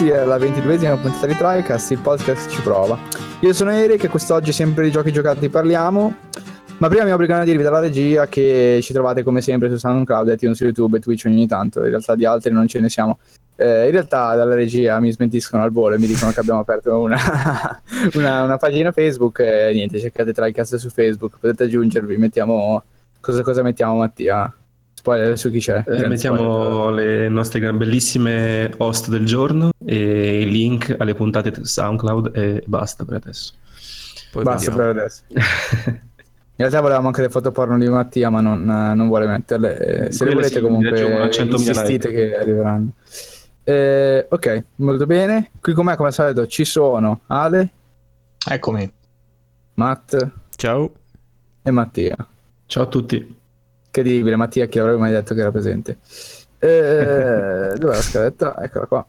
benvenuti alla ventiduesima puntata di TriCast, il podcast ci prova. Io sono Eric e quest'oggi sempre di giochi giocati parliamo, ma prima mi obbligano a dirvi dalla regia che ci trovate come sempre su SoundCloud, iTunes, su YouTube e Twitch ogni tanto, in realtà di altri non ce ne siamo. Eh, in realtà dalla regia mi smentiscono al volo e mi dicono che abbiamo aperto una, una, una pagina Facebook e niente, cercate TriCast su Facebook, potete aggiungervi, mettiamo... Cosa, cosa mettiamo Mattia? Spoiler su chi c'è. Eh, mettiamo le nostre bellissime host del giorno e i link alle puntate SoundCloud e basta per adesso. Poi basta vediamo. per adesso. In realtà volevamo anche le foto porno di Mattia, ma non, non vuole metterle. Eh, se le volete comunque insistite che arriveranno. Eh, ok, molto bene. Qui con me, come al solito, ci sono Ale. Eccomi. Matt. Ciao. E Mattia. Ciao a tutti. Incredibile, Mattia chi avrebbe mai detto che era presente. Eh, dov'è la scaletta? Eccola qua.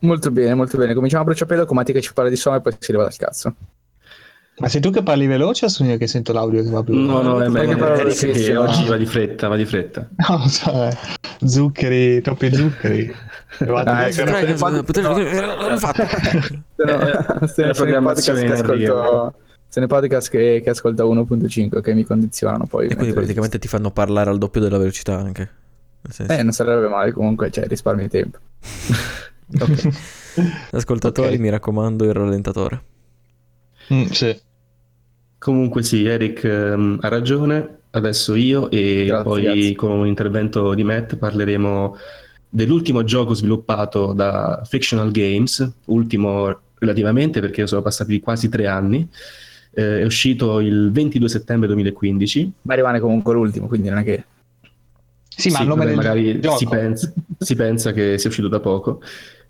Molto bene, molto bene. Cominciamo a bruciapelo con Mattia che ci parla di Soma e poi si leva dal cazzo. Ma sei tu che parli veloce o sono io che sento l'audio che va più? No, no, è meglio che oggi va di fretta, va di fretta. No, cioè, zuccheri, troppi zuccheri. Ah, se no, se ne podcast che se ne podcast che, che ascolta 1.5 che mi condizionano poi. E quindi praticamente ti fanno parlare al doppio della velocità anche. Eh, non sarebbe male comunque, cioè risparmi di tempo. okay. Ascoltatori, okay. mi raccomando, il rallentatore. Mm, sì. Comunque sì, Eric um, ha ragione. Adesso io e grazie, poi grazie. con un intervento di Matt parleremo dell'ultimo gioco sviluppato da Fictional Games, ultimo relativamente perché sono passati quasi tre anni eh, è uscito il 22 settembre 2015. Ma rimane comunque l'ultimo, quindi non è che... Sì, ma sì, vabbè, magari si pensa, si pensa, che sia uscito da poco.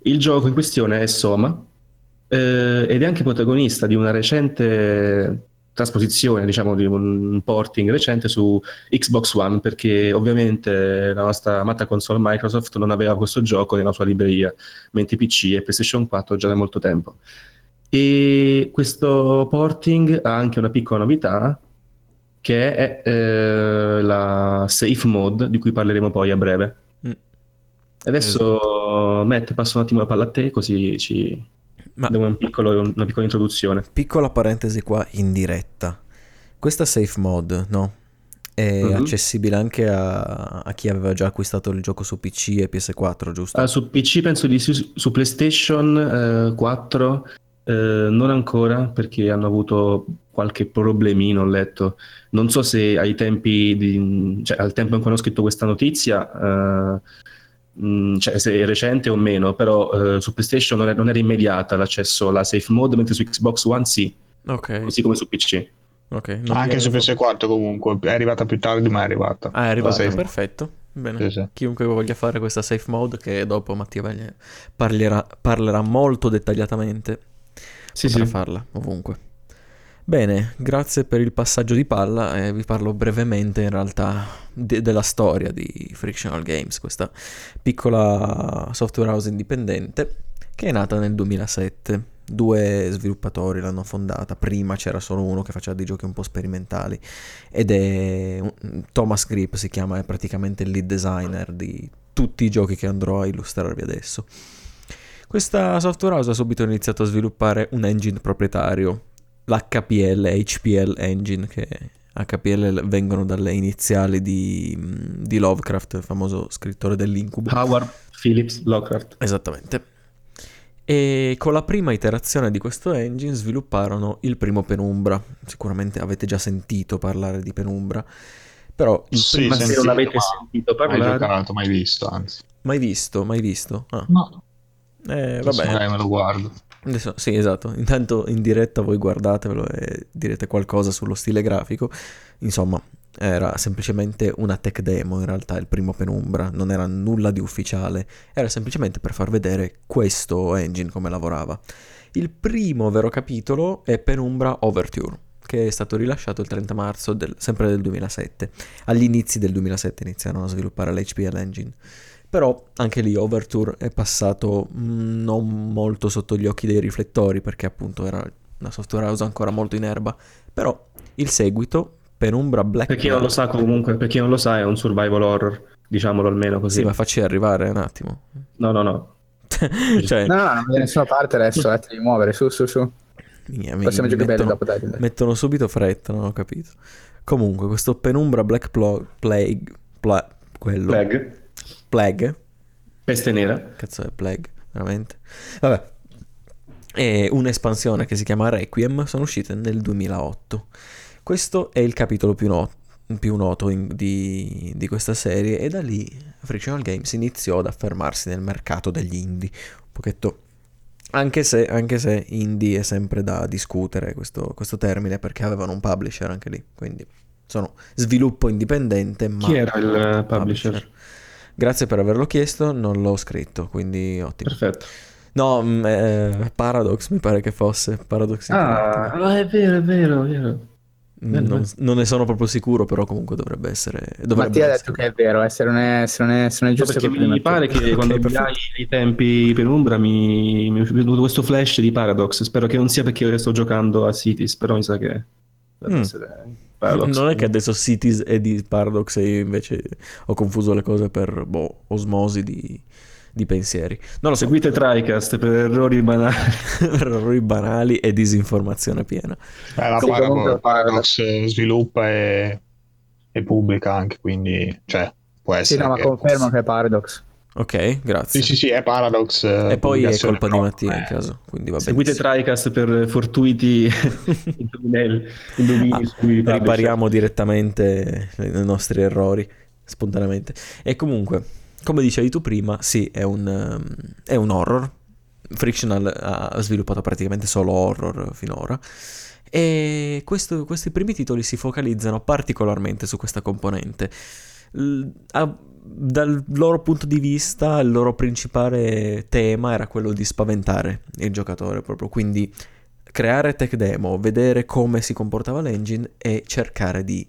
Il gioco in questione è Soma eh, ed è anche protagonista di una recente trasposizione, diciamo di un porting recente su Xbox One, perché ovviamente la nostra amata console Microsoft non aveva questo gioco nella sua libreria, mentre PC e PlayStation 4 già da molto tempo. E questo porting ha anche una piccola novità che è eh, la safe mode di cui parleremo poi a breve. Mm. Adesso esatto. Matt passo un attimo la palla a te così ci Ma... diamo un piccolo, una piccola introduzione. Piccola parentesi qua in diretta. Questa safe mode, no? È mm-hmm. accessibile anche a, a, chi aveva già acquistato il gioco su PC e PS4, giusto? Uh, su PC penso di sì, su PlayStation uh, 4 eh, non ancora perché hanno avuto qualche problemino, ho letto. Non so se ai tempi di, cioè, al tempo in cui hanno scritto questa notizia, eh, mh, mm, cioè, se è recente o meno, però eh, su PlayStation non, è, non, era immediata l'accesso alla safe mode, mentre su Xbox One sì, okay. così come su PC. Okay, Anche su PS4 comunque, è arrivata più tardi ma è arrivata. Ah, è arrivata, perfetto. Bene. Sì, sì. Chiunque voglia fare questa safe mode, che dopo Mattia parlerà, parlerà molto dettagliatamente sì, potrà sì. farla ovunque. Bene, grazie per il passaggio di palla e vi parlo brevemente in realtà de- della storia di Frictional Games, questa piccola software house indipendente che è nata nel 2007. Due sviluppatori l'hanno fondata, prima c'era solo uno che faceva dei giochi un po' sperimentali ed è Thomas Grip si chiama, è praticamente il lead designer di tutti i giochi che andrò a illustrarvi adesso. Questa software house ha subito iniziato a sviluppare un engine proprietario, l'HPL, HPL Engine, che HPL vengono dalle iniziali di, di Lovecraft, il famoso scrittore dell'incubo. Howard Phillips Lovecraft. Esattamente. E con la prima iterazione di questo engine svilupparono il primo Penumbra. Sicuramente avete già sentito parlare di Penumbra. Però il sì, primo... se non l'avete sentito parlare... Mai giocato, mai visto, anzi. Mai visto, mai visto. Ah. No. Eh, vabbè. Magari me lo guardo. Adesso, sì, esatto. Intanto in diretta voi guardatevelo e direte qualcosa sullo stile grafico. Insomma, era semplicemente una tech demo in realtà, il primo Penumbra, non era nulla di ufficiale, era semplicemente per far vedere questo engine come lavorava. Il primo vero capitolo è Penumbra Overture, che è stato rilasciato il 30 marzo del, sempre del 2007. Agli inizi del 2007 iniziarono a sviluppare l'HPL Engine. Però anche lì Overture è passato mm, non molto sotto gli occhi dei riflettori perché appunto era una software house ancora molto in erba. Però il seguito, Penumbra Black... Per chi non lo sa comunque, per chi non lo sa è un survival horror, diciamolo almeno così. Sì, ma facci arrivare un attimo. No, no, no. cioè... No, no, non da nessuna parte adesso, eh, devi muovere, su, su, su. Mia, Possiamo giocare bene dopo, dai, dai. Mettono subito fretta, non ho capito. Comunque, questo Penumbra Black Plo- Plague, Pla- quello. Plague. Plague. Peste nera. Cazzo è Plague, veramente. Vabbè. E un'espansione che si chiama Requiem sono uscite nel 2008. Questo è il capitolo più, no- più noto in- di-, di questa serie e da lì Frictional Games iniziò ad affermarsi nel mercato degli indie. Un pochetto anche se, anche se, indie è sempre da discutere questo, questo, termine perché avevano un publisher anche lì, quindi sono sviluppo indipendente. Ma Chi era il publisher? publisher? Grazie per averlo chiesto, non l'ho scritto, quindi ottimo. Perfetto. No, mm, eh, Paradox mi pare che fosse. Paradox ah, ah, è vero, è vero, è vero. Non, non, ne sono proprio sicuro, però comunque dovrebbe essere. Dovrebbe Mattia ha detto che è vero, eh, se, non è, se, non è, se non è giusto. No, perché mi pare che quando okay, i tempi penumbra mi, mi è venuto questo flash di Paradox. Spero che non sia perché io sto giocando a Cities, però mi sa che. Mm. Paradox. Non è che adesso Cities è di Paradox e io invece ho confuso le cose per boh, osmosi di, di pensieri. Non lo so. Seguite TriCast per errori banali. per errori banali e disinformazione piena. Eh, la Paradox, Paradox sviluppa e, e, pubblica anche, quindi cioè, può essere. Sì, no, ma confermo che è Paradox. Ok, grazie. Sì, sì, sì, è Paradox. E poi è colpa di Mattia in caso. Quindi va Seguite TriCast per fortuiti indovinelli. Ripariamo direttamente i nostri errori spontaneamente. E comunque, come dicevi tu prima, sì, è un, um, è un horror. Frictional ha sviluppato praticamente solo horror finora. E questo, questi primi titoli si focalizzano particolarmente su questa componente. L- a, dal loro punto di vista, il loro principale tema era quello di spaventare il giocatore proprio. Quindi creare tech demo, vedere come si comportava l'engine e cercare di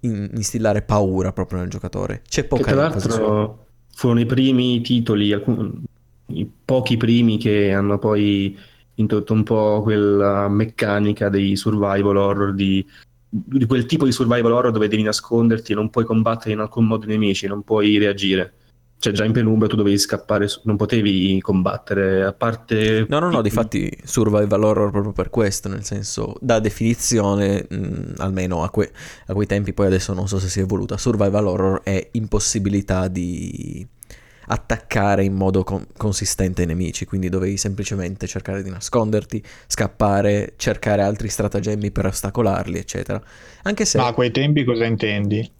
instillare paura proprio nel giocatore. C'è poca che tra l'altro furono i primi titoli, alcun, i pochi primi che hanno poi introdotto un po' quella meccanica dei survival horror, di, di, quel tipo di survival horror dove devi nasconderti e non puoi combattere in alcun modo i nemici, non puoi reagire. Cioè già in penumbra tu dovevi scappare, non potevi combattere, a parte... No, no, no, difatti survival horror proprio per questo, nel senso, da definizione, mh, almeno a, que- a, quei tempi, poi adesso non so se si è evoluta, survival horror è impossibilità di attaccare in modo con- consistente i nemici, quindi dovevi semplicemente cercare di nasconderti, scappare, cercare altri stratagemmi per ostacolarli, eccetera. Anche se... Ma a quei tempi cosa intendi?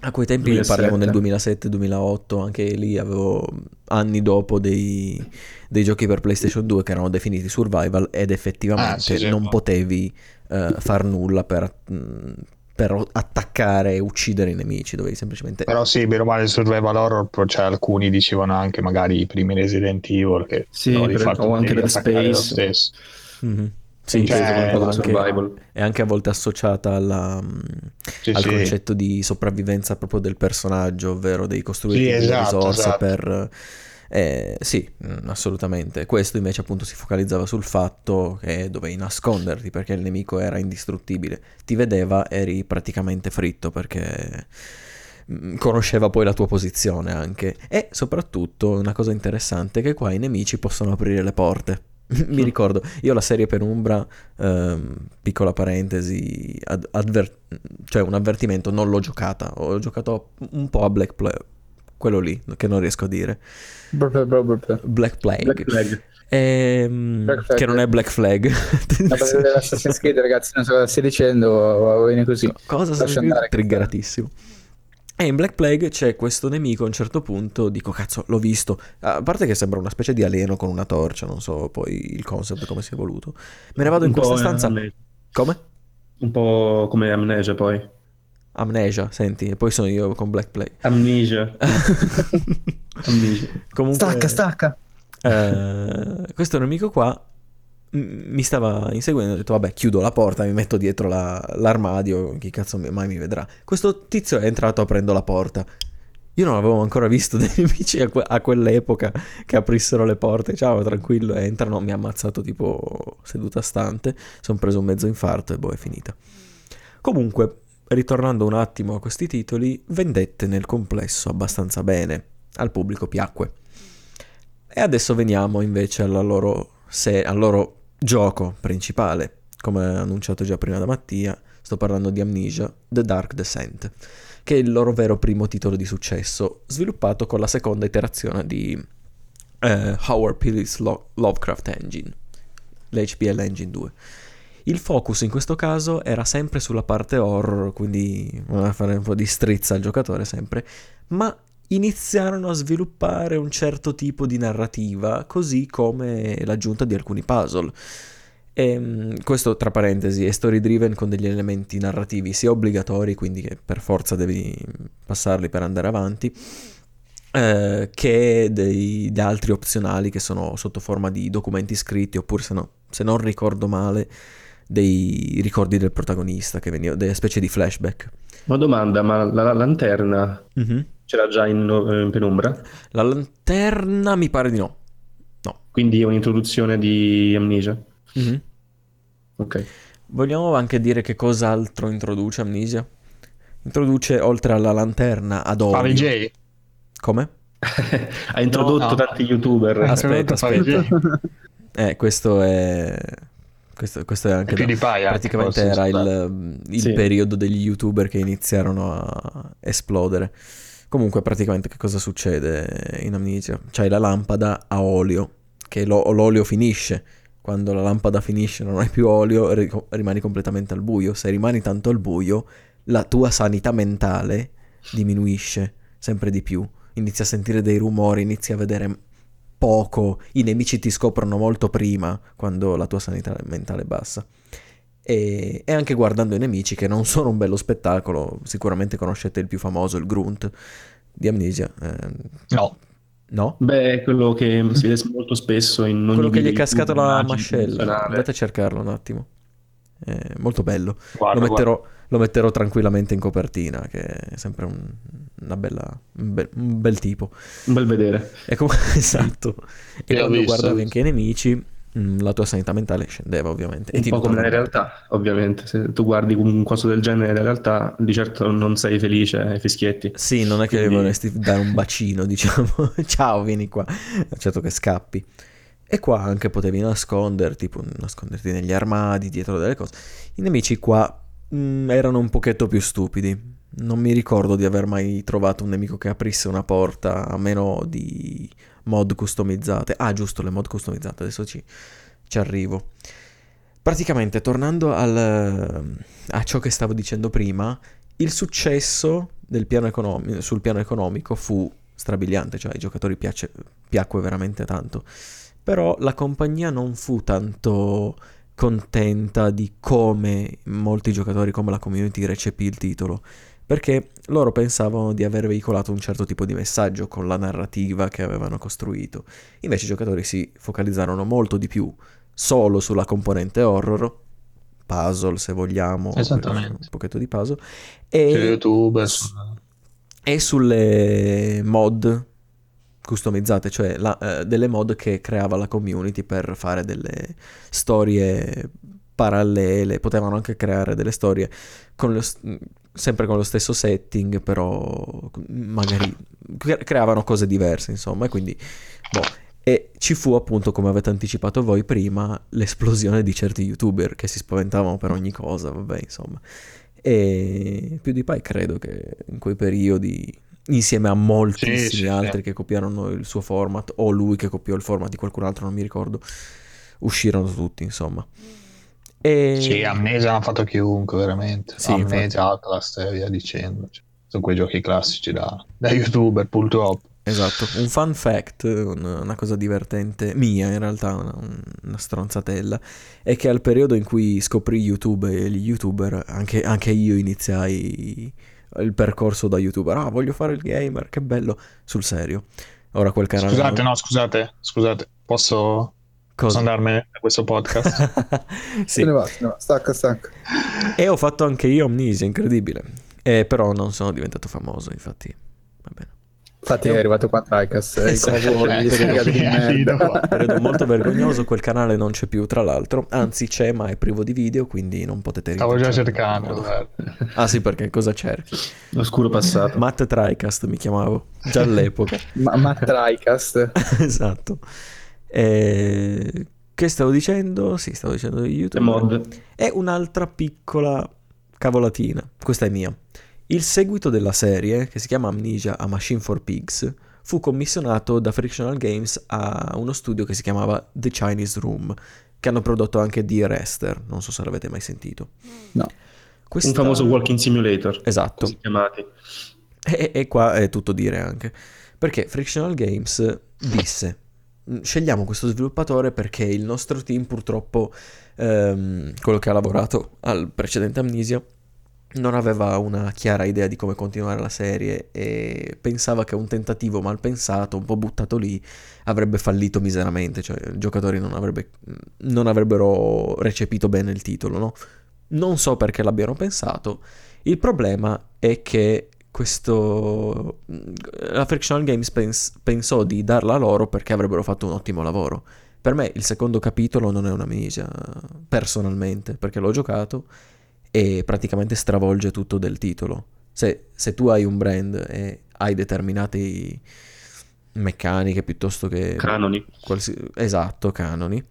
A quei tempi 2007. parliamo del 2007-2008, anche lì avevo anni dopo dei, dei, giochi per PlayStation 2 che erano definiti survival ed effettivamente ah, sì, non potevi uh, far nulla per, mh, per attaccare e uccidere i nemici, dovevi semplicemente... Però sì, bene o male il survival horror, cioè alcuni dicevano anche magari i primi Resident Evil che... Sì, o anche Dead Space. Mm-hmm. Sì, cioè, anche, è anche a volte associata alla, mm, sì, al sì. concetto di sopravvivenza proprio del personaggio, ovvero devi costruire sì, esatto, risorse esatto. per... Eh, sì, mm, assolutamente. Questo invece appunto si focalizzava sul fatto che dovevi nasconderti perché il nemico era indistruttibile. Ti vedeva, eri praticamente fritto perché mm, conosceva poi la tua posizione anche. E soprattutto una cosa interessante è che qua i nemici possono aprire le porte mi ricordo, io la serie Penumbra, ehm, piccola parentesi, ad, adver- cioè un avvertimento, non l'ho giocata, ho giocato un po' a Black Plague, quello lì, che non riesco a dire. Black Plague. Black Plague. Ehm, Black Flag. che non è Black Flag. Assassin's Creed, ragazzi, non so cosa stai dicendo, va bene così. Cosa stai Triggeratissimo. E in Black Plague c'è questo nemico a un certo punto, dico cazzo l'ho visto, a parte che sembra una specie di alieno con una torcia, non so poi il concept come si è evoluto. Me ne vado in un questa stanza... Amnesia. Come? Un po' come Amnesia poi. Amnesia, senti, e poi sono io con Black Plague. Amnesia. Amnesia. Comunque, stacca, stacca. Eh, questo nemico qua mi stava inseguendo, ho detto vabbè chiudo la porta, mi metto dietro la, l'armadio, chi cazzo mai mi vedrà. Questo tizio è entrato aprendo la porta. Io non avevo ancora visto dei nemici a, que- a quell'epoca che aprissero le porte. Ciao, tranquillo, entrano, mi ha ammazzato tipo seduta stante, sono preso un mezzo infarto e boh, è finita. Comunque, ritornando un attimo a questi titoli, vendette nel complesso abbastanza bene, al pubblico piacque E adesso veniamo invece loro se- al loro gioco principale, come annunciato già prima da Mattia, sto parlando di Amnesia, The Dark Descent, che è il loro vero primo titolo di successo, sviluppato con la seconda iterazione di eh, Howard Phillips Lo- Lovecraft Engine, l'HPL Engine 2. Il focus in questo caso era sempre sulla parte horror, quindi voleva fare un po' di strizza al giocatore sempre, ma iniziarono a sviluppare un certo tipo di narrativa, così come l'aggiunta di alcuni puzzle. E, ehm, questo, tra parentesi, è story driven con degli elementi narrativi sia obbligatori, quindi che per forza devi passarli per andare avanti, eh, che degli altri opzionali che sono sotto forma di documenti scritti, oppure se, no, se non ricordo male, dei ricordi del protagonista, che venivano, delle specie di flashback. Ma domanda, ma la, la lanterna mm-hmm. c'era già in, in, penombra? La lanterna mi pare di no. No. Quindi è un'introduzione di Amnesia? Mm-hmm. Ok. Vogliamo anche dire che cos'altro introduce Amnesia? Introduce, oltre alla lanterna, ad olio. J. Come? ha introdotto no, no. tanti youtuber. Aspetta, aspetta. eh, questo è questo, questo è anche da, praticamente era il, il sì. periodo degli youtuber che iniziarono a esplodere. Comunque, praticamente, che cosa succede in Amnesia? C'hai la lampada a olio, che lo, l'olio finisce. Quando la lampada finisce, non hai più olio, rimani completamente al buio. Se rimani tanto al buio, la tua sanità mentale diminuisce sempre di più. Inizi a sentire dei rumori, inizi a vedere poco, i nemici ti scoprono molto prima quando la tua sanità mentale è bassa. E, e, anche guardando i nemici, che non sono un bello spettacolo, sicuramente conoscete il più famoso, il Grunt di Amnesia. Eh, no. No? Beh, quello che si vede molto spesso in Quello che gli è cascato la mascella. Andate a cercarlo un attimo. È molto bello. Guarda, lo, metterò, lo, metterò, tranquillamente in copertina, che è sempre un, una bella, un, bel, un, bel, tipo. Un bel vedere. E come, esatto. E, quando visto, guardavi anche i nemici, mm, la tua sanità mentale scendeva ovviamente. Un e po' come nella realtà, ovviamente. Se tu guardi un coso del genere nella realtà, di certo non sei felice ai fischietti. Sì, non è che Quindi... vorresti dare un bacino, diciamo. Ciao, vieni qua. Certo che scappi. E qua anche potevi nasconderti, nasconderti negli armadi, dietro delle cose. I nemici qua mm, erano un pochetto più stupidi. Non mi ricordo di aver mai trovato un nemico che aprisse una porta a meno di mod customizzate. Ah, giusto, le mod customizzate, adesso ci, ci arrivo. Praticamente, tornando al, a ciò che stavo dicendo prima, il successo piano econom- sul piano economico fu strabiliante, cioè ai giocatori piace, piacque veramente tanto però la compagnia non fu tanto contenta di come molti giocatori, come la community recepì il titolo, perché loro pensavano di aver veicolato un certo tipo di messaggio con la narrativa che avevano costruito. Invece i giocatori si focalizzarono molto di più solo sulla componente horror, puzzle se vogliamo, un pochetto di puzzle, e, YouTube, e sulle mod customizzate, cioè la, eh, delle mod che creava la community per fare delle storie parallele, potevano anche creare delle storie con lo, sempre con lo stesso setting, però magari creavano cose diverse, insomma, e quindi boh. E ci fu appunto, come avete anticipato voi prima, l'esplosione di certi youtuber che si spaventavano per ogni cosa, vabbè, insomma. E PewDiePie credo che in quei periodi insieme a moltissimi sì, sì, altri sì. che copiarono il suo format o lui che copiò il format di qualcun altro, non mi ricordo. Uscirono tutti, insomma. E... Sì, Amnesia l'ha fatto chiunque, veramente. Sì, Amnesia, Outlast e via dicendo. Cioè, sono quei giochi classici da, da youtuber, purtroppo. Esatto, un fun fact, una cosa divertente, mia in realtà, una, una stronzatella, è che al periodo in cui scoprì YouTube e gli youtuber, anche, anche io iniziai il percorso da youtuber. Ah, voglio fare il gamer, che bello. Sul serio. Ora quel canale. Scusate, no, scusate, scusate, posso, posso andarmene da questo podcast? sì. Se ne va, no, stacca, stacca. E ho fatto anche io Amnesia, incredibile. Eh, però non sono diventato famoso, infatti. Va bene. Infatti è arrivato qua Tricas, esatto. Credo molto vergognoso, quel canale non c'è più tra l'altro, anzi c'è ma è privo di video, quindi non potete Stavo già cercando. Ah sì, perché cosa cerchi? L'oscuro passato. Matt Tricast mi chiamavo, già all'epoca. ma Matt Tricast. esatto. E... Che stavo dicendo? Sì, stavo dicendo di YouTube. È un'altra piccola cavolatina, questa è mia. Il seguito della serie, che si chiama Amnesia a Machine for Pigs, fu commissionato da Frictional Games a uno studio che si chiamava The Chinese Room, che hanno prodotto anche The Rester, non so se l'avete mai sentito. No. Questa... Un famoso walking simulator. Esatto. Così chiamati. E, e qua è tutto dire anche. Perché Frictional Games disse scegliamo questo sviluppatore perché il nostro team purtroppo, ehm, quello che ha lavorato al precedente Amnesia, non aveva una chiara idea di come continuare la serie e pensava che un tentativo mal pensato, un po' buttato lì, avrebbe fallito miseramente, cioè i giocatori non, avrebbe, non avrebbero recepito bene il titolo, no? Non so perché l'abbiano pensato, il problema è che questo la Frictional Games pens- pensò di darla loro perché avrebbero fatto un ottimo lavoro. Per me il secondo capitolo non è una misia, personalmente, perché l'ho giocato e praticamente stravolge tutto del titolo. Se, se tu hai un brand e hai determinate meccaniche piuttosto che... Canoni. Qualsi... esatto, canoni.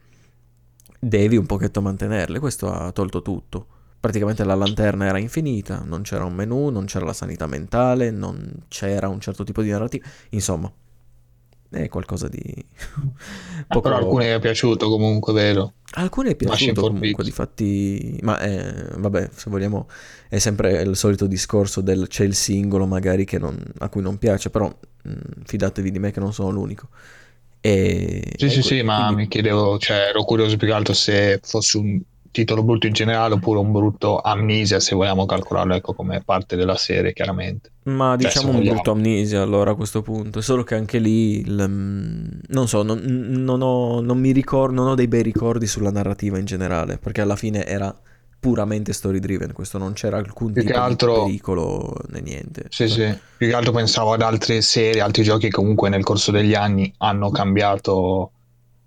Devi un pochetto mantenerle, questo ha tolto tutto. Praticamente la lanterna era infinita, non c'era un menu, non c'era la sanità mentale, non c'era un certo tipo di narrativa. Insomma, è qualcosa di... Poco... Però a alcuni è piaciuto comunque, vero? A alcuni è piaciuto comunque, difatti... Ma è, vabbè, se vogliamo, è sempre il solito discorso del c'è il singolo magari non, a cui non piace, però mh, fidatevi di me che non sono l'unico. E, sì, sì, que- sì, quindi... ma mi chiedevo, cioè ero curioso più che altro se fosse un titolo brutto in generale oppure un brutto amnesia se vogliamo calcolarlo ecco, come parte della serie chiaramente. Ma cioè, diciamo un brutto amnesia allora a questo punto. Solo che anche lì il, mm, non so non, non, ho, non mi ricordo non ho dei bei ricordi sulla narrativa in generale perché alla fine era puramente story driven, questo non c'era alcun più tipo altro, di pericolo né niente. Sì, sì, più che altro pensavo ad altre serie, altri giochi che comunque nel corso degli anni hanno cambiato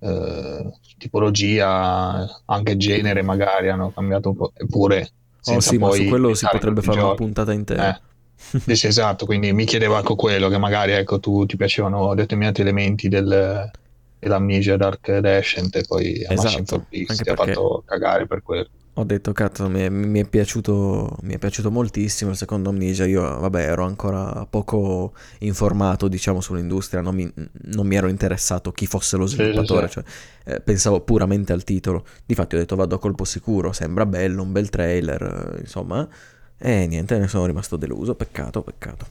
eh, tipologia, anche genere magari hanno cambiato un po', eppure oh sì, ma su quello si potrebbe fare una puntata intera. Eh. sì, esatto, quindi mi chiedevo ecco quello, che magari ecco tu ti piacevano determinati elementi del, dell'Amnesia Dark Descent e poi esatto, Machine for ti ha fatto cagare per quello ho detto cazzo mi è, mi, è piaciuto, mi è piaciuto moltissimo il secondo Amnesia io vabbè ero ancora poco informato diciamo sull'industria non mi, non mi ero interessato chi fosse lo sviluppatore sì, sì. Cioè, eh, pensavo puramente al titolo. Difatti ho detto vado a colpo sicuro sembra bello un bel trailer insomma. E niente ne sono rimasto deluso peccato peccato.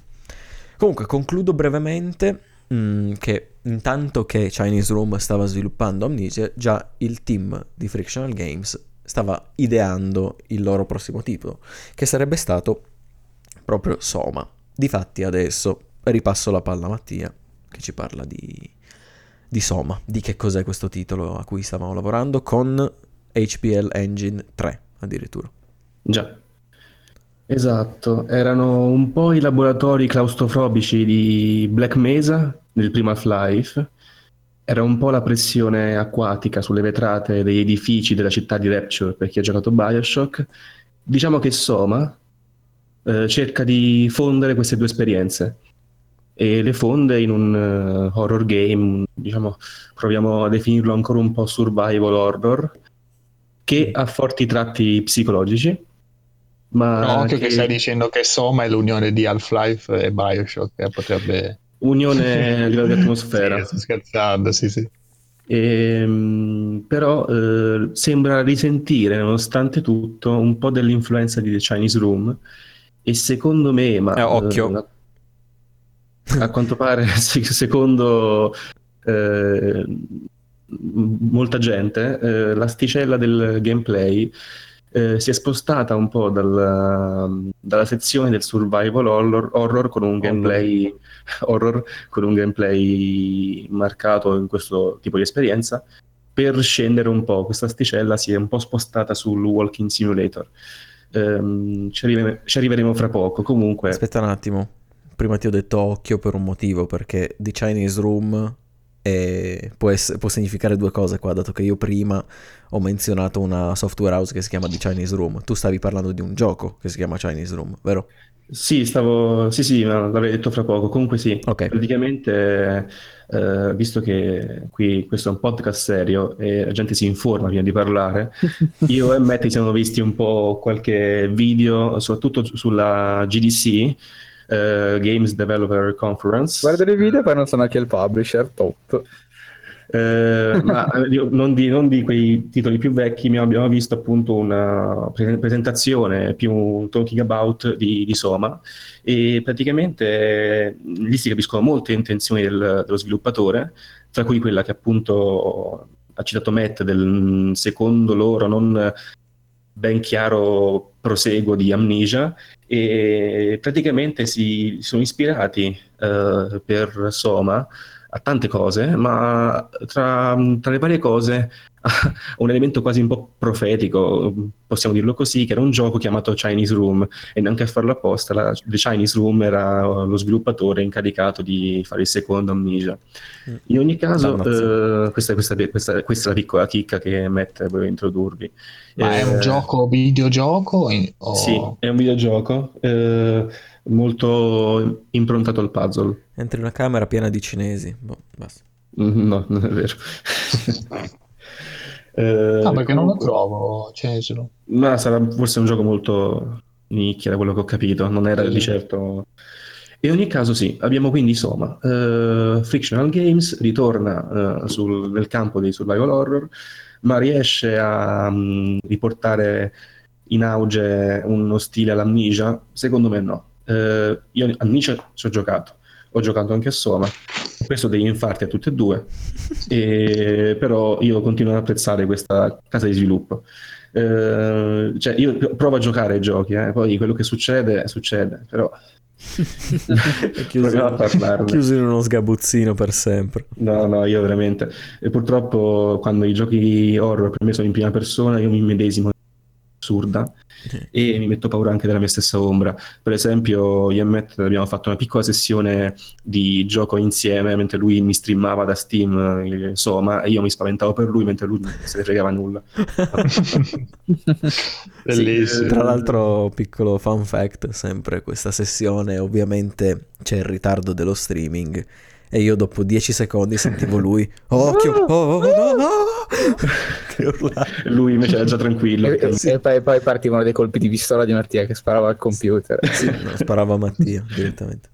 Comunque concludo brevemente mh, mm, che intanto che Chinese Room stava sviluppando Amnesia già il team di Frictional Games stava ideando il loro prossimo titolo, che sarebbe stato proprio Soma. Difatti adesso ripasso la palla a Mattia, che ci parla di, di Soma, di che cos'è questo titolo a cui stavamo lavorando con HPL Engine 3 addirittura. Già. Esatto, erano un po' i laboratori claustrofobici di Black Mesa nel primo Half-Life era un po' la pressione acquatica sulle vetrate degli edifici della città di Rapture per chi ha giocato Bioshock. Diciamo che Soma eh, cerca di fondere queste due esperienze e le fonde in un uh, horror game, diciamo, proviamo a definirlo ancora un po' survival horror, che ha forti tratti psicologici. Ma no, occhio che... che stai dicendo che Soma è l'unione di Half-Life e Bioshock, che potrebbe unione a livello di atmosfera. sì, sto scherzando, sì, sì. E, ehm, però eh, sembra risentire, nonostante tutto, un po' dell'influenza di The Chinese Room. E secondo me, ma eh, occhio. Eh, a quanto pare, secondo eh, molta gente, eh, l'asticella del gameplay eh, si è spostata un po' dalla, dalla sezione del survival horror, horror con un gameplay horror con un gameplay marcato in questo tipo di esperienza per scendere un po'. Questa asticella si è un po' spostata sul Walking Simulator. Um, ci, arrive- ci, arriveremo fra poco. Comunque, aspetta un attimo. prima ti ho detto occhio per un motivo, perché The Chinese Room può, essere, può, significare due cose qua, dato che io prima ho menzionato una software house che si chiama The Chinese Room. Tu stavi parlando di un gioco che si chiama Chinese Room, vero? Sì, stavo... Sì, sì, l'avrei detto fra poco. Comunque sì, okay. praticamente, eh, visto che qui questo è un podcast serio e la gente si informa prima di parlare, io e Matt ci siamo visti un po' qualche video, soprattutto sulla GDC, eh, Games Developer Conference. Guarda i video e poi non sono anche il publisher, top. Eh, ma non di, non di, quei titoli più vecchi, ma abbiamo visto appunto una presentazione più un talking about di, di Soma e praticamente lì si capiscono molte intenzioni del, dello sviluppatore, tra cui quella che appunto ha citato Matt del secondo loro non ben chiaro proseguo di Amnesia e praticamente si sono ispirati uh, per Soma a tante cose, ma tra, tra le varie cose un elemento quasi un po' profetico, possiamo dirlo così, che era un gioco chiamato Chinese Room e neanche a farlo apposta, la, The Chinese Room era lo sviluppatore incaricato di fare il secondo Amnesia. Mm. In ogni caso, eh, questa, questa, questa, questa, è la piccola chicca che Matt voleva introdurvi. Ma eh, è un eh, gioco videogioco? O... Sì, è un videogioco. Eh, molto improntato al puzzle. Entri in una camera piena di cinesi. Boh, basta. Mm, no, non è vero. eh, ah, perché non lo trovo Cesaro. Ma sarà forse un gioco molto nicchia da quello che ho capito, non era sì. di certo... In ogni caso sì, abbiamo quindi Soma. Uh, Frictional Games ritorna uh, sul, nel campo dei survival horror, ma riesce a um, riportare in auge uno stile all'amnesia? Secondo me no. Uh, io a Nietzsche ci ho giocato, ho giocato anche a Soma, preso degli infarti a tutte e due, e, però io continuo ad apprezzare questa casa di sviluppo. Uh, cioè io provo a giocare ai giochi, eh, poi quello che succede, succede, però... chiuso, chiuso in uno sgabuzzino per sempre. No, no, io veramente. E purtroppo quando i giochi horror per me sono in prima persona, io mi medesimo assurda e mi metto paura anche della mia stessa ombra. Per esempio, io e Matt abbiamo fatto una piccola sessione di gioco insieme mentre lui mi streamava da Steam insomma, e io mi spaventavo per lui mentre lui non se ne fregava nulla. Bellissimo. Sì, tra l'altro, piccolo fun fact, sempre questa sessione, ovviamente c'è il ritardo dello streaming e io dopo 10 secondi sentivo lui, occhio, oh, oh, oh, oh, che urlava. Lui invece era già tranquillo. E, e poi, poi, partivano dei colpi di pistola di Mattia che sparava al computer. sì, no, sparava a Mattia direttamente.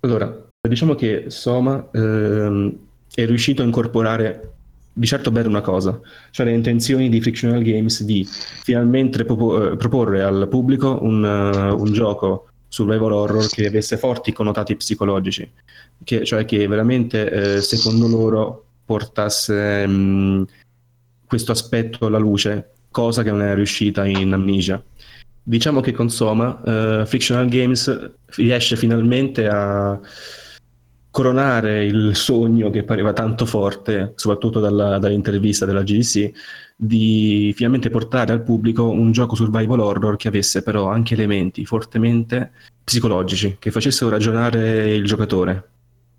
Allora, diciamo che Soma ehm, è riuscito a incorporare di certo bene una cosa, cioè le intenzioni di Frictional Games di finalmente propo- eh, proporre al pubblico un, uh, un gioco survival horror che avesse forti connotati psicologici, che, cioè che veramente eh, secondo loro portasse mh, mm, questo aspetto alla luce, cosa che non è riuscita in Amnesia. Diciamo che con Soma uh, Fictional Games riesce finalmente a coronare il sogno che pareva tanto forte, soprattutto dalla, dall'intervista della GDC, di finalmente portare al pubblico un gioco survival horror che avesse però anche elementi fortemente psicologici, che facessero ragionare il giocatore.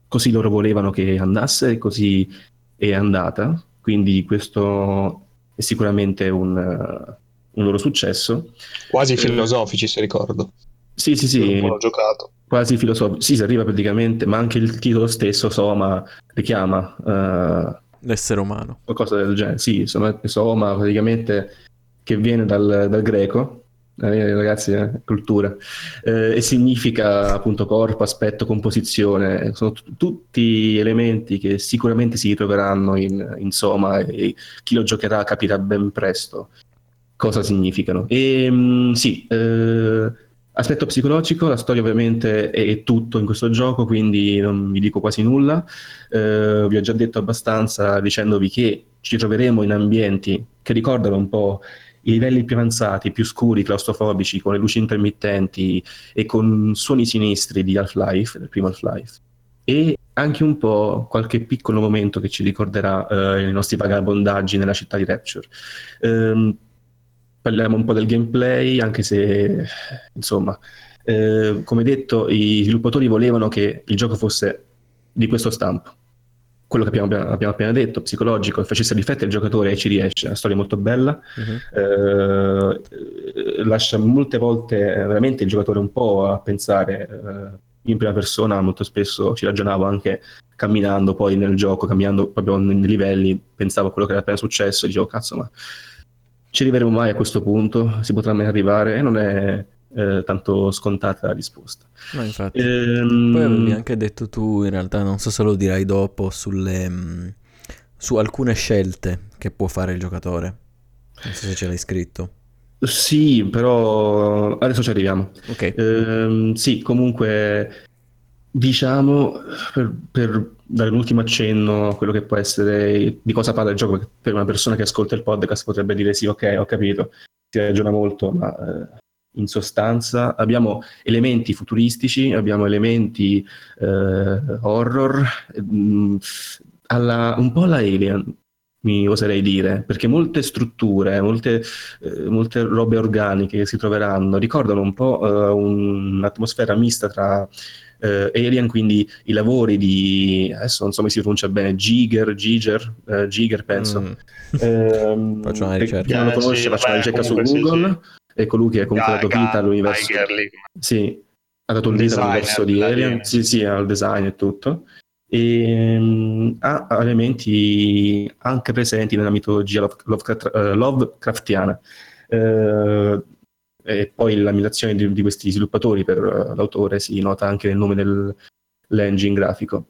Così loro volevano che andasse e così è andata, quindi questo è sicuramente un, un loro successo. Quasi eh, filosofici, se ricordo. Sì, sì, sì. Ho giocato. Quasi filosofici. Sì, si arriva praticamente, ma anche il titolo stesso, Soma, richiama... Uh, L'essere umano. Qualcosa del genere, sì, insomma, Soma praticamente che viene dal, dal greco, eh, ragazzi, eh, cultura, eh, e significa appunto corpo, aspetto, composizione, sono t- tutti elementi che sicuramente si ritroveranno in, in Soma e chi lo giocherà capirà ben presto cosa significano. E mh, sì, eh, aspetto psicologico, la storia ovviamente è, tutto in questo gioco, quindi non vi dico quasi nulla. Eh, vi ho già detto abbastanza dicendovi che ci troveremo in ambienti che ricordano un po' i livelli più avanzati, più scuri, claustrofobici, con le luci intermittenti e con suoni sinistri di Half-Life, del primo Half-Life. E anche un po' qualche piccolo momento che ci ricorderà eh, i nostri vagabondaggi nella città di Rapture. Um, parliamo un po' del gameplay, anche se insomma, eh, come detto, i sviluppatori volevano che il gioco fosse di questo stampo. Quello che abbiamo, abbiamo appena detto, psicologico, facesse riflettere il giocatore e ci riesce. È una storia molto bella, uh-huh. eh, lascia molte volte veramente il giocatore un po' a pensare eh, in prima persona, molto spesso ci ragionavo anche camminando poi nel gioco, camminando proprio nei livelli, pensavo a quello che era appena successo e dicevo cazzo ma ci arriveremo mai a questo punto? Si potrà mai arrivare? E non è eh, tanto scontata la risposta. No, infatti. Ehm... Poi avevi anche detto tu, in realtà, non so se lo dirai dopo, sulle, mh, su alcune scelte che può fare il giocatore. Non so se ce l'hai scritto. Sì, però adesso ci arriviamo. Ok. Ehm, sì, comunque diciamo per, per, dare l'ultimo accenno a quello che può essere di cosa parla il gioco, perché per una persona che ascolta il podcast potrebbe dire sì, ok, ho capito, si ragiona molto, ma eh, in sostanza abbiamo elementi futuristici, abbiamo elementi eh, horror, mh, mm, alla, un po' alla Alien, mi oserei dire, perché molte strutture, molte, eh, molte robe organiche che si troveranno ricordano un po' uh, un'atmosfera mista tra uh, Alien, quindi i lavori di, adesso non so come si pronuncia bene, Giger, Giger, uh, Giger penso. Mm. Eh, faccio una ricerca. Chi non lo conosce, sì, faccio una ricerca su Google. Sì, sì. E colui che ha comunque dato vita all'universo. Sì, ha dato vita all'universo di Alien. Sì, sì, al design e tutto e um, ha elementi anche presenti nella mitologia Lovecraft, uh, Lovecraftiana. Uh, e poi l'ammigrazione di, di, questi sviluppatori per uh, l'autore si nota anche nel nome dell'engine grafico.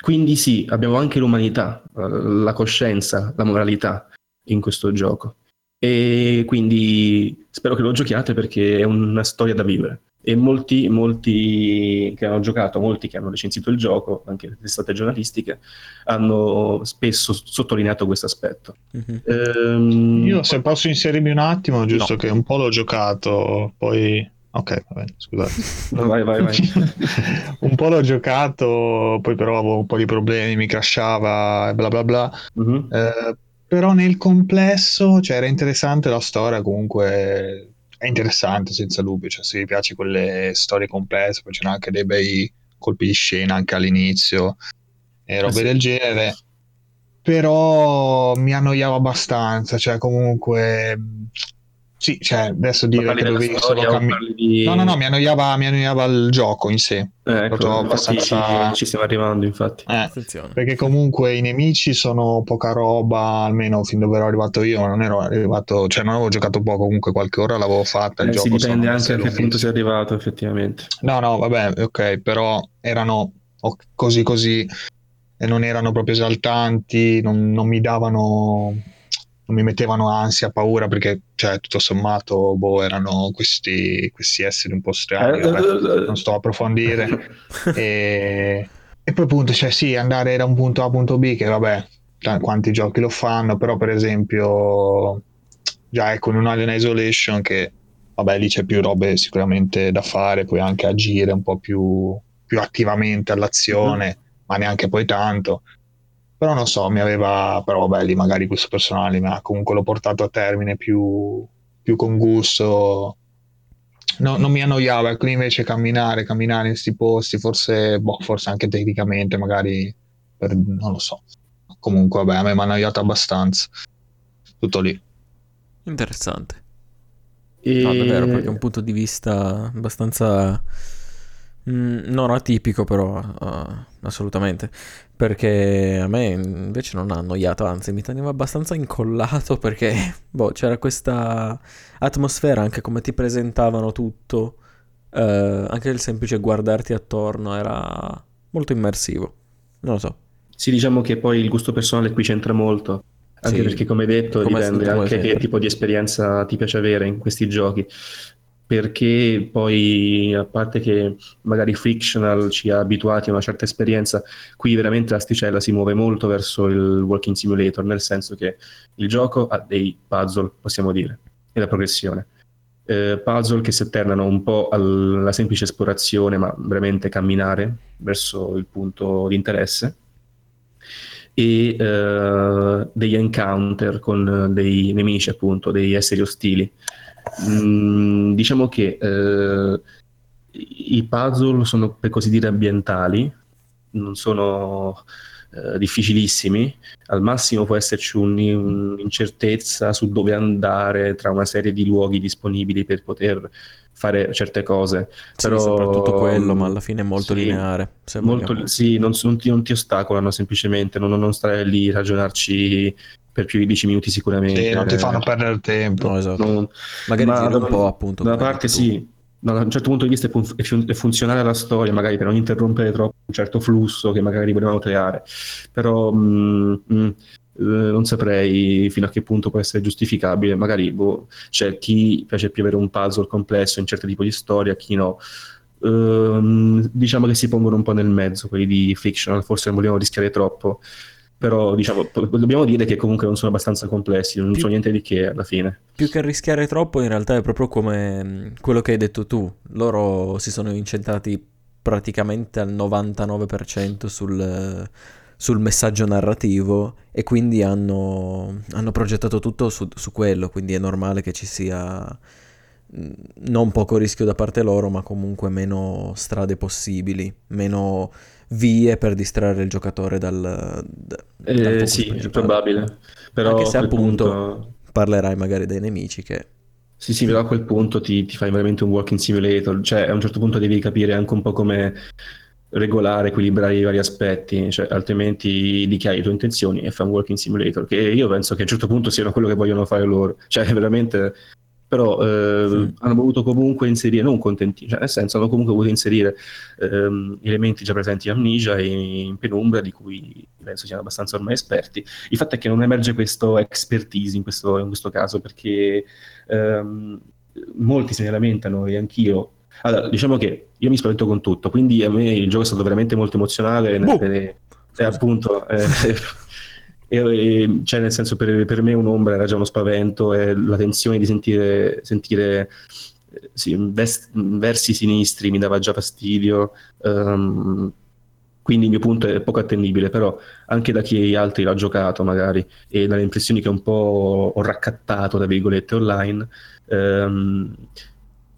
quindi sì, abbiamo anche l'umanità, la coscienza, la moralità in questo gioco. E quindi spero che lo giochiate perché è una storia da vivere e molti, molti che hanno giocato, molti che hanno recensito il gioco, anche le testate giornalistiche, hanno spesso sottolineato questo aspetto. Mm-hmm. Ehm... Io se posso inserirmi un attimo, giusto no. che un po' l'ho giocato, poi... Ok, va bene, scusate. No, vai, vai, vai. un po' l'ho giocato, poi però avevo un po' di problemi, mi crashava e bla bla bla. Mm-hmm. Eh, però nel complesso, cioè, era interessante la storia, comunque è interessante senza dubbio, cioè se vi piace quelle storie complesse, poi c'erano anche dei bei colpi di scena anche all'inizio e robe eh sì. del genere, però mi annoiavo abbastanza, cioè comunque sì, cioè adesso dire che dovevi solo camminare. Di... No, no, no, mi annoiava, mi annoiava il gioco in sé. Eh, ecco, abbastanza... ci stiamo arrivando, infatti. Eh, perché comunque i nemici sono poca roba, almeno fin dove ero arrivato io, non ero arrivato, cioè non avevo giocato poco, comunque qualche ora l'avevo fatta. Il eh, gioco si dipende anche a che punto sei arrivato, effettivamente. No, no, vabbè, ok, però erano così così e non erano proprio esaltanti, non, non mi davano non mi mettevano ansia, paura, perché cioè, tutto sommato boh, erano questi, questi esseri un po' strani, vabbè, non sto a approfondire. e, e, poi appunto, cioè sì, andare da un punto A a un punto B, che vabbè, quanti giochi lo fanno, però per esempio già ecco in un Alien Isolation che vabbè lì c'è più robe sicuramente da fare, puoi anche agire un po' più, più attivamente all'azione, mm. ma neanche poi tanto però non so, mi aveva, però vabbè, lì magari questo personale mi ha comunque l'ho portato a termine più, più con gusto. No, non mi annoiava, qui invece camminare, camminare in questi posti, forse, boh, forse anche tecnicamente, magari, per, non lo so. Comunque, vabbè, a me mi ha annoiato abbastanza. Tutto lì. Interessante. E... No, davvero, perché è un punto di vista abbastanza Mm, non atipico però, uh, assolutamente, perché a me invece non ha annoiato, anzi mi teneva abbastanza incollato perché boh, c'era questa atmosfera anche come ti presentavano tutto, uh, anche il semplice guardarti attorno era molto immersivo, non lo so. Sì, diciamo che poi il gusto personale qui c'entra molto, anche sì, perché come detto dipende anche che tipo di esperienza ti piace avere in questi giochi perché poi a parte che magari fictional ci ha abituati a una certa esperienza, qui veramente l'asticella si muove molto verso il walking simulator, nel senso che il gioco ha dei puzzle, possiamo dire, e la progressione. Eh, puzzle che si alternano un po' alla semplice esplorazione, ma veramente camminare verso il punto di interesse. e uh, degli encounter con dei nemici, appunto, degli esseri ostili. Mm, diciamo che uh, i puzzle sono per così dire ambientali, non sono uh, difficilissimi, al massimo può esserci un, un'incertezza su dove andare tra una serie di luoghi disponibili per poter fare certe cose. Sì, Però, soprattutto quello, ma alla fine è molto sì, lineare. Molto, sì, non, non, ti, non, ti, ostacolano semplicemente, non, non stare lì a ragionarci per più di 10 minuti sicuramente. Sì, non ti fanno perdere tempo. No, esatto. Non, Magari ma, un po' appunto. Da una parte sì, da un certo punto di vista è, fun- è, fun- è, funzionale alla storia, magari per non interrompere troppo un certo flusso che magari volevamo creare. Però mm, mm, eh, non saprei fino a che punto può essere giustificabile. Magari boh, c'è chi piace più avere un puzzle complesso in certi tipi di storia, chi no. Uh, diciamo che si pongono un po' nel mezzo quelli di fictional, forse non vogliamo rischiare troppo. Però diciamo, dobbiamo dire che comunque non sono abbastanza complessi, non più, so niente di che alla fine. Più che rischiare troppo, in realtà è proprio come mm, quello che hai detto tu. Loro si sono incentrati praticamente al 99% sul sul messaggio narrativo e quindi hanno, hanno progettato tutto su, su, quello, quindi è normale che ci sia mm, non poco rischio da parte loro, ma comunque meno strade possibili, meno vie per distrarre il giocatore dal... Da, eh, sì, è probabile. Però Anche se appunto punto... parlerai magari dei nemici che... Sì, sì, però a quel punto ti, ti fai veramente un walking simulator, cioè a un certo punto devi capire anche un po' come regolare, equilibrare i vari aspetti, cioè, altrimenti dichiari le tue intenzioni e fai un working simulator, che io penso che a un certo punto siano quello che vogliono fare loro, cioè veramente, però eh, sì. hanno voluto comunque inserire, non contenti, cioè nel senso hanno comunque voluto inserire ehm, elementi già presenti in Amnesia e in Penumbra, di cui penso siano abbastanza ormai esperti. Il fatto è che non emerge questo expertise in questo, in questo caso, perché ehm, molti se ne lamentano e anch'io allora, diciamo che io mi spavento con tutto, quindi a me il gioco è stato veramente molto emozionale. Boh. E, e appunto, eh, e, cioè nel senso per, per, me un'ombra era già uno spavento e la tensione di sentire, sentire sì, vest, versi sinistri mi dava già fastidio. Um, quindi il mio punto è poco attendibile, però anche da chi altri l'ha giocato magari e dalle impressioni che un po' ho raccattato, tra virgolette, online, um,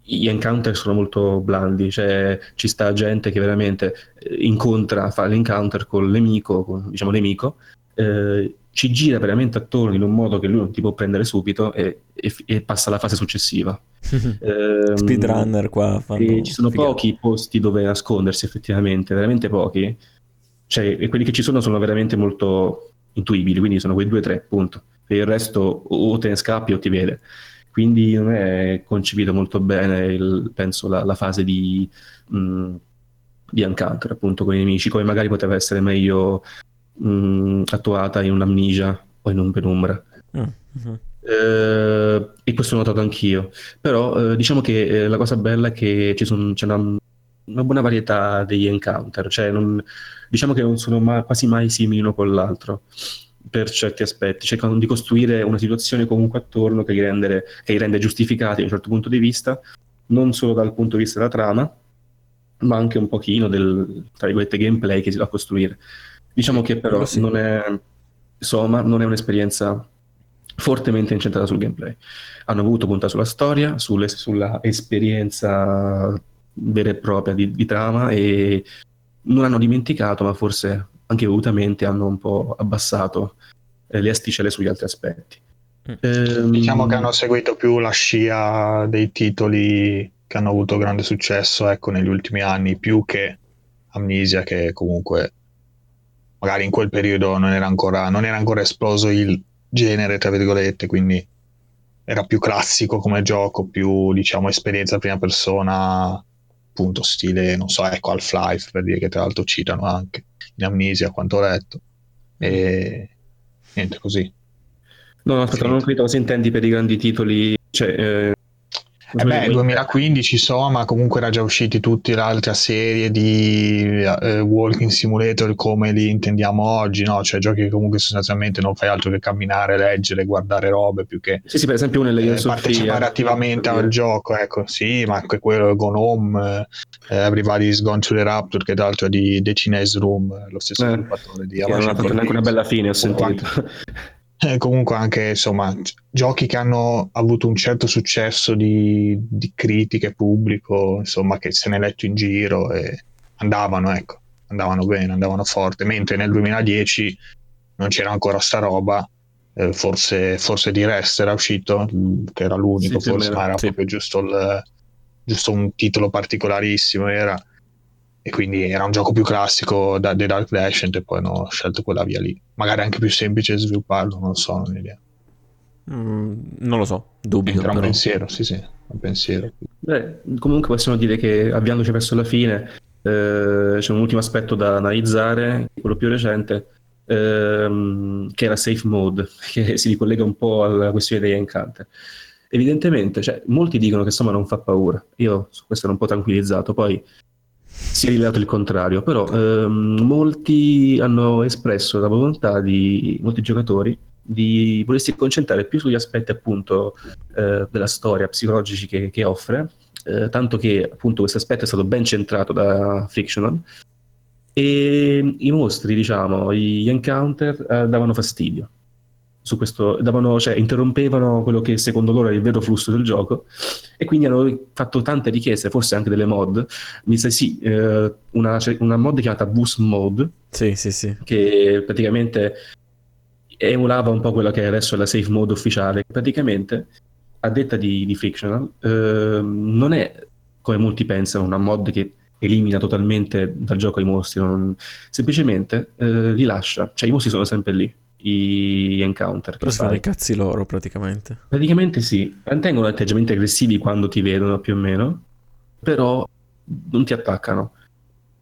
gli encounter sono molto blandi, cioè ci sta gente che veramente eh, incontra, fa l'encounter con l'amico, con, diciamo nemico, eh, ci gira veramente attorno in un modo che lui non ti può prendere subito e, e, e passa alla fase successiva. eh, Speedrunner qua. ci sono figata. pochi posti dove nascondersi effettivamente, veramente pochi. Cioè, e quelli che ci sono sono veramente molto intuibili, quindi sono quei due o tre, punto. Per il resto o te ne scappi o ti vede quindi non è concepito molto bene, il, penso, la, la, fase di, mh, di encounter appunto con i nemici, come magari poteva essere meglio mh, attuata in un'amnesia o in un penumbra. Mm-hmm. Eh, e questo ho notato anch'io. Però eh, diciamo che eh, la cosa bella è che ci son, c'è una, una, buona varietà degli encounter, cioè non, diciamo che non sono ma, quasi mai simili uno con l'altro per certi aspetti, cercano di costruire una situazione comunque attorno che li, rendere, che li rende giustificati da un certo punto di vista, non solo dal punto di vista della trama, ma anche un pochino del, tra virgolette, gameplay che si va a costruire. Diciamo che però sì. non è, insomma, non è un'esperienza fortemente incentrata sul gameplay. Hanno avuto punta sulla storia, sulle, sulla esperienza vera e propria di, di trama e non hanno dimenticato, ma forse anche volutamente hanno un po' abbassato eh, le asticelle sugli altri aspetti. Mm. Ehm... Diciamo che hanno seguito più la scia dei titoli che hanno avuto grande successo ecco, negli ultimi anni, più che Amnesia, che comunque magari in quel periodo non era ancora, non era ancora esploso il genere, tra virgolette, quindi era più classico come gioco, più diciamo esperienza prima persona, appunto stile, non so, ecco Half-Life per dire che tra l'altro citano anche in amnesia, quanto ho letto. E niente, così. No, aspetta, non ho capito cosa intendi per i grandi titoli. Cioè, eh... Eh beh, 2015 insomma, comunque era già usciti tutti l'altra serie di uh, walking simulator come li intendiamo oggi, no? Cioè giochi che comunque sostanzialmente non fai altro che camminare, leggere, guardare robe più che sì, sì, per esempio nelle eh, partecipare attivamente al gioco, ecco, sì, ma anche quello Gone Home, eh, Everybody's Gone to the Rapture, che tra l'altro è di The Chinese Room, lo stesso eh, sviluppatore di Amazon. Non ha fatto neanche una bella fine, ho sentito. Eh, comunque anche insomma giochi che hanno avuto un certo successo di, di critiche pubblico insomma che se ne è letto in giro e andavano ecco andavano bene andavano forte mentre nel 2010 non c'era ancora sta roba eh, forse, forse di Rest era uscito che era l'unico sì, forse ma era sì. proprio giusto, il, giusto un titolo particolarissimo era e quindi era un gioco più classico da The Dark Descent e poi hanno scelto quella via lì. Magari anche più semplice svilupparlo, non lo so, non ho idea. Mm, non lo so, dubito. Era un però. pensiero, sì, sì, un pensiero. Beh, comunque possiamo dire che avviandoci verso la fine eh, c'è un ultimo aspetto da analizzare, quello più recente, ehm, che era Safe Mode, che si ricollega un po' alla questione degli Encounter. Evidentemente, cioè, molti dicono che insomma non fa paura. Io su questo ero un po' tranquillizzato. Poi si è rivelato il contrario, però ehm, molti hanno espresso la volontà di molti giocatori di volersi concentrare più sugli aspetti appunto eh, della storia psicologici che, che offre, eh, tanto che appunto questo aspetto è stato ben centrato da Fictional. E i mostri, diciamo, gli encounter eh, davano fastidio su questo, davano, cioè, interrompevano quello che secondo loro era il vero flusso del gioco e quindi hanno fatto tante richieste, forse anche delle mod. Mi sa sì, eh, una, una, mod chiamata Boost Mode, sì, sì, sì. che praticamente emulava un po' quella che è adesso la safe mode ufficiale. Praticamente, a detta di, di Frictional, eh, non è come molti pensano una mod che elimina totalmente dal gioco i mostri, non... semplicemente eh, li lascia, cioè i mostri sono sempre lì gli encounter. Però sono i cazzi loro praticamente. Praticamente sì, mantengono atteggiamenti aggressivi quando ti vedono più o meno, però non ti attaccano.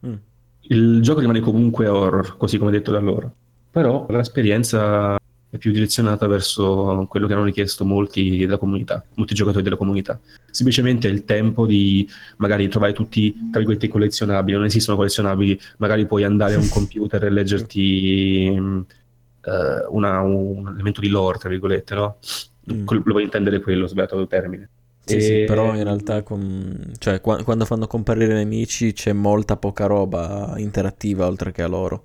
Mm. Il gioco rimane comunque horror, così come detto da loro. Però l'esperienza è più direzionata verso quello che hanno richiesto molti della comunità, molti giocatori della comunità. Semplicemente il tempo di magari trovare tutti, tra virgolette, collezionabili, non esistono collezionabili, magari puoi andare a un computer e leggerti uh, una, un elemento di lore, tra virgolette, no? Mm. Lo vuoi intendere quello, sbagliato il termine. Sì, e... sì, però in realtà con... cioè, qu- quando fanno comparire nemici c'è molta poca roba interattiva oltre che a loro.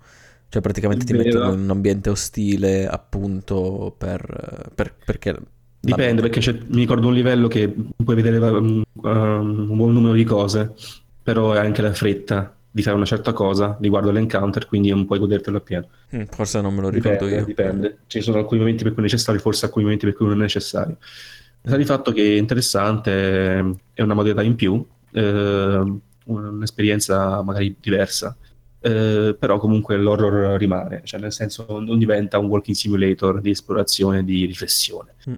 Cioè praticamente ti mettono in un ambiente ostile appunto per, per, perché... Dipende, perché mi ricordo un livello che puoi vedere um, un buon numero di cose, però è anche la fretta di fare una certa cosa riguardo all'encounter, quindi non puoi godertelo appieno. Mm, forse non me lo ricordo dipende, io. Dipende, ci sono alcuni momenti per cui è necessario, forse alcuni momenti per cui non è necessario. Sta di fatto che è interessante, è una modalità in più, eh, un'esperienza magari diversa, eh, però comunque l'horror rimane, cioè nel senso non diventa un walking simulator di esplorazione, di riflessione. Mm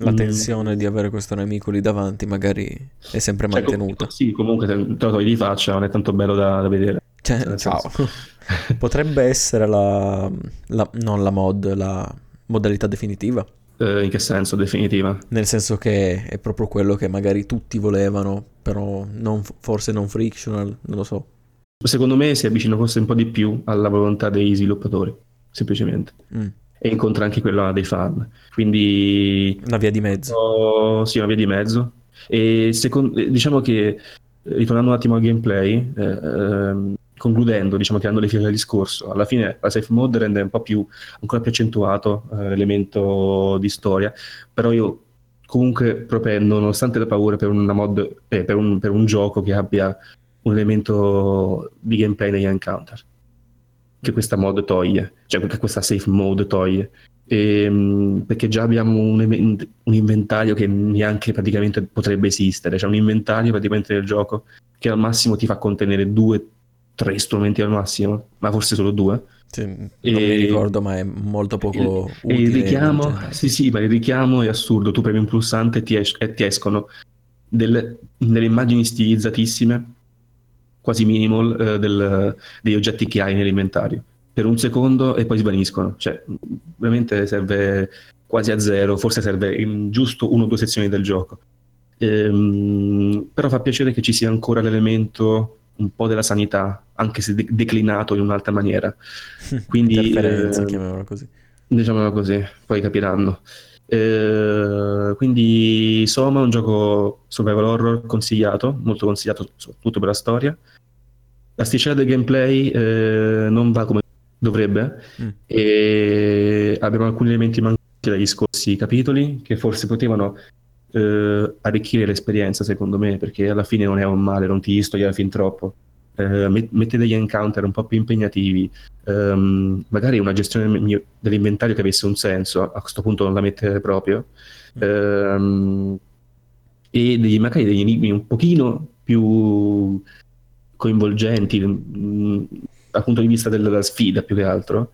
la mm. tensione mm. di avere questo nemico lì davanti magari è sempre cioè, mantenuta. Com- sì, comunque te lo togli di faccia, non è tanto bello da, da vedere. Cioè, ciao. Potrebbe essere la, la, non la mod, la modalità definitiva. Eh, in che senso definitiva? Nel senso che è proprio quello che magari tutti volevano, però non, forse non frictional, non lo so. Secondo me si avvicina forse un po' di più alla volontà dei sviluppatori, semplicemente. Mm e incontra anche quella dei fan. Quindi... Una via di mezzo. Oh, sì, una via di mezzo. E secondo, diciamo che, ritornando un attimo al gameplay, eh, ehm, concludendo, diciamo, tirando le file del discorso, alla fine la safe mode rende un po' più, ancora più accentuato eh, l'elemento di storia, però io comunque propendo, nonostante la paura per una mod, eh, per, un, per un gioco che abbia un elemento di gameplay negli encounter che questa mod toglie, cioè che questa safe mode toglie. E, ehm, perché già abbiamo un, un, inventario che neanche praticamente potrebbe esistere, c'è un inventario praticamente del gioco che al massimo ti fa contenere due, tre strumenti al massimo, ma forse solo due. Sì, non e, mi ricordo, ma è molto poco e, utile. il richiamo, sì, sì, ma il richiamo è assurdo. Tu premi un pulsante e ti, es- e ti escono delle, delle immagini stilizzatissime quasi minimal eh, del, degli oggetti che hai nell'inventario per un secondo e poi svaniscono. Cioè, veramente serve quasi a zero, forse serve in giusto una o due sezioni del gioco. Ehm, però fa piacere che ci sia ancora l'elemento un po' della sanità, anche se de- declinato in un'altra maniera. Quindi, eh, chiamiamola così. Diciamola così, poi capiranno. Eh, quindi Soma è un gioco survival horror consigliato, molto consigliato soprattutto per la storia. L'asticella del gameplay eh, non va come dovrebbe mm. e abbiamo alcuni elementi mancanti dagli scorsi capitoli che forse potevano eh, arricchire l'esperienza secondo me perché alla fine non è un male, non ti stoia fin troppo. Eh, mette degli encounter un po' più impegnativi, um, magari una gestione dell'inventario che avesse un senso, a questo punto non la mette proprio, mm. um, e degli, magari degli enigmi un pochino più coinvolgenti mh, mm, dal punto di vista della sfida più che altro.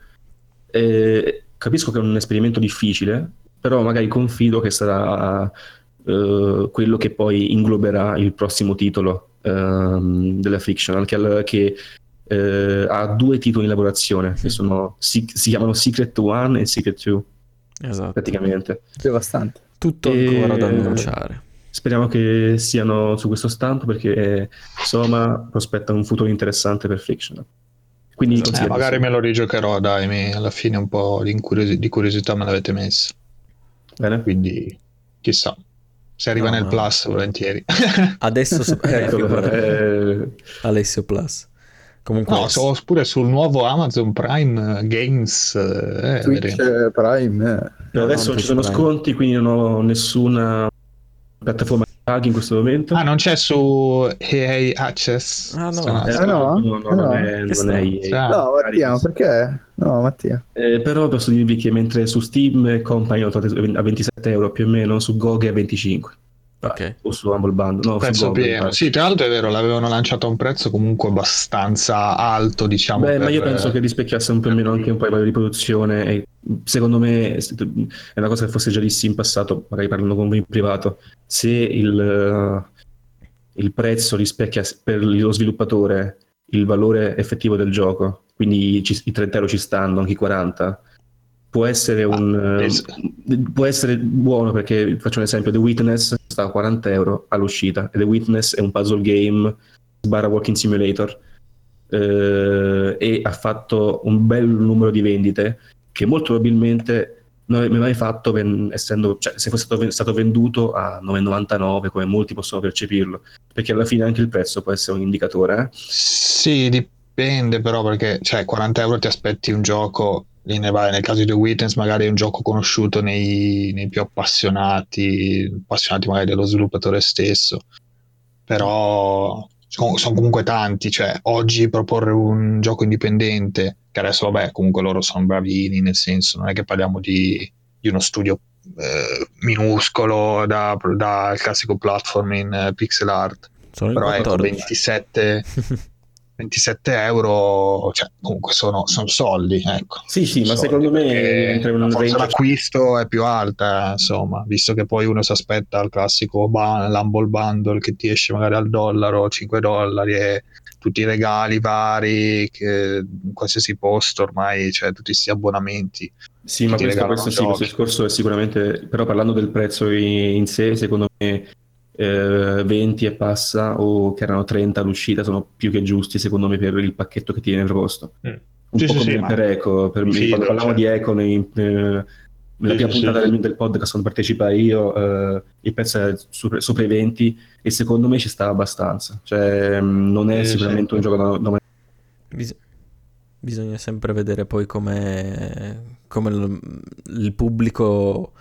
Eh, capisco che è un esperimento difficile, però magari confido che sarà uh, quello che poi ingloberà il prossimo titolo uh, della Fictional, che, che uh, ha due titoli in lavorazione, che sono, si, si, chiamano Secret 1 e Secret 2, esatto. praticamente. Devastante. Tutto ancora da annunciare. Speriamo che siano su questo stampo perché Soma prospetta un futuro interessante per Fictional. Quindi eh, magari me lo rigiocherò, dai, mi, alla fine un po' di, incurios- di curiosità me l'avete messo. Bene. Quindi chissà. Se arriva no, nel no. Plus, volentieri. Adesso so- ecco, eh, Alessio Plus. Comunque no, so pure sul nuovo Amazon Prime Games eh, Twitch Prime. Eh. Adesso non ci sono Prime. sconti, quindi non ho nessuna piattaforma paghi in questo momento? Ah, non c'è su EA Access? Ah, no. Eh, no, no, no, non è, non è EA. No, Mattia, perché? No, Mattia. Eh, però posso dirvi che mentre su Steam Company ho trovato a 27 euro più o meno, su GOG è a 25. Ok. O su Humble Bundle. No, prezzo pieno. Sì, tra l'altro è vero, l'avevano lanciato a un prezzo comunque abbastanza alto, diciamo. Beh, per... ma io penso che rispecchiasse un po' meno anche un po' di produzione e secondo me è una cosa che fosse già dissi in passato, magari parlando con voi in privato, se il, il prezzo rispecchia per lo sviluppatore il valore effettivo del gioco, quindi i 30 euro ci stanno, anche i 40, può essere, un, ah, eh, può essere buono perché faccio un esempio The Witness sta a 40 euro all'uscita e The Witness è un puzzle game barra walking simulator eh, e ha fatto un bel numero di vendite che molto probabilmente non avrebbe mai fatto ven- essendo, cioè, se fosse stato, stato venduto a 9,99 come molti possono percepirlo perché alla fine anche il prezzo può essere un indicatore eh? sì dipende però perché cioè 40 euro ti aspetti un gioco nel caso di The Witness magari è un gioco conosciuto nei, nei più appassionati, appassionati magari dello sviluppatore stesso, però sono, sono comunque tanti, cioè oggi proporre un gioco indipendente, che adesso vabbè comunque loro sono bravini, nel senso non è che parliamo di, di uno studio eh, minuscolo dal da classico platform in eh, pixel art, sono però ecco 27... 27 euro, cioè, comunque sono, sono soldi, ecco. Sì, sì, ma soldi, secondo me la forza d'acquisto è più alta, insomma, visto che poi uno si aspetta il classico ban- l'Humble Bundle che ti esce magari al dollaro, 5 dollari e tutti i regali vari, che in qualsiasi posto ormai cioè, tutti questi abbonamenti. Sì, ma questo, questo sì, questo discorso è sicuramente, però parlando del prezzo in sé, secondo me eh, 20 e passa o che erano 30 all'uscita sono più che giusti secondo me per il pacchetto che ti viene proposto. Mm. Un sì, po' sì, come per Eco, per me, quando parlavamo di Eco nei, eh, nella prima puntata del, del, podcast quando partecipai io eh, il pezzo è sopra, sopra, i 20 e secondo me ci sta abbastanza cioè mm, non è sicuramente un gioco da, da... Bis- bisogna sempre vedere poi come, come il, il pubblico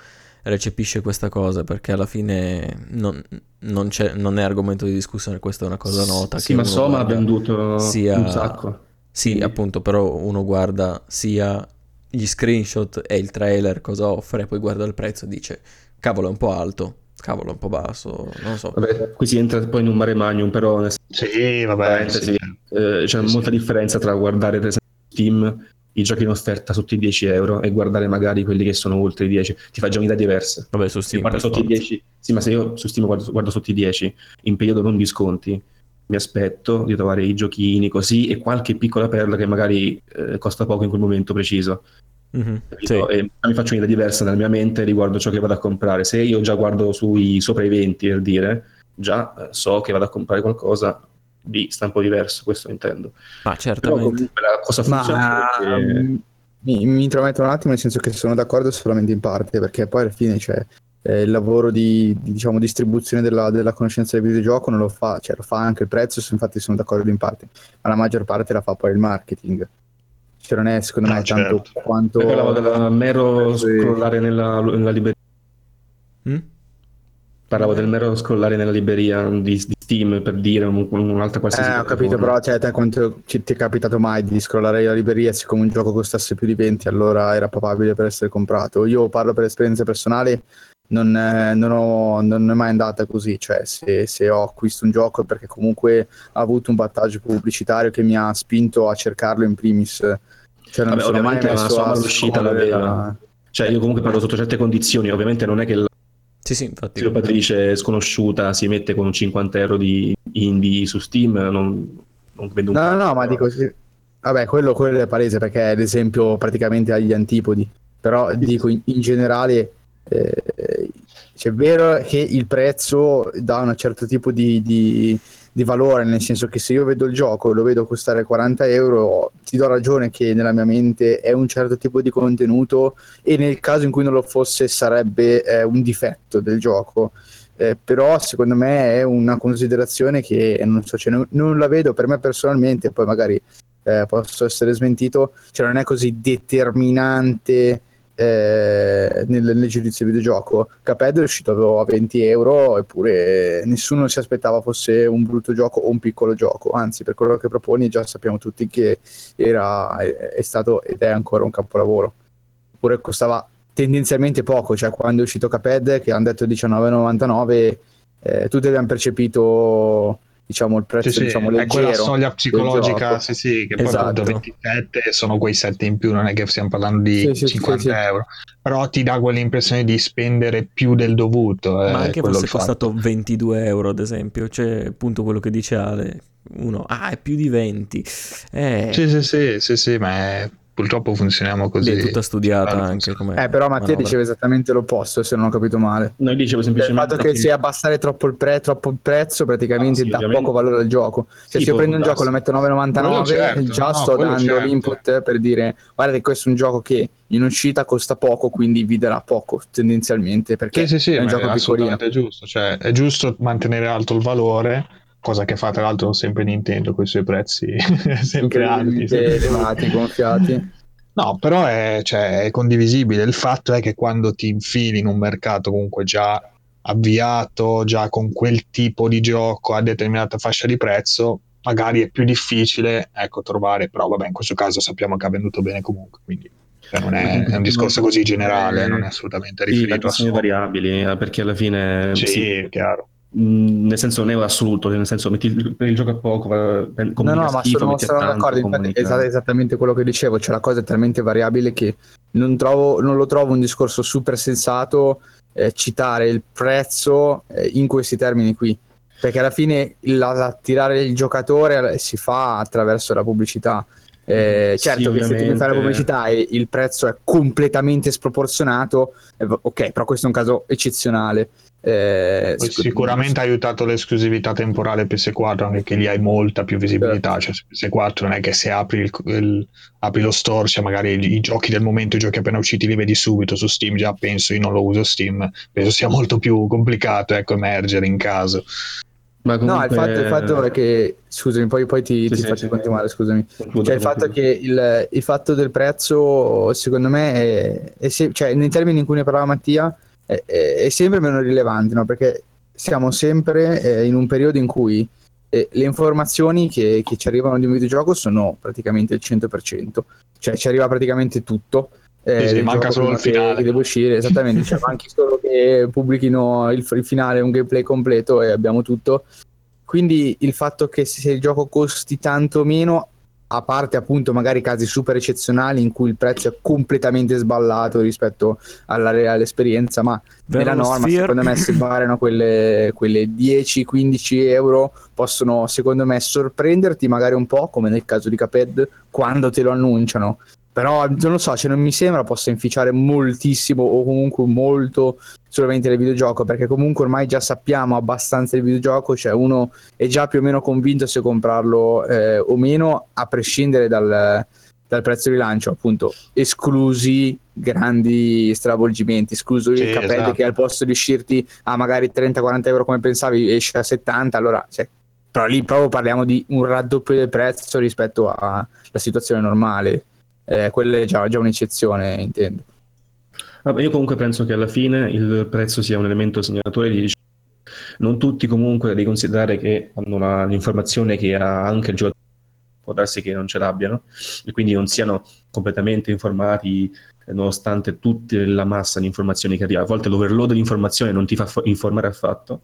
recepisce questa cosa perché alla fine non, non, non, è argomento di discussione, questa è una cosa nota. Sì, ma Soma ha venduto sia, un sacco. Sì, sì, appunto, però uno guarda sia gli screenshot e il trailer cosa offre, poi guarda il prezzo e dice cavolo è un po' alto, cavolo è un po' basso, non so. Vabbè, qui si entra poi in un mare magnum, però... Sì, vabbè, sì. Eh, c'è sì, molta differenza tra guardare per esempio Steam i giochi in offerta sotto i 10 euro e guardare magari quelli che sono oltre i 10 ti fa già un'idea diversa vabbè su Steam guardo sotto i 10 sì ma se io su Steam guardo, guardo sotto i 10 in periodo non disconti mi aspetto di trovare i giochini così e qualche piccola perla che magari eh, costa poco in quel momento preciso. Mm-hmm, sì. E mi faccio un'idea diversa nella mia mente riguardo ciò che vado a comprare. Se io già guardo sui sopra i 20 per dire, già eh, so che vado a comprare qualcosa di stampo diverso, questo intendo. Ma certamente. Però la cosa funziona Ma, perché... Mm, mi, mi intrometto un attimo nel senso che sono d'accordo solamente in parte, perché poi alla fine c'è eh, il lavoro di, di diciamo, distribuzione della, della, conoscenza del videogioco non lo fa, cioè lo fa anche il prezzo, infatti sono d'accordo in parte, ma la maggior parte la fa poi il marketing. Cioè non è secondo me ah, tanto certo. quanto... Io parlavo del mero scrollare nella, nella libreria. Mm? Parlavo del mero scrollare nella libreria di, di Steam per dire un, un'altra qualsiasi. Eh, ho capito, però cioè, te quanto ci, ti è capitato mai di scrollare la libreria siccome un gioco costasse più di 20 allora era papabile per essere comprato? Io parlo per esperienza personale, non, eh, non, ho, non, è mai andata così, cioè se, se, ho acquisto un gioco è perché comunque ha avuto un vantaggio pubblicitario che mi ha spinto a cercarlo in primis cioè, non Vabbè, sono mai messo all'uscita la vera. Cioè, io comunque parlo sotto certe condizioni, ovviamente non è che la sì, sì, infatti. sviluppatrice sconosciuta si mette con un 50 euro di indie su Steam, non, non vedo un No, no, no, ma dico sì. Vabbè, quello, quello, è palese perché è l'esempio praticamente agli antipodi. Però dico in, in generale eh, cioè, è vero che il prezzo dà un certo tipo di, di, di, valore, nel senso che se io vedo il gioco e lo vedo costare 40 euro, ti do ragione che nella mia mente è un certo tipo di contenuto e nel caso in cui non lo fosse sarebbe eh, un difetto del gioco. Eh, però secondo me è una considerazione che non so, cioè, non, non, la vedo per me personalmente, poi magari eh, posso essere smentito, cioè non è così determinante eh, nel, nel, giudizio videogioco. Caped è uscito a 20 euro eppure nessuno si aspettava fosse un brutto gioco o un piccolo gioco, anzi per quello che proponi già sappiamo tutti che era, è, stato ed è ancora un capolavoro. Eppure costava tendenzialmente poco, cioè quando è uscito Caped che hanno detto 19,99 eh, tutti abbiamo percepito diciamo il prezzo sì, diciamo, sì, leggero è quella soglia psicologica sì sì che esatto. poi 27 sono quei 7 in più non è che stiamo parlando di sì, 50 euro. Però ti dà quell'impressione di spendere più del dovuto ma anche fosse costato 22 euro ad esempio. C'è appunto quello che dice Ale uno ah è più di 20 eh... sì sì sì sì, sì ma è purtroppo funzioniamo così. È tutta studiata anche come. Eh, però Mattia diceva esattamente l'opposto, se non ho capito male. Noi dicevo semplicemente. Il fatto che se abbassare troppo il, pre- troppo il prezzo, praticamente ah, sì, dà poco valore al gioco. Cioè, se io prendo un gioco e lo metto 9,99, certo, già no, sto dando certo. l'input per dire: guarda, che questo è un gioco che in uscita costa poco, quindi vi darà poco tendenzialmente. Perché sì, sì, sì, è un gioco piccolino. È giusto, cioè, è giusto mantenere alto il valore cosa che fa tra l'altro sempre Nintendo con i suoi prezzi sempre alti, elevati, gonfiati. No, però è, cioè, è, condivisibile. Il fatto è che quando ti infili in un mercato comunque già avviato, già con quel tipo di gioco a determinata fascia di prezzo, magari è più difficile ecco, trovare, però vabbè, in questo caso sappiamo che ha venduto bene comunque, quindi cioè, non è, è, un discorso così generale, non è assolutamente riferito sì, a variabili, eh, perché alla fine... Sì, sì. chiaro nel senso non è assoluto, nel senso metti il, il gioco a poco, no, no, ma schifo, sono, sono d'accordo, infatti, esatto, esattamente quello che dicevo, cioè la cosa è talmente variabile che non, trovo, non lo trovo un discorso super sensato eh, citare il prezzo eh, in questi termini qui, perché alla fine l'attirare il giocatore eh, si fa attraverso la pubblicità. Eh, certo sì, che se tu fai la pubblicità e il prezzo è completamente sproporzionato, eh, ok, però questo è un caso eccezionale. Eh, sicuramente ha aiutato l'esclusività temporale PS4 anche che lì hai molta più visibilità certo. cioè PS4 non è che se apri, il, il, apri lo store cioè magari i, i, giochi del momento i giochi appena usciti li vedi subito su Steam già penso io non lo uso Steam penso sia molto più complicato ecco emergere in caso ma comunque... No, il fatto, il fatto, è che, scusami, poi, poi ti, sì, ti sì, faccio sì, continuare, scusami. Cioè, il fatto che il, il, fatto del prezzo, secondo me, è, è se, cioè, nei termini in cui ne parlava Mattia, è, è sempre meno rilevante, no? perché siamo sempre eh, in un periodo in cui eh, le informazioni che, che, ci arrivano di un videogioco sono praticamente il 100%, cioè ci arriva praticamente tutto. Eh, sì, sì, manca solo il finale. Che deve uscire, esattamente, cioè, manchi solo che pubblichino il, il finale, un gameplay completo e abbiamo tutto. Quindi il fatto che se il gioco costi tanto meno a parte appunto magari casi super eccezionali in cui il prezzo è completamente sballato rispetto alla reale esperienza, ma Vero nella norma sphere. secondo me se variano quelle, quelle 10-15 euro possono secondo me sorprenderti magari un po' come nel caso di Caped quando te lo annunciano però non lo so, cioè non mi sembra possa inficiare moltissimo o comunque molto solamente il videogioco, perché comunque ormai già sappiamo abbastanza del videogioco, cioè uno è già più o meno convinto se comprarlo eh, o meno, a prescindere dal, dal prezzo di lancio, appunto, esclusi grandi stravolgimenti, escluso sì, il capelli esatto. che al posto di uscirti a magari 30-40 euro come pensavi esce a 70, allora cioè, però lì proprio parliamo di un raddoppio del prezzo rispetto alla situazione normale eh, quella è già, già un'eccezione, intendo. Vabbè, io comunque penso che alla fine il prezzo sia un elemento segnalatore di non tutti comunque devi considerare che hanno una, l'informazione che ha anche il giocatore può darsi che non ce l'abbiano e quindi non siano completamente informati nonostante tutta la massa di informazioni che arriva. A volte l'overload di informazioni non ti fa informare affatto,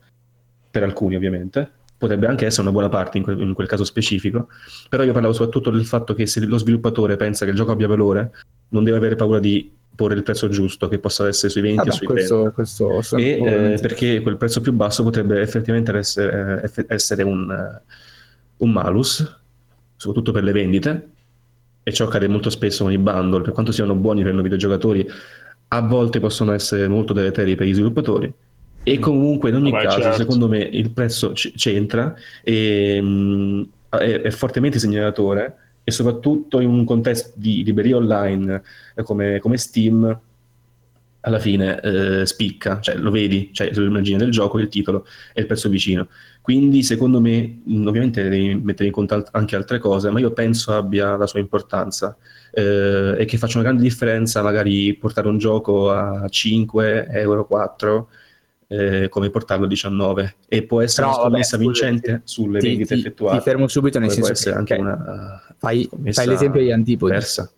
per alcuni ovviamente, potrebbe anche essere una buona parte in quel, in quel, caso specifico, però io parlavo soprattutto del fatto che se lo sviluppatore pensa che il gioco abbia valore, non deve avere paura di porre il prezzo giusto, che possa essere sui 20 ah, o sui questo, 30. Questo, e, eh, perché quel prezzo più basso potrebbe effettivamente essere, eh, essere un, eh, un, malus, soprattutto per le vendite, e ciò accade molto spesso con i bundle, per quanto siano buoni per i videogiocatori, a volte possono essere molto deleteri per gli sviluppatori, e comunque in ogni Vabbè, caso, certo. secondo me, il prezzo c- c'entra e mh, mm, è, è, fortemente segnalatore e soprattutto in un contesto di libreria online eh, come, come, Steam alla fine eh, spicca, cioè lo vedi, cioè l'immagine del gioco, il titolo e il prezzo vicino. Quindi secondo me, mm, ovviamente devi mettere in conto anche altre cose, ma io penso abbia la sua importanza eh, e che faccia una grande differenza magari portare un gioco a 5 euro, 4 eh, come portarlo a 19 e può essere Però, una scommessa vabbè, vincente sulle ti, vendite ti, effettuate. Ti fermo subito nel senso che anche una fai, fai l'esempio degli antipodi. Persa.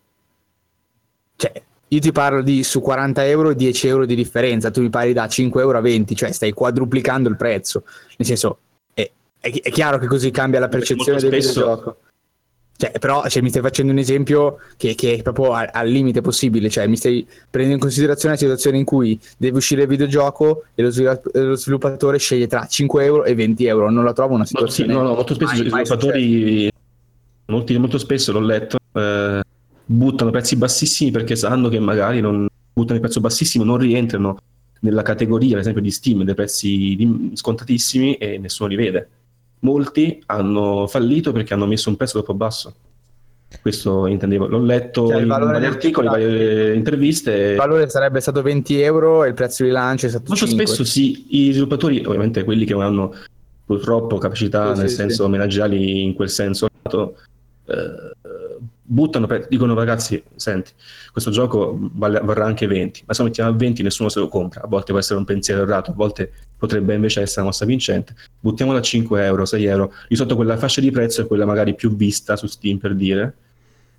Cioè, io ti parlo di su 40 euro 10 euro di differenza, tu mi parli da 5 euro a 20, cioè stai quadruplicando il prezzo. Nel senso, è, è, è chiaro che così cambia la percezione del spesso, videogioco. Cioè, però cioè, mi stai facendo un esempio che, che è proprio al, al, limite possibile, cioè mi stai prendendo in considerazione la situazione in cui deve uscire il videogioco e lo, svilupp- lo sviluppatore sceglie tra 5 euro e 20 euro, non la trovo una situazione... No, no, molto spesso i sviluppatori, molti, molto spesso l'ho letto, eh, buttano prezzi bassissimi perché sanno che magari non buttano il prezzo bassissimo, non rientrano nella categoria, ad esempio, di Steam, dei prezzi scontatissimi e nessuno li vede molti hanno fallito perché hanno messo un prezzo troppo basso. Questo intendevo, l'ho letto cioè, in vari articoli, varie interviste. Il valore sarebbe stato 20 euro e il prezzo di lancio è stato Molto 5. spesso sì, i sviluppatori, ovviamente quelli che non hanno purtroppo capacità sì, nel sì, senso sì. manageriali in quel senso, eh, buttano, per, dicono ragazzi, senti, questo gioco vale, varrà anche 20, ma se lo mettiamo a 20 nessuno se lo compra, a volte può essere un pensiero errato, a volte potrebbe invece essere una mossa vincente, buttiamola a 5 euro, 6 euro, di sotto quella fascia di prezzo è quella magari più vista su Steam per dire,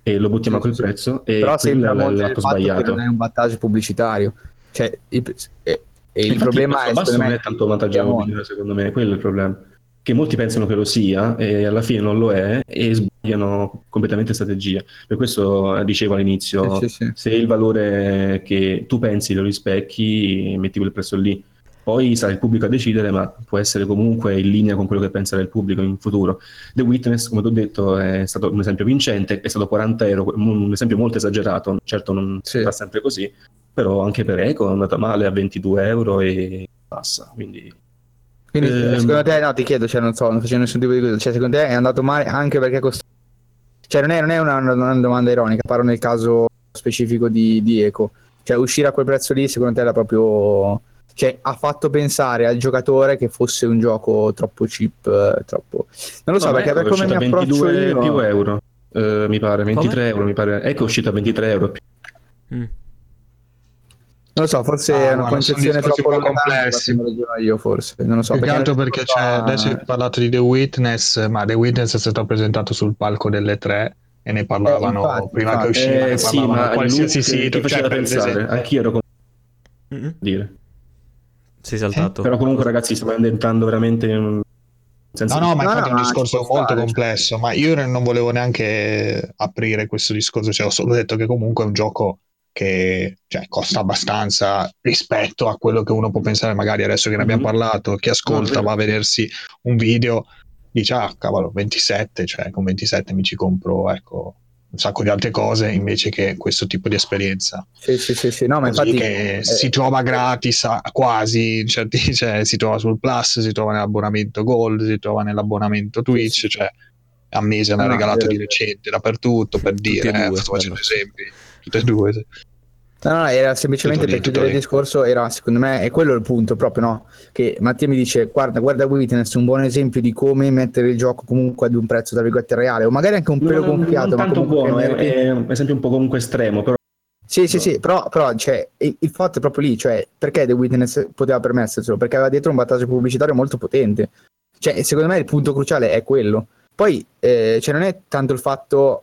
e lo buttiamo a quel prezzo, e però sembra molto sbagliato. non è un vantaggio pubblicitario, cioè, il, e, e il problema è... non è tanto vantaggio secondo me, quello è il problema che molti pensano che lo sia e alla fine non lo è e sbagliano completamente strategia. Per questo dicevo all'inizio, sì, sì, sì. se il valore che tu pensi lo rispecchi, metti quel prezzo lì. Poi sarà il pubblico a decidere, ma può essere comunque in linea con quello che penserà il pubblico in futuro. The Witness, come ti ho detto, è stato un esempio vincente, è stato 40 euro, un esempio molto esagerato, certo non va sempre così, però anche per Eco è andata male a 22 euro e passa, quindi quindi ehm... secondo te, no, ti chiedo, cioè non so, non faccio nessun tipo di cosa, cioè secondo te è andato male anche perché costa... Cioè non è, non è una, una, domanda ironica, parlo nel caso specifico di, di Eco. Cioè uscire a quel prezzo lì secondo te era proprio... Cioè ha fatto pensare al giocatore che fosse un gioco troppo cheap, eh, troppo... Non lo so, no, perché ecco, per come mi 22 io... più euro, eh, mi pare, 23 come? euro mi pare. Ecco è uscita a 23 euro più. Mm. Non lo so, forse ah, è una concezione troppo complessa. Io forse, non lo so. Più altro perché c'è, adesso hai parlato di The Witness, ma The Witness è stato presentato sul palco delle tre e ne parlavano eh, infatti, prima infatti. che usciva. Eh, sì, ma qualsiasi sito. Ti cioè, pensare, anch'io ero con... mm-hmm. dire. Sei saltato. Eh? Però comunque ragazzi stiamo entrando veramente in un... Senza no, no, ma infatti è un discorso molto stare, complesso, ma io non volevo neanche aprire questo discorso, cioè ho solo detto che comunque è un gioco che cioè, costa abbastanza rispetto a quello che uno può pensare magari adesso che ne abbiamo mm-hmm. parlato, chi ascolta va a vedersi un video, dice ah cavolo 27, cioè con 27 mi ci compro ecco un sacco di altre cose invece che questo tipo di esperienza. Sì, sì, sì, sì. No, ma infatti che eh, si trova gratis a, quasi, certi, cioè, si trova sul Plus, si trova nell'abbonamento Gold, si trova nell'abbonamento Twitch, cioè a me se l'ha no, regalato di recente dappertutto per dire, eh, sto facendo esempi, tutte e due. No, no, era semplicemente per chiudere il discorso, era secondo me, è quello il punto proprio, no? Che Mattia mi dice, guarda, guarda Witness, un buon esempio di come mettere il gioco comunque ad un prezzo, tra virgolette, reale, o magari anche un pelo non, gonfiato. Non tanto buono, è, è, un esempio un po' comunque estremo, però... Sì, sì, sì, però, però cioè, il, il, fatto è proprio lì, cioè, perché The Witness poteva permetterselo? Perché aveva dietro un vantaggio pubblicitario molto potente. Cioè, secondo me il punto cruciale è quello. Poi, eh, cioè, non è tanto il fatto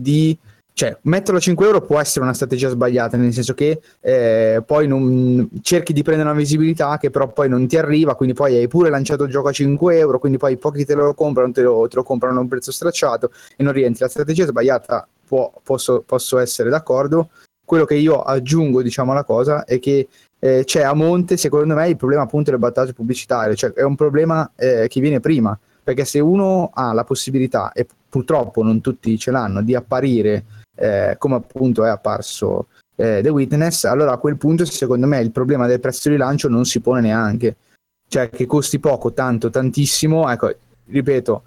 di cioè, metterlo a 5 euro può essere una strategia sbagliata, nel senso che eh, poi non, cerchi di prendere una visibilità che però poi non ti arriva, quindi poi hai pure lanciato il gioco a 5 euro, quindi poi pochi te lo comprano, te lo, te lo comprano a un prezzo stracciato e non rientri. La strategia sbagliata può, posso, posso essere d'accordo. Quello che io aggiungo, diciamo, alla cosa è che eh, c'è a monte, secondo me, il problema appunto del battaggio pubblicitario, cioè è un problema eh, che viene prima, perché se uno ha la possibilità, e purtroppo non tutti ce l'hanno, di apparire eh, come appunto è apparso eh, The Witness, allora a quel punto secondo me il problema del prezzo di lancio non si pone neanche. Cioè che costi poco, tanto, tantissimo, ecco, ripeto,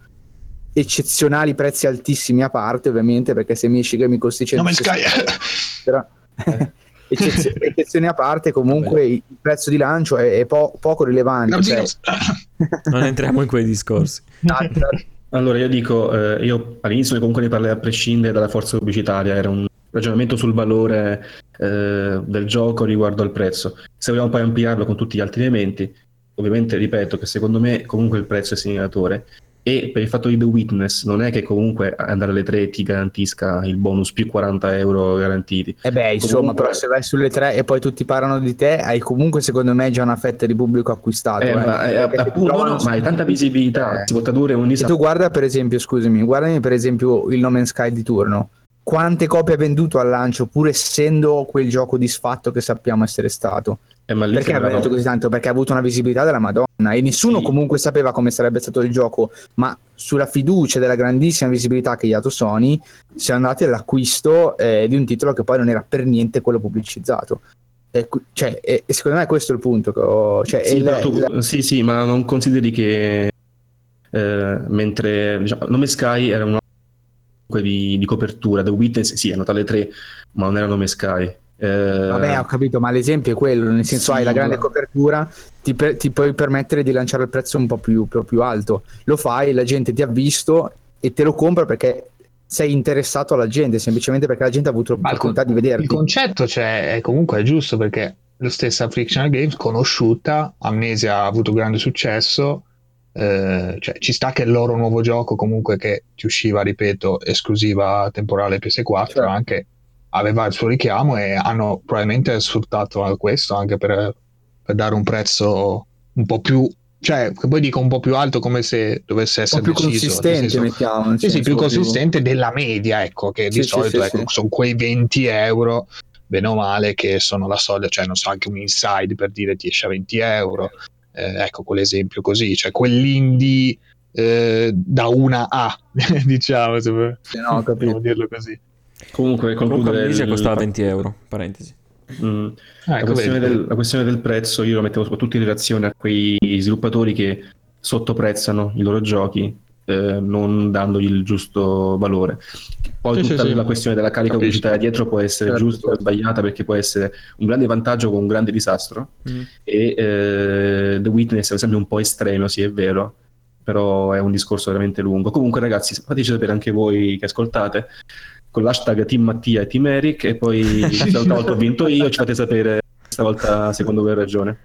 eccezionali prezzi altissimi a parte ovviamente perché se Michigan mi costi 100 no, però eccezioni a parte comunque il prezzo di lancio è, è po- poco rilevante cioè... non entriamo in quei discorsi allora io dico, eh, io all'inizio comunque ne parlai a prescindere dalla forza pubblicitaria, era un ragionamento sul valore eh, del gioco riguardo al prezzo. Se vogliamo poi ampliarlo con tutti gli altri elementi, ovviamente ripeto che secondo me comunque il prezzo è segnalatore e per il fatto di The Witness non è che comunque andare alle 3 ti garantisca il bonus più 40 euro garantiti. E eh beh, insomma, comunque... però se vai sulle 3 e poi tutti parlano di te, hai comunque secondo me già una fetta di pubblico acquistato. Eh, eh. Ma, eh, appunto, no, ma hai tanta visibilità, eh. si può tradurre un disastro. tu guarda per esempio, scusami, guardami per esempio il No Man's Sky di turno. Quante copie ha venduto al lancio, pur essendo quel gioco disfatto che sappiamo essere stato? Eh, perché ha venduto così tanto? Perché ha avuto una visibilità della Madonna e nessuno sì. comunque sapeva come sarebbe stato il gioco, ma sulla fiducia della grandissima visibilità che gli ha dato Sony si è andati all'acquisto eh, di un titolo che poi non era per niente quello pubblicizzato. E, cioè, e, e secondo me questo è il punto. Ho, cioè, sì, il, tu, il... sì, sì, ma non consideri che eh, mentre diciamo, Nome Sky era una di, di copertura, The Witness sì, hanno tale tre, ma non era Nome Sky eh... Vabbè, ho capito, ma l'esempio è quello, nel senso sì, hai la grande copertura, ti, per, ti, puoi permettere di lanciare il prezzo un po' più, più alto. Lo fai, la gente ti ha visto e te lo compra perché sei interessato alla gente, semplicemente perché la gente ha avuto l'opportunità di vederti. Il concetto cioè, è comunque è giusto perché lo stessa Frictional Games, conosciuta, Amnesia ha avuto grande successo, eh, cioè, ci sta che il loro nuovo gioco comunque che ti usciva, ripeto, esclusiva temporale PS4, certo. anche aveva il suo richiamo e hanno probabilmente sfruttato questo anche per, per dare un prezzo un po' più cioè, poi dico un po' più alto come se dovesse essere più deciso, consistente, senso, mettiamo. Sì, sì, più consistente della media, ecco, che di sì, solito sì, ecco, sono quei 20 euro, bene o male, che sono la soglia, cioè non so, anche un inside per dire ti esce a 20 euro, eh, ecco quell'esempio così, cioè quell'indie eh, da una A, diciamo, se no, capito. dirlo così. Comunque, concludere. Comunque, costava 20 euro, parentesi. Mm. Ah, ecco, la, questione del, la, questione del, prezzo io lo mettevo soprattutto in relazione a quei sviluppatori che sottoprezzano i loro giochi eh, non dandogli il giusto valore. Poi sì, tutta sì, la sì. questione della carica pubblicitaria dietro può essere certo. giusta o sbagliata perché può essere un grande vantaggio con un grande disastro mm. e eh, The Witness è un esempio un po' estremo, sì è vero, però è un discorso veramente lungo. Comunque ragazzi, fateci sapere anche voi che ascoltate con l'hashtag Team Mattia e Team Eric e poi questa volta ho vinto io, ci fate sapere stavolta secondo voi ragione.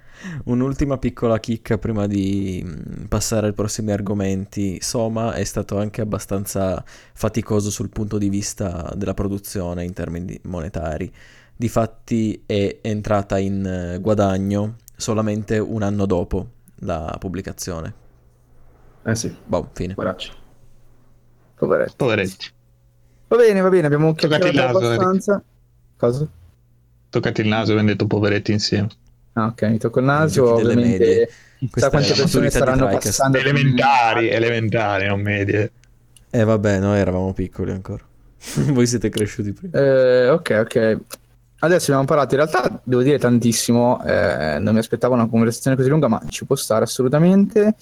Un'ultima piccola chicca prima di mm, passare ai prossimi argomenti. Soma è stato anche abbastanza faticoso sul punto di vista della produzione in termini monetari. Difatti è entrata in eh, guadagno solamente un anno dopo la pubblicazione. Eh sì. Boh, fine. Poveracci. Poveretti. Poveretti. Va bene, va bene, abbiamo chiacchierato abbastanza. Eric. Cosa? Toccati il naso, abbiamo detto poveretti insieme. Ah, ok, mi tocco il naso, ovviamente. Chissà quante persone staranno passando. Elementari, elementari, non medie. Eh vabbè, noi eravamo piccoli ancora. Voi siete cresciuti prima. Eh, ok, ok. Adesso abbiamo parlato, in realtà devo dire tantissimo, eh, non mi aspettavo una conversazione così lunga, ma ci può stare assolutamente.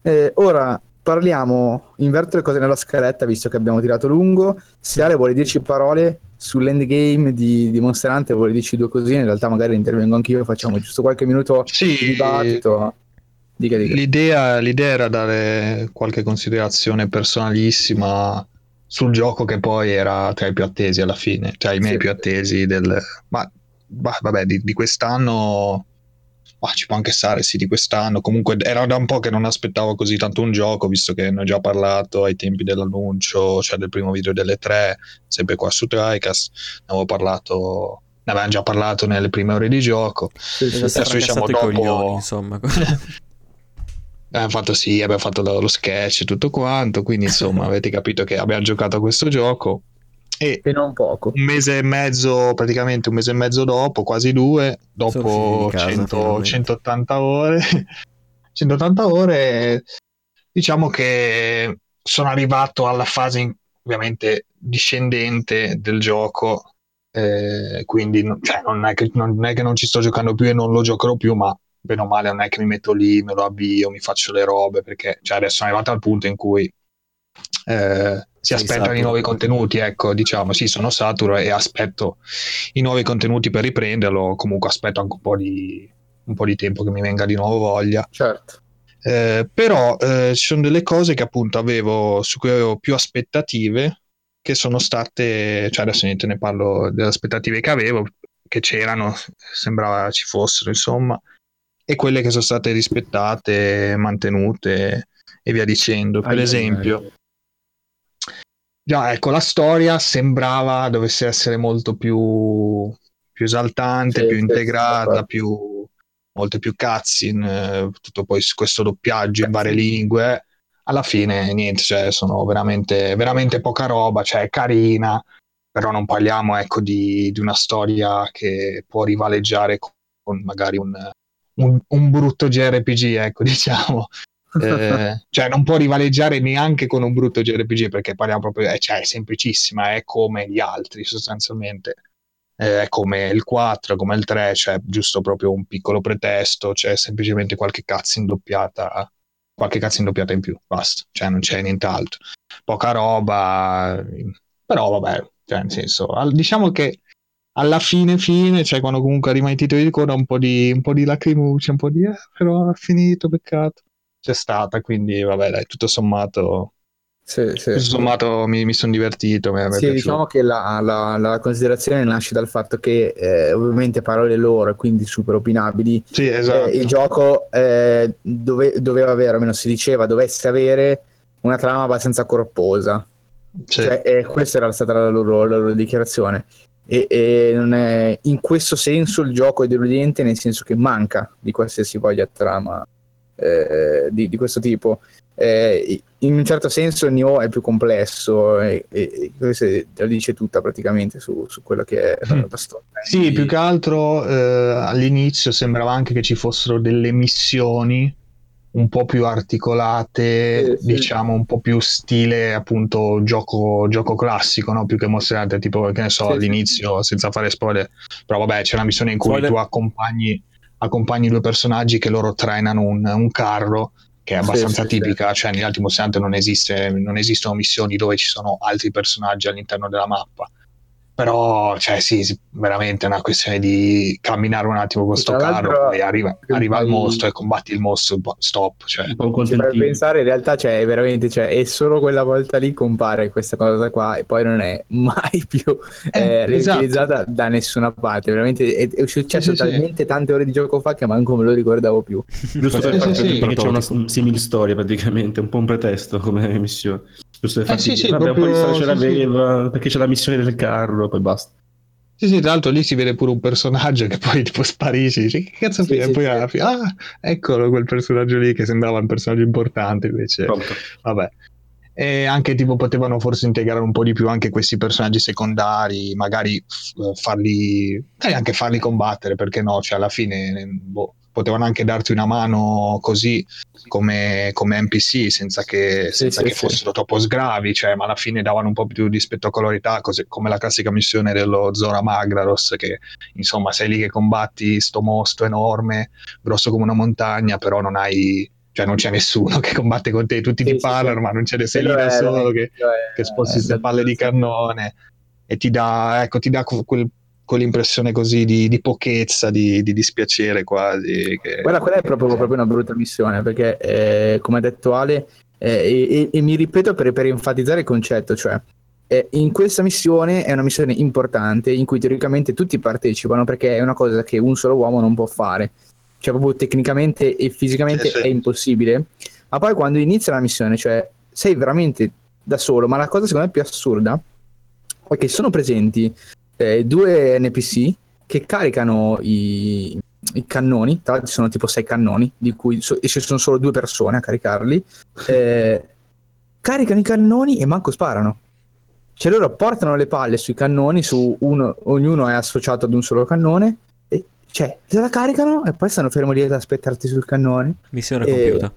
Eh, ora parliamo, inverto le cose nella scaletta, visto che abbiamo tirato lungo. Se Ale vuole dirci parole sull'endgame di, di Monster Hunter, vuole dirci due cosine, in realtà magari intervengo anch'io, facciamo giusto qualche minuto sì, di dibattito. Dica, dica. L'idea, l'idea era dare qualche considerazione personalissima sul gioco che poi era tra i più attesi alla fine, tra i miei sì. più attesi del... Ma, bah, vabbè, di, di quest'anno... Ah, ci può anche stare, sì, di quest'anno. Comunque era da un po' che non aspettavo così tanto un gioco, visto che ne ho già parlato ai tempi dell'annuncio, cioè del primo video delle tre, sempre qua su TriCast. Ne avevo parlato, ne avevamo già parlato nelle prime ore di gioco. Sì, sì, Adesso diciamo dopo... Coglioni, insomma. Abbiamo fatto sì, abbiamo fatto lo sketch e tutto quanto, quindi insomma avete capito che abbiamo giocato a questo gioco e, e non poco. Un mese e mezzo, praticamente un mese e mezzo dopo, quasi due, dopo casa, 100, 180 ore, 180 ore, diciamo che sono arrivato alla fase ovviamente discendente del gioco, eh, quindi cioè, non, è che, non è che non ci sto giocando più e non lo giocherò più, ma bene o male non è che mi metto lì, me lo avvio, mi faccio le robe, perché cioè, adesso sono arrivato al punto in cui eh, si aspettano i nuovi contenuti, ecco, diciamo, sì, sono saturo e aspetto i nuovi contenuti per riprenderlo, comunque aspetto anche un po' di, un po' di tempo che mi venga di nuovo voglia. Certo. Eh, però eh, ci sono delle cose che appunto avevo su cui avevo più aspettative che sono state, cioè adesso niente ne parlo delle aspettative che avevo, che c'erano, sembrava ci fossero, insomma, e quelle che sono state rispettate, mantenute e via dicendo. Per ah, esempio, già ecco, la storia sembrava dovesse essere molto più, più esaltante, sì, più integrata, sì, più, molte più cutscene, tutto poi questo doppiaggio in varie lingue. Alla fine, niente, cioè, sono veramente, veramente poca roba, cioè carina, però non parliamo ecco, di, di una storia che può rivaleggiare con magari un, un, un brutto JRPG, ecco, diciamo. Eh, cioè non può rivaleggiare neanche con un brutto JRPG perché parliamo proprio, eh, cioè è semplicissima, è come gli altri sostanzialmente, eh, è come il 4, come il 3, cioè giusto proprio un piccolo pretesto, cioè semplicemente qualche cazzo in doppiata, qualche cazzo in doppiata in più, basta, cioè non c'è nient'altro, poca roba, però vabbè, cioè nel senso, diciamo che alla fine fine, cioè quando comunque arrivano i titoli di coda, un po' di, un po' di lacrimucce, un po' di eh, però è finito, peccato. C'è stata, quindi vabbè, dai, tutto sommato. Sì, sì. Tutto sommato mi, mi sono divertito. Mi, sì, diciamo che la, la, la, considerazione nasce dal fatto che eh, ovviamente parole loro, quindi super opinabili. Sì, esatto. Eh, il gioco eh, dove, doveva avere, almeno si diceva, dovesse avere una trama abbastanza corposa. Sì. Cioè, questa era stata la loro, la loro dichiarazione e, e non è, in questo senso il gioco è deludente nel senso che manca di qualsiasi voglia trama eh, di, di, questo tipo eh, in un certo senso il Nioh è più complesso e, e, questo la dice tutta praticamente su, su quello che è la, la storia sì, più che altro eh, all'inizio sembrava anche che ci fossero delle missioni un po' più articolate, sì, diciamo un po' più stile appunto gioco, gioco classico, no? più che mostrate tipo che ne so sì, all'inizio senza fare spoiler, però vabbè c'è una missione in cui spoiler. tu accompagni, accompagni due personaggi che loro trainano un, un carro che è abbastanza tipica, cioè negli altri Monster non, esiste, non esistono missioni dove ci sono altri personaggi all'interno della mappa però cioè sì, veramente è una questione di camminare un attimo con questo carro e arriva, arriva il mostro e combatti il mostro stop cioè. per pensare in realtà cioè, veramente cioè, è solo quella volta lì compare questa cosa qua e poi non è mai più eh, eh, esatto. reutilizzata da nessuna parte veramente è, è successo sì, talmente sì. tante ore di gioco fa che manco me lo ricordavo più giusto per sì, sì, perché c'è una simile storia praticamente un po' un pretesto come missione giusto per farti eh, sì, sì, vabbè proprio, un po' di storia ce l'aveva perché c'è la missione del carro poi basta. Sì, sì, tra l'altro lì si vede pure un personaggio che poi tipo sparisce, dice che cazzo sì, e poi alla fine, ah, eccolo quel personaggio lì che sembrava un personaggio importante invece, Pronto. vabbè. E anche tipo potevano forse integrare un po' di più anche questi personaggi secondari, magari farli, eh, anche farli combattere, perché no, cioè alla fine, boh, potevano anche darti una mano così come, come NPC senza che, senza sì, che sì, fossero sì. troppo sgravi, cioè, ma alla fine davano un po' più di spettacolarità, così, come la classica missione dello Zora Magraros, che insomma sei lì che combatti sto mostro enorme, grosso come una montagna, però non hai cioè non c'è nessuno che combatte con te, tutti ti parlano, ma non c'è nessuno da solo che, che sposti queste palle di cannone e ti dà, ecco, ti dà quel quell'impressione così di, di pochezza, di, di, dispiacere quasi. Che... Guarda, quella è proprio, proprio una brutta missione perché, eh, come ha detto Ale, eh, e, e, mi ripeto per, per, enfatizzare il concetto, cioè eh, in questa missione è una missione importante in cui teoricamente tutti partecipano perché è una cosa che un solo uomo non può fare, cioè proprio tecnicamente e fisicamente sì, è impossibile. Ma poi quando inizia la missione, cioè sei veramente da solo, ma la cosa secondo me più assurda è che sono presenti eh, due NPC che caricano i, i cannoni, tra l'altro sono tipo sei cannoni, di cui so, e ci sono solo due persone a caricarli, eh, caricano i cannoni e manco sparano. Cioè loro portano le palle sui cannoni, su uno, ognuno è associato ad un solo cannone, e cioè se la caricano e poi stanno fermi lì ad aspettarti sul cannone. Missione compiuta.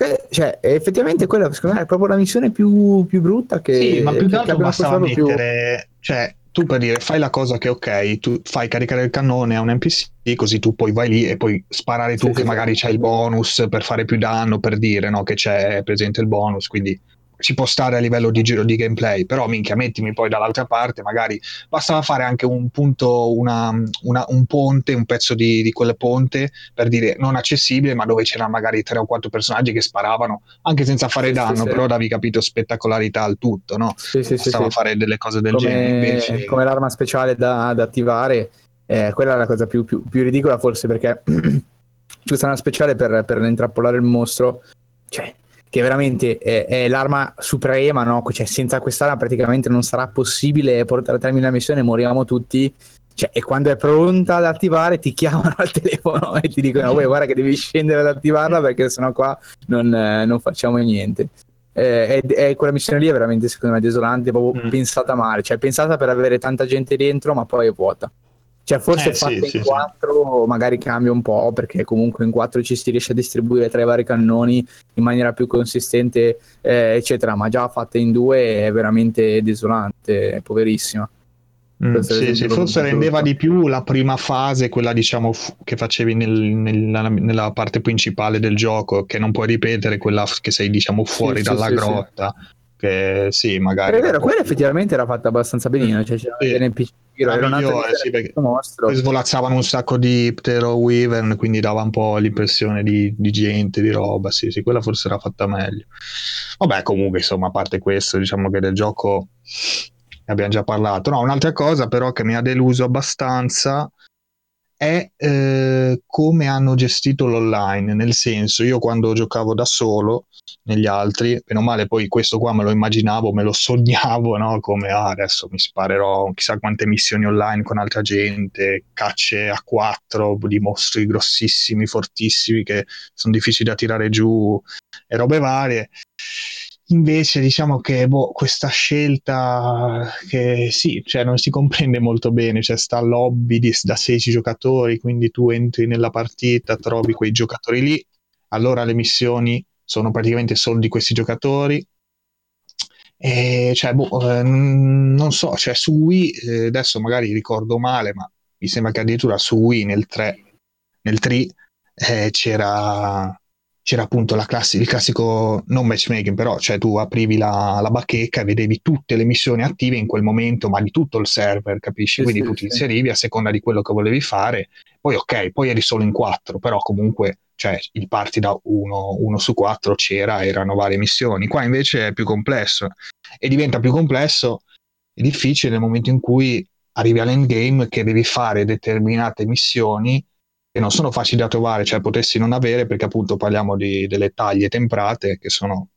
Eh, cioè, effettivamente quella secondo me è proprio la missione più, più brutta che... Sì, ma più che altro bastava mettere... Più... Cioè, tu per dire fai la cosa che ok, tu fai caricare il cannone a un NPC, così tu poi vai lì e puoi sparare tu sì, che sì, magari sì. c'hai il bonus per fare più danno, per dire no, che c'è presente il bonus, quindi ci può stare a livello di giro di gameplay, però minchia, mettimi poi dall'altra parte, magari bastava fare anche un punto, una, una, un ponte, un pezzo di, di, quel ponte per dire non accessibile, ma dove c'erano magari tre o quattro personaggi che sparavano anche senza fare sì, danno, sì, però davi capito spettacolarità al tutto, no? Sì, sì, bastava sì, fare delle cose del come, genere. Invece... Come l'arma speciale da, da attivare, eh, quella è la cosa più, più, più ridicola forse perché questa arma speciale per, per intrappolare il mostro, cioè che veramente è, è, l'arma suprema, no? Cioè, senza quest'arma praticamente non sarà possibile portare a termine la missione, moriamo tutti. Cioè, e quando è pronta ad attivare ti chiamano al telefono e ti dicono guarda che devi scendere ad attivarla perché sennò qua non, eh, non facciamo niente. Eh, è, è, quella missione lì è veramente secondo me desolante, proprio mm. pensata male, cioè pensata per avere tanta gente dentro ma poi è vuota. Cioè, forse eh, fatta sì, in 4 sì, magari cambia un po', perché comunque in 4 ci si riesce a distribuire tra i vari cannoni in maniera più consistente, eh, eccetera. Ma già fatta in 2 è veramente desolante, è poverissima. Mm, sì, sì, forse rendeva di più la prima fase, quella diciamo f- che facevi nel, nella, nella, parte principale del gioco, che non puoi ripetere, quella f- che sei diciamo fuori sì, dalla grotta. Che sì, magari. È vero, quella effettivamente era fatta abbastanza benino, cioè c'era sì. NPC era migliore, sì, perché poi svolazzavano un sacco di Ptero Wyvern, quindi dava un po' l'impressione di, di, gente, di roba, sì, sì, quella forse era fatta meglio. Vabbè, comunque, insomma, a parte questo, diciamo che del gioco ne abbiamo già parlato. No, un'altra cosa però che mi ha deluso abbastanza è eh, come hanno gestito l'online, nel senso io quando giocavo da solo negli altri, meno male poi questo qua me lo immaginavo, me lo sognavo, no? come ah, adesso mi sparerò chissà quante missioni online con altra gente, cacce a quattro di mostri grossissimi, fortissimi che sono difficili da tirare giù e robe varie. Invece diciamo che boh, questa scelta che sì, cioè non si comprende molto bene, cioè sta lobby di, da 16 giocatori, quindi tu entri nella partita, trovi quei giocatori lì, allora le missioni sono praticamente solo di questi giocatori. E cioè, boh, eh, non so, cioè su Wii, eh, adesso magari ricordo male, ma mi sembra che addirittura su Wii nel 3, nel 3 eh, c'era c'era appunto classi- il classico non matchmaking, però cioè tu aprivi la, la, bacheca e vedevi tutte le missioni attive in quel momento, ma di tutto il server, capisci? Quindi sì, tu ti inserivi a seconda di quello che volevi fare. Poi ok, poi eri solo in quattro, però comunque cioè, il party da uno, uno su quattro c'era, erano varie missioni. Qua invece è più complesso e diventa più complesso e difficile nel momento in cui arrivi all'endgame che devi fare determinate missioni che non sono facili da trovare, cioè potessi non avere perché appunto parliamo di, delle taglie temprate che sono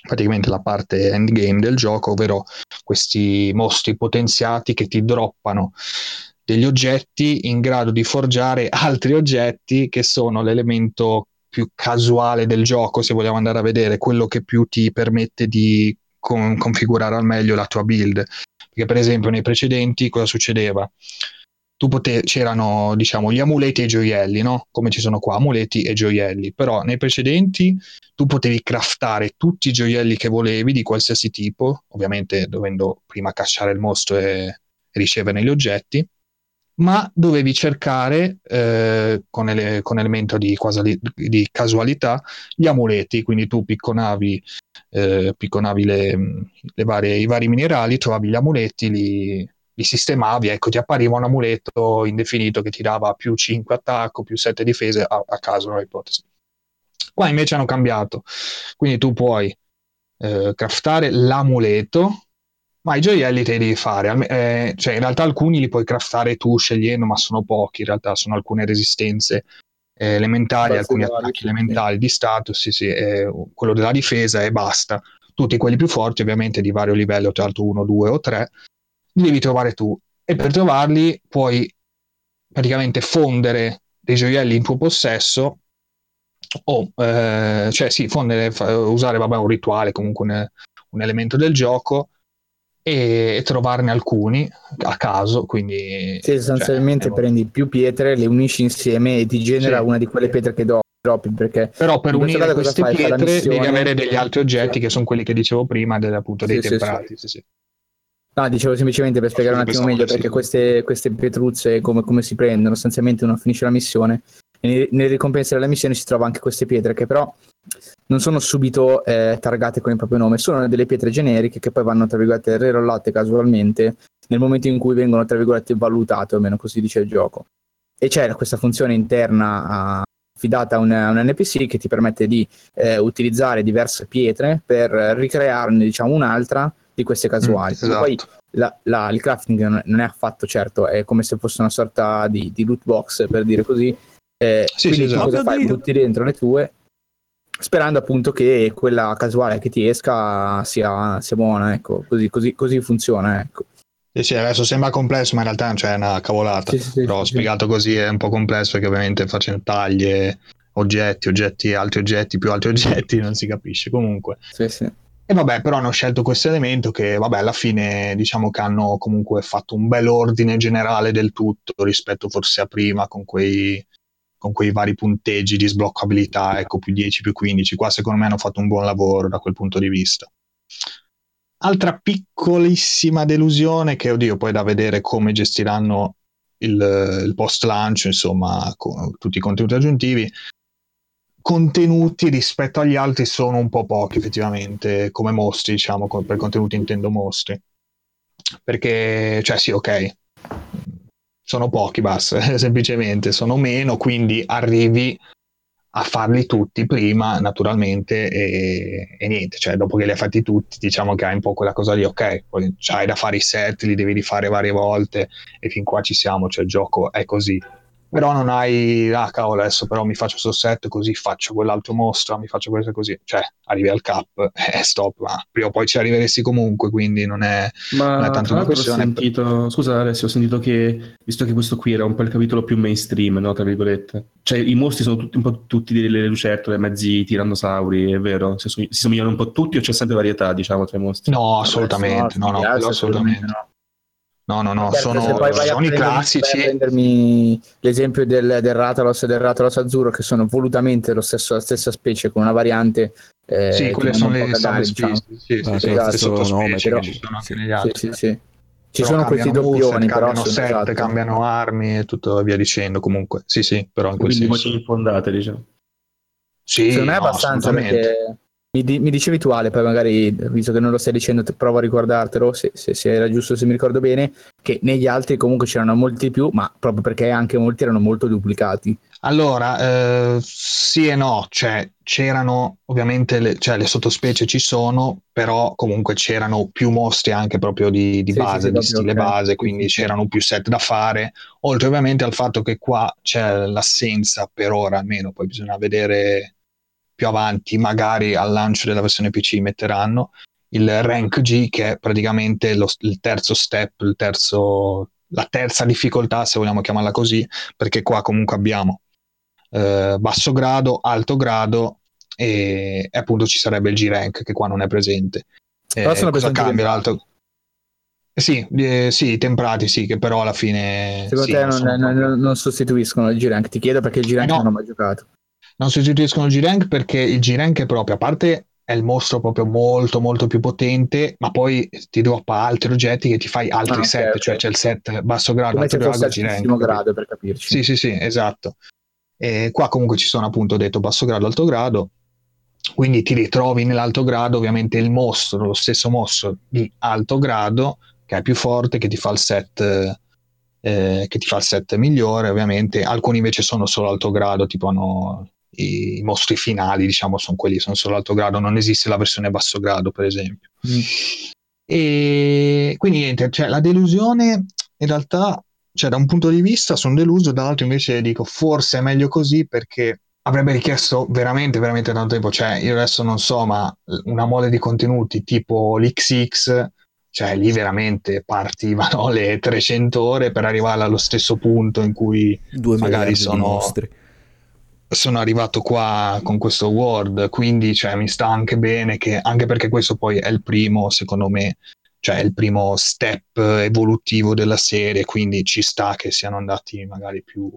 praticamente la parte endgame del gioco, ovvero questi mostri potenziati che ti droppano degli oggetti in grado di forgiare altri oggetti che sono l'elemento più casuale del gioco, se vogliamo andare a vedere, quello che più ti permette di con- configurare al meglio la tua build. Perché per esempio nei precedenti cosa succedeva? Tu potevi, c'erano diciamo gli amuleti e i gioielli, no? Come ci sono qua, amuleti e gioielli, però nei precedenti tu potevi craftare tutti i gioielli che volevi di qualsiasi tipo, ovviamente dovendo prima cacciare il mostro e ricevere gli oggetti, ma dovevi cercare eh, con, ele- con, elemento di, quasi, di, casualità gli amuleti, quindi tu picconavi, eh, picconavi le, le varie, i vari minerali, trovavi gli amuleti, li, li sistemavi, ecco, ti appariva un amuleto indefinito che ti dava più 5 attacco, più 7 difese, a, a caso una ipotesi. Qua invece hanno cambiato, quindi tu puoi eh, craftare l'amuleto, ma i gioielli te li devi fare, eh, cioè in realtà alcuni li puoi craftare tu scegliendo, ma sono pochi, in realtà sono alcune resistenze eh, elementari, Beh, alcuni attacchi elementari di status, sì, sì, eh, quello della difesa e basta. Tutti quelli più forti, ovviamente di vario livello, tra l'altro 1, 2 o 3, li devi trovare tu e per trovarli puoi praticamente fondere dei gioielli in tuo possesso o eh, cioè sì, fondere, usare vabbè, un rituale, comunque un, un elemento del gioco e, e, trovarne alcuni a caso. Quindi, sì, sostanzialmente cioè, prendi più pietre, le unisci insieme e ti genera sì. una di quelle pietre che do, droppi. Perché Però per unire queste pietre devi avere degli altri oggetti che sono quelli che dicevo prima, del, appunto dei sì, temprati. No, dicevo semplicemente per spiegare un attimo meglio perché queste, queste pietruzze come, come, si prendono, sostanzialmente uno finisce la missione e nelle ricompense della missione si trova anche queste pietre che però non sono subito eh, targate con il proprio nome, sono delle pietre generiche che poi vanno tra virgolette rerollate casualmente nel momento in cui vengono tra virgolette valutate, o almeno così dice il gioco. E c'è questa funzione interna affidata a un, a un NPC che ti permette di eh, utilizzare diverse pietre per ricrearne diciamo un'altra di queste casuali. Mm, esatto. Poi la, la, il crafting non è affatto certo, è come se fosse una sorta di, di loot box per dire così. Eh, sì, quindi sì, esatto. cosa fai? Butti dentro le tue sperando appunto che quella casuale che ti esca sia, sia buona, ecco, così, così, così funziona, ecco. Sì, sì, adesso sembra complesso, ma in realtà c'è una cavolata. Sì, sì, Però sì, spiegato così è un po' complesso perché ovviamente facendo taglie, oggetti, oggetti, altri oggetti, più altri oggetti, non si capisce. Comunque. Sì, sì. E vabbè, però hanno scelto questo elemento che, vabbè, alla fine diciamo che hanno comunque fatto un bel ordine generale del tutto rispetto forse a prima con quei, con quei vari punteggi di sbloccabilità, ecco, più 10, più 15. Qua secondo me hanno fatto un buon lavoro da quel punto di vista. Altra piccolissima delusione che, oddio, poi da vedere come gestiranno il, il post lancio, insomma, con tutti i contenuti aggiuntivi contenuti rispetto agli altri sono un po' pochi effettivamente come mostri diciamo per contenuti intendo mostri. Perché cioè sì ok. Sono pochi basta semplicemente. Sono meno quindi arrivi a farli tutti prima naturalmente e, e, niente. Cioè dopo che li hai fatti tutti diciamo che hai un po' quella cosa lì ok poi hai da fare i set li devi rifare varie volte e fin qua ci siamo cioè il gioco è così però non hai, ah cavolo, adesso però mi faccio sto set così faccio quell'altro mostro, mi faccio questo così, cioè arrivi al cap e eh, stop, ma prima o poi ci arriveresti comunque, quindi non è, ma non è tanto una questione. Ho sentito, scusa Alessio, ho sentito che, visto che questo qui era un po' il capitolo più mainstream, no, tra virgolette, cioè i mostri sono tutti, un po' tutti delle lucertole, mezzi tirannosauri, è vero? Si, si somigliano un po' tutti o c'è sempre varietà, diciamo, tra i mostri? No, assolutamente, no, no, no assolutamente. No. No, no, no, sono, sono i classici. prendermi l'esempio del, del Ratalos e del Ratalos azzurro, che sono volutamente lo stesso, la stessa specie con una variante. Eh, sì, quelle sono le diciamo. specie. Sì, sì, sì, esatto, nome, però, ci sono anche negli altri. Sì, sì, sì. Ci però sono questi doppioni, però cambiano set, esatto. cambiano armi e tutto via dicendo. Comunque, sì, sì, però in quel Quindi senso. infondate, diciamo. Sì, secondo me è abbastanza perché mi, di, mi, dicevi tu Ale, poi magari, visto che non lo stai dicendo, provo a ricordartelo, se, se, se, era giusto, se mi ricordo bene, che negli altri comunque c'erano molti più, ma proprio perché anche molti erano molto duplicati. Allora, eh, sì e no, cioè c'erano ovviamente le, cioè, le, sottospecie ci sono, però comunque c'erano più mostri anche proprio di, di sì, base, sì, di stile okay. base, quindi c'erano più set da fare, oltre ovviamente al fatto che qua c'è l'assenza per ora almeno, poi bisogna vedere più avanti, magari al lancio della versione PC metteranno il rank G che è praticamente lo, il terzo step, il terzo, la terza difficoltà se vogliamo chiamarla così, perché qua comunque abbiamo eh, basso grado, alto grado e, e, appunto ci sarebbe il G rank che qua non è presente. Eh, cosa cambia l'alto? Sì, eh, sì, temprati sì, che però alla fine... Secondo sì, te non, non, non, non, sostituiscono il G-Rank? Ti chiedo perché il G-Rank eh no, non ho mai giocato. Non sostituiscono il G-Rank perché il G-Rank è proprio, a parte è il mostro proprio molto molto più potente, ma poi ti droppa altri oggetti che ti fai altri ah, set, okay, cioè c'è il set basso grado, Come alto grado, G-Rank. grado per capirci. Sì, sì, sì, esatto. E qua comunque ci sono appunto detto basso grado, alto grado, quindi ti ritrovi nell'alto grado ovviamente il mostro, lo stesso mostro di alto grado che è più forte, che ti fa il set, eh, che ti fa il set migliore, ovviamente. Alcuni invece sono solo alto grado, tipo hanno i, i mostri finali, diciamo, sono quelli, sono solo alto grado, non esiste la versione basso grado, per esempio. Mm. E quindi niente, cioè, la delusione in realtà, cioè, da un punto di vista sono deluso, dall'altro invece dico forse è meglio così perché avrebbe richiesto veramente, veramente tanto tempo. Cioè, io adesso non so, ma una mole di contenuti tipo l'XX cioè lì veramente partivano le 300 ore per arrivare allo stesso punto in cui Due magari sono, sono arrivato qua con questo Word, quindi cioè, mi sta anche bene che, anche perché questo poi è il primo, secondo me, cioè il primo step evolutivo della serie, quindi ci sta che siano andati magari più,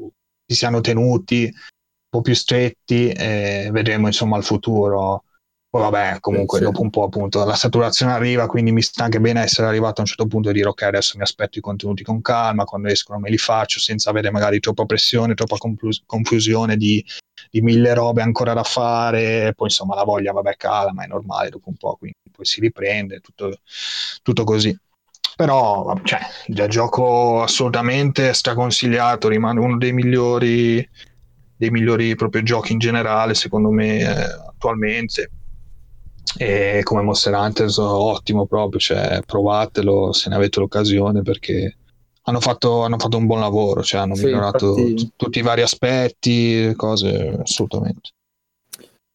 si siano tenuti un po' più stretti e vedremo insomma il futuro poi vabbè, comunque sì. dopo un po' appunto la saturazione arriva, quindi mi sta anche bene essere arrivato a un certo punto e dire ok, adesso mi aspetto i contenuti con calma, quando escono me li faccio senza avere magari troppa pressione, troppa confus- confusione di, di, mille robe ancora da fare, poi insomma la voglia vabbè cala, ma è normale dopo un po', quindi poi si riprende, tutto, tutto così. Però cioè, il gioco assolutamente straconsigliato, rimane uno dei migliori, dei migliori proprio giochi in generale secondo me eh, attualmente e come Monster Hunter ottimo proprio, cioè provatelo se ne avete l'occasione perché hanno fatto, hanno fatto un buon lavoro, cioè hanno sì, migliorato infatti... t- tutti i vari aspetti, cose assolutamente.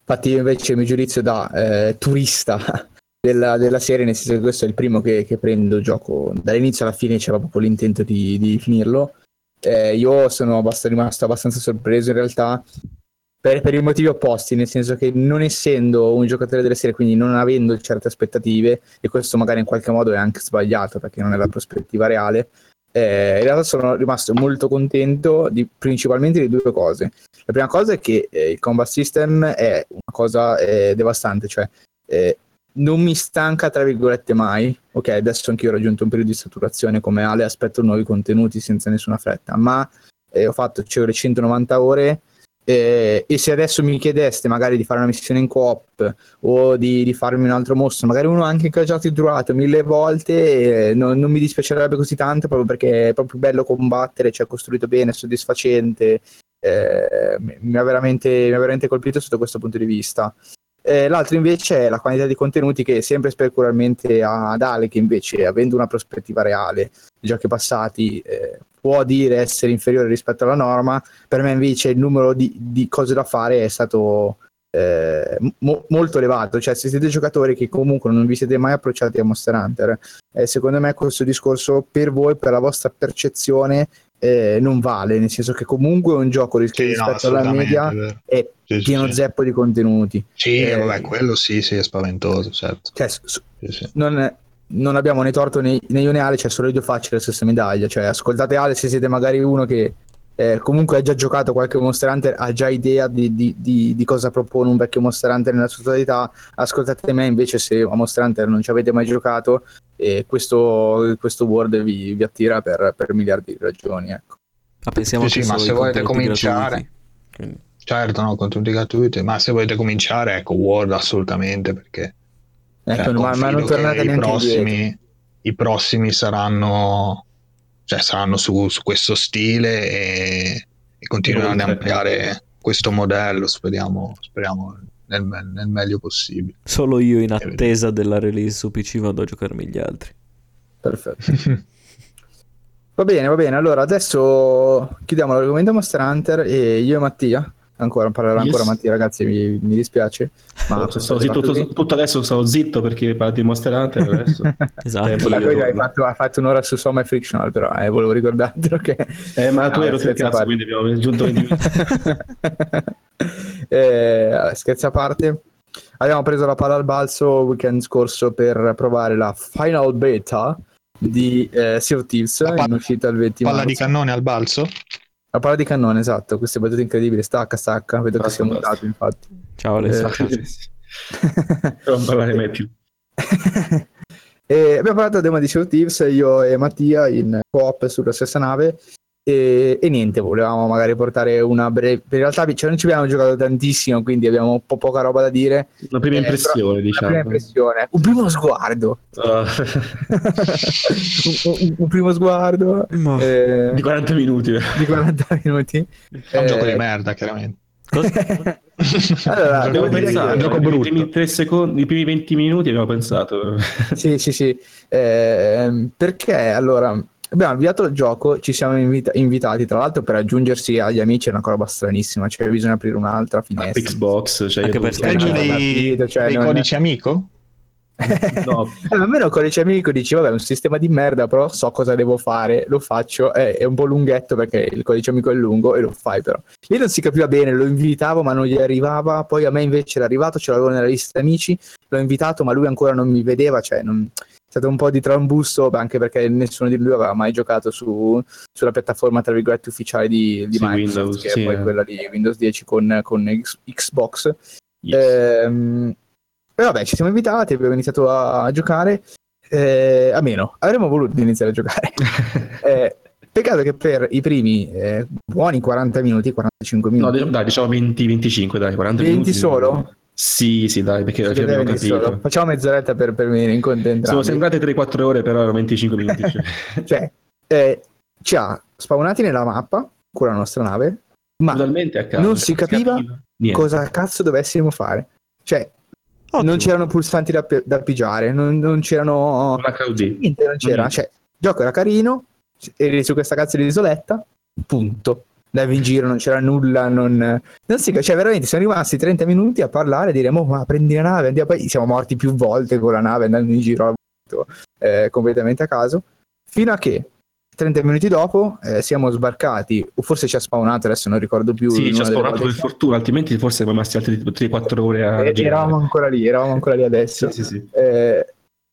Infatti io invece il mio giudizio da eh, turista della, della, serie, nel senso che questo è il primo che, che prendo gioco dall'inizio alla fine c'era proprio l'intento di, di finirlo. Eh, io sono abbast- rimasto abbastanza sorpreso in realtà per, per, i motivi opposti, nel senso che non essendo un giocatore delle serie, quindi non avendo certe aspettative, e questo magari in qualche modo è anche sbagliato perché non è la prospettiva reale, eh, in realtà sono rimasto molto contento di, principalmente di due cose. La prima cosa è che eh, il combat system è una cosa eh, devastante, cioè eh, non mi stanca tra virgolette mai. Ok, adesso anch'io ho raggiunto un periodo di saturazione come Ale, aspetto nuovi contenuti senza nessuna fretta, ma eh, ho fatto cioè, 190 ore eh, e se adesso mi chiedeste magari di fare una missione in coop o di, di farmi un altro mostro, magari uno anche che ho già titolato mille volte, eh, non, non, mi dispiacerebbe così tanto proprio perché è proprio bello combattere, cioè costruito bene, soddisfacente. Eh, mi, ha mi ha veramente colpito sotto questo punto di vista. Eh, l'altro invece è la quantità di contenuti che sempre specularmente ad Ale, che invece avendo una prospettiva reale dei giochi passati eh, può dire essere inferiore rispetto alla norma, per me invece il numero di, di cose da fare è stato eh, mo- molto elevato, cioè se siete giocatori che comunque non vi siete mai approcciati a Monster Hunter, eh, secondo me questo discorso per voi, per la vostra percezione, eh, non vale, nel senso che comunque è un gioco ris- sì, rispetto no, alla media è sì, pieno sì, zeppo di contenuti. Sì, eh, vabbè, quello sì, sì, è spaventoso, certo. Cioè, su- non, non abbiamo né torto né, né io né Ale, c'è solo io faccio la stessa medaglia. Cioè, ascoltate Ale se siete magari uno che eh, comunque ha già giocato qualche Monster Hunter, ha già idea di, di, di, di, cosa propone un vecchio Monster Hunter nella sua totalità. Ascoltate me invece se a Monster Hunter non ci avete mai giocato e questo, questo World vi, vi attira per, per, miliardi di ragioni. Ecco. Ma pensiamo sì, sì, ma se volete cominciare... Gratuiti. Certo, no, contenuti gratuiti, ma se volete cominciare, ecco, World assolutamente perché Ecco, cioè, ma, ma, non tornate neanche i prossimi, I prossimi saranno, cioè, saranno su, su, questo stile e, e continueranno ad ampliare questo modello, speriamo, speriamo nel, nel, meglio possibile. Solo io in attesa della release su PC vado a giocarmi gli altri. Perfetto. va bene, va bene. Allora adesso chiudiamo l'argomento Monster Hunter e io e Mattia ancora, parlerà yes. ancora Mattia, ragazzi, mi, mi dispiace. Ma sto zitto, tutto, tutto, adesso stavo zitto perché parla di Monster Hunter adesso. esatto. Eh, hai fatto, hai fatto un'ora su Soma e Frictional, però eh, volevo ricordartelo che... Eh, ma tu no, eri il cazzo, quindi abbiamo aggiunto eh, Scherzi a parte. Abbiamo preso la palla al balzo weekend scorso per provare la final beta di eh, Sea of Thieves in uscita il 20 palla marzo. di cannone al balzo? La palla di cannone, esatto, queste battute incredibili, stacca, stacca, vedo basta, che siamo mutato infatti. Ciao Alessio. Eh, non parlare mai più. e abbiamo parlato del demo di Sea of Thieves, io e Mattia in co-op sulla stessa nave e, e, niente, volevamo magari portare una breve. In realtà cioè, non ci abbiamo giocato tantissimo, quindi abbiamo un po' poca roba da dire. Una prima eh, impressione, diciamo. Una prima impressione, un primo sguardo. Uh. un, un, un, primo sguardo no. eh, di 40 minuti. Di 40 minuti. È un gioco di merda, chiaramente. allora, abbiamo pensato, gioco brutto. I primi 3 secondi, i primi 20 minuti abbiamo pensato. sì, sì, sì. Eh, perché allora abbiamo avviato il gioco, ci siamo invita- invitati, tra l'altro per aggiungersi agli amici è una cosa stranissima, cioè bisogna aprire un'altra finestra. Xbox, cioè anche per peggio dei, cioè, dei non... codici amico? no. eh, almeno codice amico dici vabbè è un sistema di merda però so cosa devo fare lo faccio eh, è un po' lunghetto perché il codice amico è lungo e lo fai però lì non si capiva bene lo invitavo ma non gli arrivava poi a me invece era arrivato ce l'avevo nella lista amici l'ho invitato ma lui ancora non mi vedeva cioè non stato un po' di trambusto, anche perché nessuno di lui aveva mai giocato su, sulla piattaforma, tra virgolette, ufficiale di, di sì, Microsoft, Windows, che sì, è poi eh. quella di Windows 10 con, con X, Xbox. Yes. Ehm, e vabbè, ci siamo invitati, abbiamo iniziato a, giocare. Eh, a meno, avremmo voluto iniziare a giocare. eh, peccato che per i primi eh, buoni 40 minuti, 45 minuti. No, dai, diciamo 20-25, dai, 40 20 minuti. solo? Sì, sì, dai, perché sì, abbiamo capito. Facciamo mezz'oretta per, per venire incontro entrambi. Sono sembrate 3-4 ore, però erano 25 minuti. Cioè, cioè eh, ci ha spawnati nella mappa con la nostra nave, ma non si capiva, capiva cosa cazzo dovessimo fare. Cioè, Ottimo. non c'erano pulsanti da, da pigiare, non, non c'erano... Niente, non c'era. Cioè, il gioco era carino, eri su questa cazzo di isoletta, punto andavi in giro, non c'era nulla, non, non si, cioè veramente siamo rimasti 30 minuti a parlare, a dire ma prendi la nave, andiamo, poi siamo morti più volte con la nave andando in giro eh, completamente a caso, fino a che 30 minuti dopo eh, siamo sbarcati, o forse ci ha spawnato, adesso non ricordo più. Sì, ci ha spawnato per fortuna, altrimenti forse avremmo rimasti altri 3-4 ore a eh, Eravamo ancora lì, eravamo ancora lì adesso. sì, sì, sì. Eh,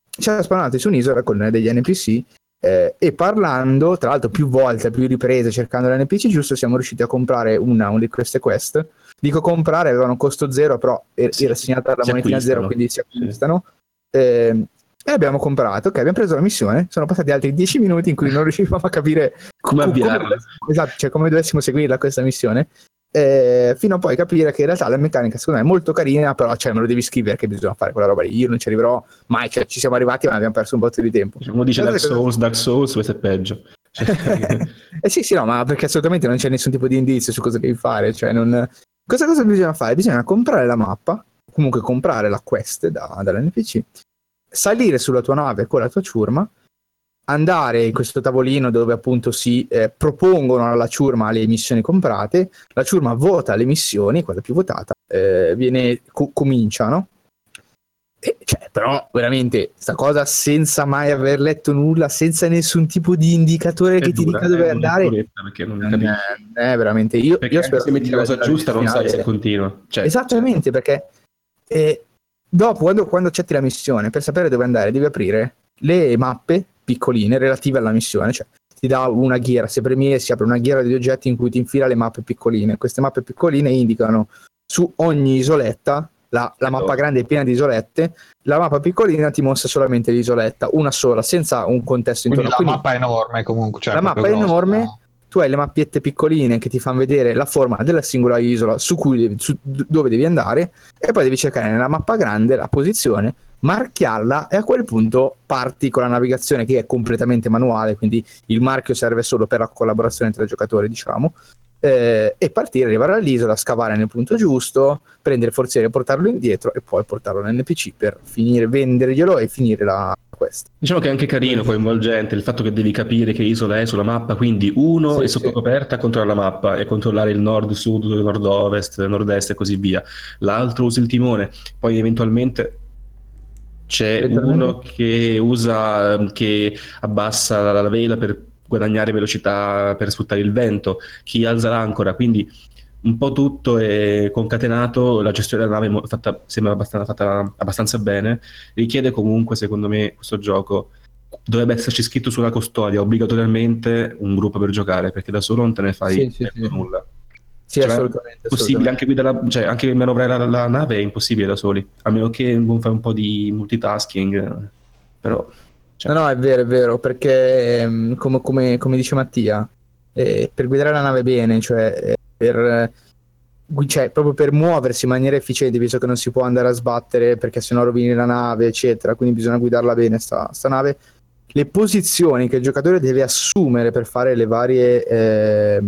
ci ha spawnato su un'isola con degli NPC eh, e parlando, tra l'altro più volte, più riprese, cercando l'NPC giusto, siamo riusciti a comprare una, una di queste quest. Dico comprare, avevano costo zero, però era, sì, era assegnata la monetina zero, quindi si acquistano. Sì. Eh, e abbiamo comprato, ok, abbiamo preso la missione, sono passati altri 10 minuti in cui non riuscivamo a capire come, come, come, esatto, cioè come dovessimo seguirla questa missione eh, fino a poi capire che in realtà la meccanica secondo me è molto carina, però cioè, me lo devi scrivere che bisogna fare quella roba lì. Io non ci arriverò mai, cioè, ci siamo arrivati ma abbiamo perso un po' di tempo. Uno dice Dark Souls, Dark Souls, questo è peggio. eh sì, sì, no, ma perché assolutamente non c'è nessun tipo di indizio su cosa devi fare. Cioè non... cosa, cosa bisogna fare? Bisogna comprare la mappa, comunque comprare la quest da, dall'NPC, salire sulla tua nave con la tua ciurma andare in questo tavolino dove appunto si eh, propongono alla ciurma le missioni comprate, la ciurma vota le missioni, quella più votata, eh, viene, co- comincia, no? E, cioè, però veramente sta cosa senza mai aver letto nulla, senza nessun tipo di indicatore è che dura, ti dica dove andare, è, è, veramente io, perché io spero se metti la cosa giusta non sai se continua. Cioè. Esattamente, perché eh, dopo quando, quando accetti la missione, per sapere dove andare, devi aprire le mappe piccoline relative alla missione, cioè ti dà una ghiera, se premi si apre una ghiera di oggetti in cui ti infila le mappe piccoline. Queste mappe piccoline indicano su ogni isoletta, la, la mappa grande è piena di isolette, la mappa piccolina ti mostra solamente l'isoletta, una sola, senza un contesto intorno. Quindi la Quindi, mappa è enorme comunque. Cioè la mappa è enorme, tu hai le mappiette piccoline che ti fanno vedere la forma della singola isola su cui, su, dove devi andare e poi devi cercare nella mappa grande la posizione marchiarla e a quel punto parti con la navigazione che è completamente manuale, quindi il marchio serve solo per la collaborazione tra i giocatori, diciamo, eh, e partire, arrivare all'isola, scavare nel punto giusto, prendere il forziere, portarlo indietro e poi portarlo nell'NPC per finire, venderglielo e finire la quest. Diciamo che è anche carino, coinvolgente il fatto che devi capire che isola è sulla mappa, quindi uno sì, è sotto sì. coperta a controllare la mappa e controllare il nord, sud, nord-ovest, nord-est e così via. L'altro usa il timone, poi eventualmente c'è uno che usa, che abbassa la vela per guadagnare velocità per sfruttare il vento, chi alza l'ancora, quindi un po' tutto è concatenato, la gestione della nave fatta, sembra abbastanza, fatta abbastanza bene, richiede comunque secondo me questo gioco dovrebbe esserci scritto sulla custodia obbligatoriamente un gruppo per giocare, perché da solo non te ne fai sì, sì, nulla. Sì, cioè, assolutamente. Possibile anche, guidare, cioè, anche manovrare la, la, nave è impossibile da soli, a meno che non fai un po' di multitasking. Però. Cioè. No, no, è vero, è vero, perché ehm, come, come, come dice Mattia, eh, per guidare la nave bene, cioè eh, per, cioè proprio per muoversi in maniera efficiente, visto che non si può andare a sbattere perché sennò rovini la nave, eccetera, quindi bisogna guidarla bene sta, sta nave. Le posizioni che il giocatore deve assumere per fare le varie eh,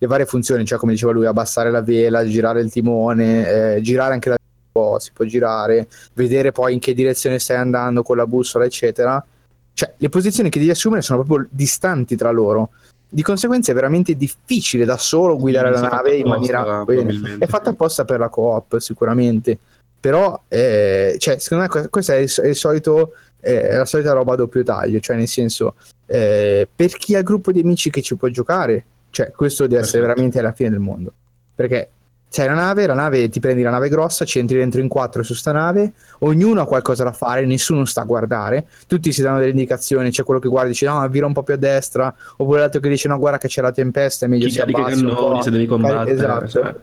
le varie funzioni, cioè come diceva lui, abbassare la vela, girare il timone, eh, girare anche la vela, si può girare, vedere poi in che direzione stai andando con la bussola, eccetera. Cioè, le posizioni che devi assumere sono proprio distanti tra loro. Di conseguenza è veramente difficile da solo guidare sì, la nave in maniera... È fatta apposta per la coop, sicuramente. Però, eh, cioè, secondo me questo è il, è il solito è la solita roba a doppio taglio, cioè nel senso, eh, per chi ha il gruppo di amici che ci può giocare, cioè, questo deve essere veramente la fine del mondo. Perché c'è la nave, la nave ti prendi la nave grossa, ci entri dentro in quattro su sta nave, ognuno ha qualcosa da fare, nessuno sta a guardare, tutti si danno delle indicazioni, c'è quello che guarda e dice no, vira un po' più a destra, oppure l'altro che dice no, guarda che c'è la tempesta, è meglio Chi si abbassa cannoni, se devi combattere. Esatto. Cioè.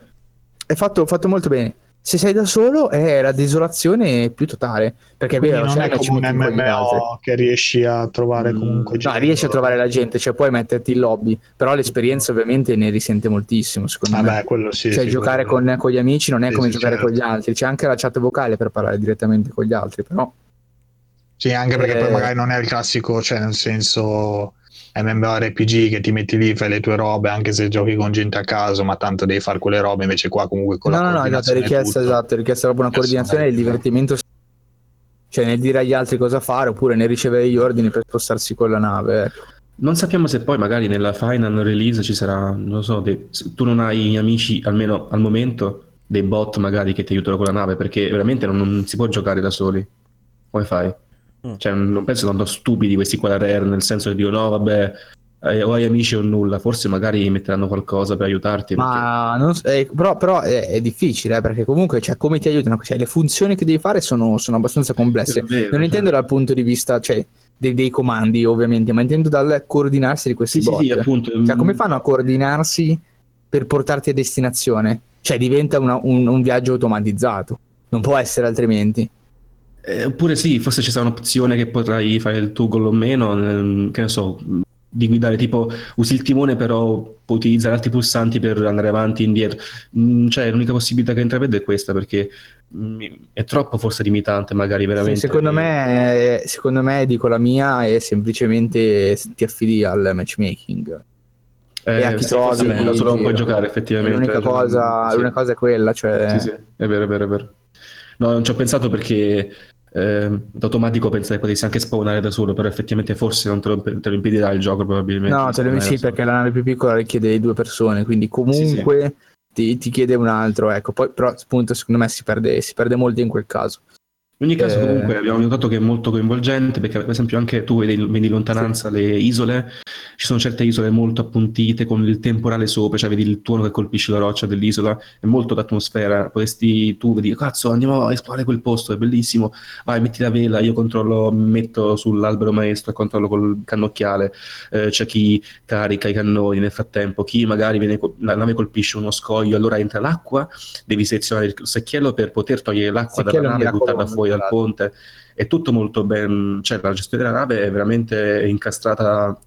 È fatto, fatto molto bene se sei da solo è la desolazione più totale perché Quindi è vero non è come un MMO che riesci a trovare mm, comunque mm, no, riesci a trovare la gente cioè puoi metterti in lobby però l'esperienza ovviamente ne risente moltissimo secondo Vabbè, me. quello sì, cioè sì, giocare con, con, gli amici non è sì, come giocare certo. con gli altri c'è anche la chat vocale per parlare direttamente con gli altri però sì anche perché eh... poi magari non è il classico cioè nel senso MMORPG che ti metti lì, fai le tue robe, anche se giochi con gente a caso, ma tanto devi fare quelle robe, invece qua comunque con no, la no, no, esatto, è richiesta, esatto, è richiesta proprio una coordinazione e il divertimento cioè nel dire agli altri cosa fare oppure nel ricevere gli ordini per spostarsi con la nave. Ecco. Non sappiamo se poi magari nella final release ci sarà, non lo so, dei, tu non hai amici, almeno al momento, dei bot magari che ti aiutano con la nave, perché veramente non, non si può giocare da soli. Come fai? Mm. Cioè, non penso tanto stupidi questi qua da Rare, nel senso che dicono, no, vabbè, eh, o hai amici o nulla, forse magari metteranno qualcosa per aiutarti. Ma perché... eh, però, però è, è, difficile, eh, perché comunque, cioè, come ti aiutano? Cioè, le funzioni che devi fare sono, sono abbastanza complesse. Vero, non intendo cioè. dal punto di vista, cioè, dei, dei, comandi, ovviamente, ma intendo dal coordinarsi di questi sì, bot. Sì, appunto. Cioè, come fanno a coordinarsi per portarti a destinazione? Cioè, diventa una, un, un viaggio automatizzato. Non può essere altrimenti. Eh, oppure sì, forse ci sarà un'opzione che potrai fare il toggle o meno, ehm, che ne so, di guidare tipo usi il timone però puoi utilizzare altri pulsanti per andare avanti e indietro. Mm, cioè l'unica possibilità che intravedo è questa perché mm, è troppo forse limitante magari veramente. Sì, secondo, me, secondo me, dico la mia, è semplicemente ti affidi al matchmaking. Eh, e a chi sì, trovi, da solo non puoi giocare effettivamente. L'unica cosa, sì. l'unica cosa è quella. Cioè... Sì, sì, è vero, è vero, è vero. No, non ci ho pensato perché eh, automatico pensare potessi anche spawnare da solo, però effettivamente forse non te lo, te lo impedirà il gioco probabilmente. No, te lo sì, perché la nave più piccola richiede due persone, quindi comunque sì, sì. Ti, ti, chiede un altro, ecco. Poi però appunto secondo me si perde, si perde molto in quel caso. In ogni caso, eh... comunque, abbiamo notato che è molto coinvolgente perché, per esempio, anche tu vedi, vedi in lontananza sì. le isole. Ci sono certe isole molto appuntite con il temporale sopra, cioè vedi il tuono che colpisce la roccia dell'isola, è molto d'atmosfera. Potresti tu vedi, cazzo, andiamo a esplorare quel posto, è bellissimo. Vai, metti la vela, io controllo, metto sull'albero maestro e controllo col cannocchiale. Eh, c'è chi carica i cannoni nel frattempo, chi magari viene, la nave colpisce uno scoglio, allora entra l'acqua, devi selezionare il secchiello per poter togliere l'acqua dalla nave e buttarla fuori dal ponte, è tutto molto ben, cioè la gestione della nave è veramente incastrata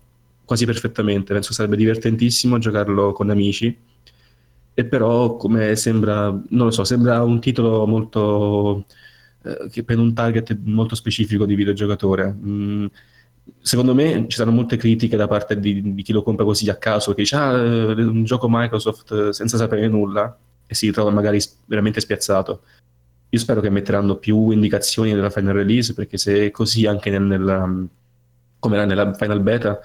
quasi perfettamente, penso sarebbe divertentissimo giocarlo con amici, e però come sembra, non lo so, sembra un titolo molto, eh, che per un target molto specifico di videogiocatore. Mm, secondo me ci saranno molte critiche da parte di, di, chi lo compra così a caso, che dice ah, un gioco Microsoft senza sapere nulla e si ritrova magari veramente spiazzato. Io spero che metteranno più indicazioni nella final release, perché se è così anche nel, nel, come era nella final beta,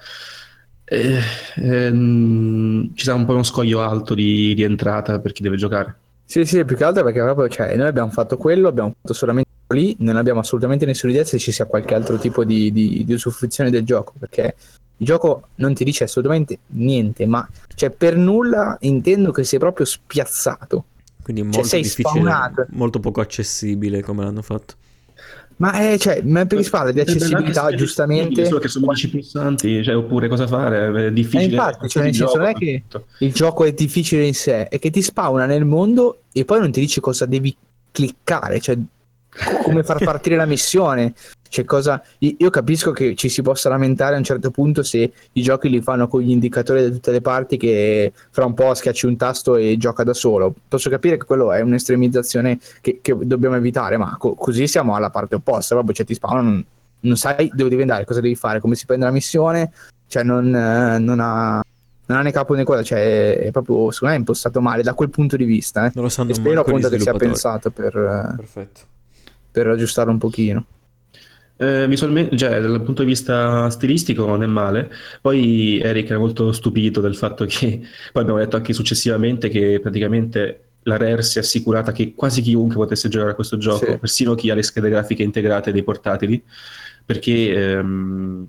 eh, ehm, ci sarà un po' uno scoglio alto di, di, entrata per chi deve giocare. Sì, sì, più che altro perché proprio, cioè, noi abbiamo fatto quello, abbiamo fatto solamente lì, non abbiamo assolutamente nessuna idea se ci sia qualche altro tipo di, di, di usufruzione del gioco, perché il gioco non ti dice assolutamente niente, ma cioè, per nulla intendo che sia proprio spiazzato quindi cioè, molto cioè, difficile, spawnato. molto poco accessibile come l'hanno fatto. Ma eh, cioè, ma perché si parla di accessibilità, giustamente. Solo che sono dici pulsanti, cioè, oppure cosa fare, è difficile. Eh, infatti, cioè, nel senso, non è che il gioco è difficile in sé, è che ti spawna nel mondo e poi non ti dice cosa devi cliccare, cioè come far partire la missione. Cioè, cosa... Io capisco che ci si possa lamentare a un certo punto se i giochi li fanno con gli indicatori da tutte le parti che fra un po' schiacci un tasto e gioca da solo. Posso capire che quello è un'estremizzazione che, che dobbiamo evitare, ma co- così siamo alla parte opposta. Proprio cioè, ti spawnano, non, non, sai dove devi andare, cosa devi fare, come si prende la missione. Cioè, non, eh, non ha non ha né capo né coda, cioè è proprio secondo me è impostato male da quel punto di vista. Eh. Non lo sanno e spero appunto che sia pensato per, eh, per aggiustarlo un pochino. Eh, visualmente, cioè, dal punto di vista stilistico non è male. Poi Eric era molto stupito del fatto che, poi abbiamo detto anche successivamente che praticamente la Rare si è assicurata che quasi chiunque potesse giocare a questo gioco, sì. persino chi ha le schede grafiche integrate dei portatili, perché ehm,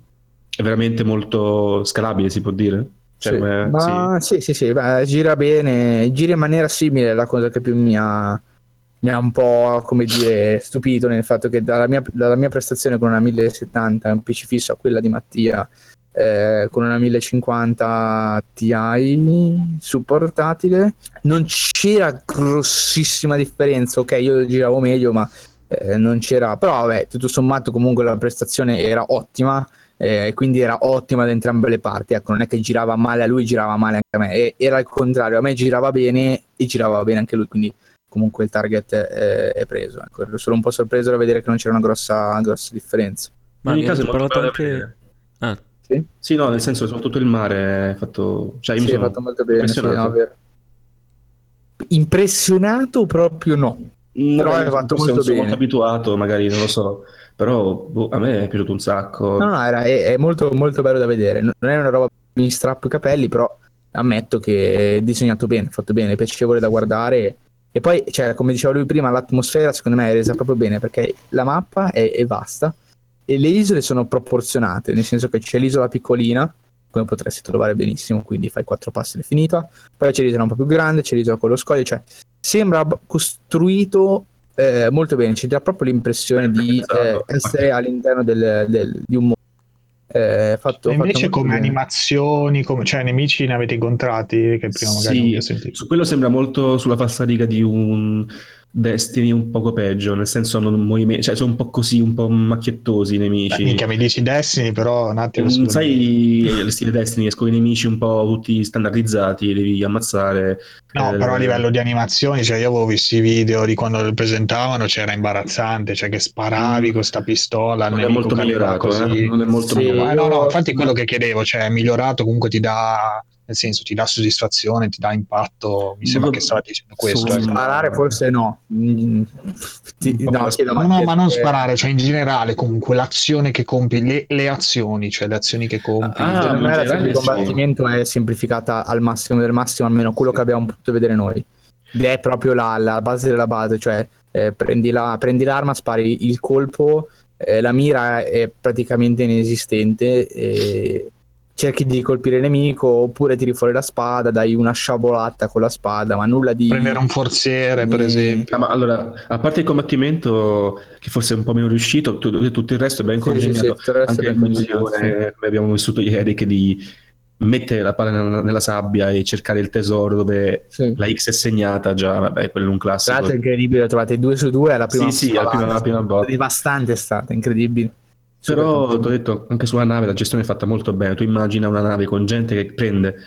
è veramente molto scalabile, si può dire. Cioè, sì, ma sì, sì, sì, sì beh, gira bene, gira in maniera simile, la cosa che più mi ha, mi ha un po', come dire, stupito nel fatto che dalla mia, dalla mia prestazione con una 1070, un PC fisso a quella di Mattia, eh, con una 1050 Ti su portatile, non c'era grossissima differenza, ok, io giravo meglio, ma eh, non c'era, però vabbè, tutto sommato comunque la prestazione era ottima eh, quindi era ottima da entrambe le parti. Ecco, non è che girava male a lui, girava male anche a me. E, era il contrario, a me girava bene e girava bene anche lui, quindi comunque il target è, è preso. Ecco, ero solo un po' sorpreso da vedere che non c'era una grossa, grossa differenza. Ma in ogni caso è parlato anche... Ah. Sì? sì, no, nel senso soprattutto il mare è fatto... Cioè, io sì, mi sono fatto molto bene, sì, no, impressionato proprio no. no però è fatto molto bene. Sono abituato, magari, non lo so però boh, a me è piaciuto un sacco. No, no, era, è, è molto, molto bello da vedere. Non è una roba che mi strappo i capelli, però ammetto che è disegnato bene, fatto bene, è piacevole da guardare. E poi, cioè, come diceva lui prima, l'atmosfera secondo me è resa proprio bene perché la mappa è, è vasta e le isole sono proporzionate, nel senso che c'è l'isola piccolina, come potresti trovare benissimo, quindi fai quattro passi e è finita. Poi c'è l'isola un po' più grande, c'è l'isola con lo scoglio, cioè sembra costruito eh, molto bene, ci dà proprio l'impressione di esatto. eh, essere all'interno del, del, di un mondo. Eh, fatto, invece fatto come bene. animazioni, come, cioè nemici ne avete incontrati che prima magari sì, non vi ho sentito. Su quello sembra molto sulla falsariga di un Destiny un poco peggio, nel senso non movimenti, cioè sono un po' così, un po' macchiettosi i nemici. Mica mi dici Destiny, però un attimo. Non sai il stile Destiny, escono i nemici un po' tutti standardizzati, devi ammazzare. No, eh, però a livello di animazioni, cioè io avevo visto i video di quando lo presentavano, c'era imbarazzante, cioè che sparavi con sta pistola, non è molto migliorato. Eh? non è molto sì, migliorato. No, no, infatti quello che chiedevo, cioè è migliorato, comunque ti dà nel senso ti dà soddisfazione, ti dà impatto, mi sembra non, che stava dicendo questo. Ecco. Sparare forse no. Mm, ti, no, no, no ma non sparare, cioè in generale comunque l'azione che compi, le, le azioni, cioè le azioni che compi. Ah, secondo me l'azione di combattimento è semplificata al massimo del massimo, almeno quello che abbiamo potuto vedere noi. è proprio la, la base della base, cioè eh, prendi, la, prendi, l'arma, spari il colpo, eh, la mira è praticamente inesistente. E cerchi di colpire il nemico oppure tiri fuori la spada, dai una sciabolata con la spada, ma nulla di... Prendere un forziere, per esempio. Ah, ma allora, a parte il combattimento, che forse è un po' meno riuscito, tutto, tutto il resto è ben congegnato. Sì, sì, Anche la condizione, come abbiamo vissuto ieri, che di mettere la palla nella, nella, sabbia e cercare il tesoro dove sì. la X è segnata già, vabbè, quello è un classico. Tra l'altro è incredibile, trovate due su due alla prima Sì, sì, alla prima, la prima volta. Devastante è stata, incredibile. Però ti ho detto, anche sulla nave la gestione è fatta molto bene. Tu immagina una nave con gente che prende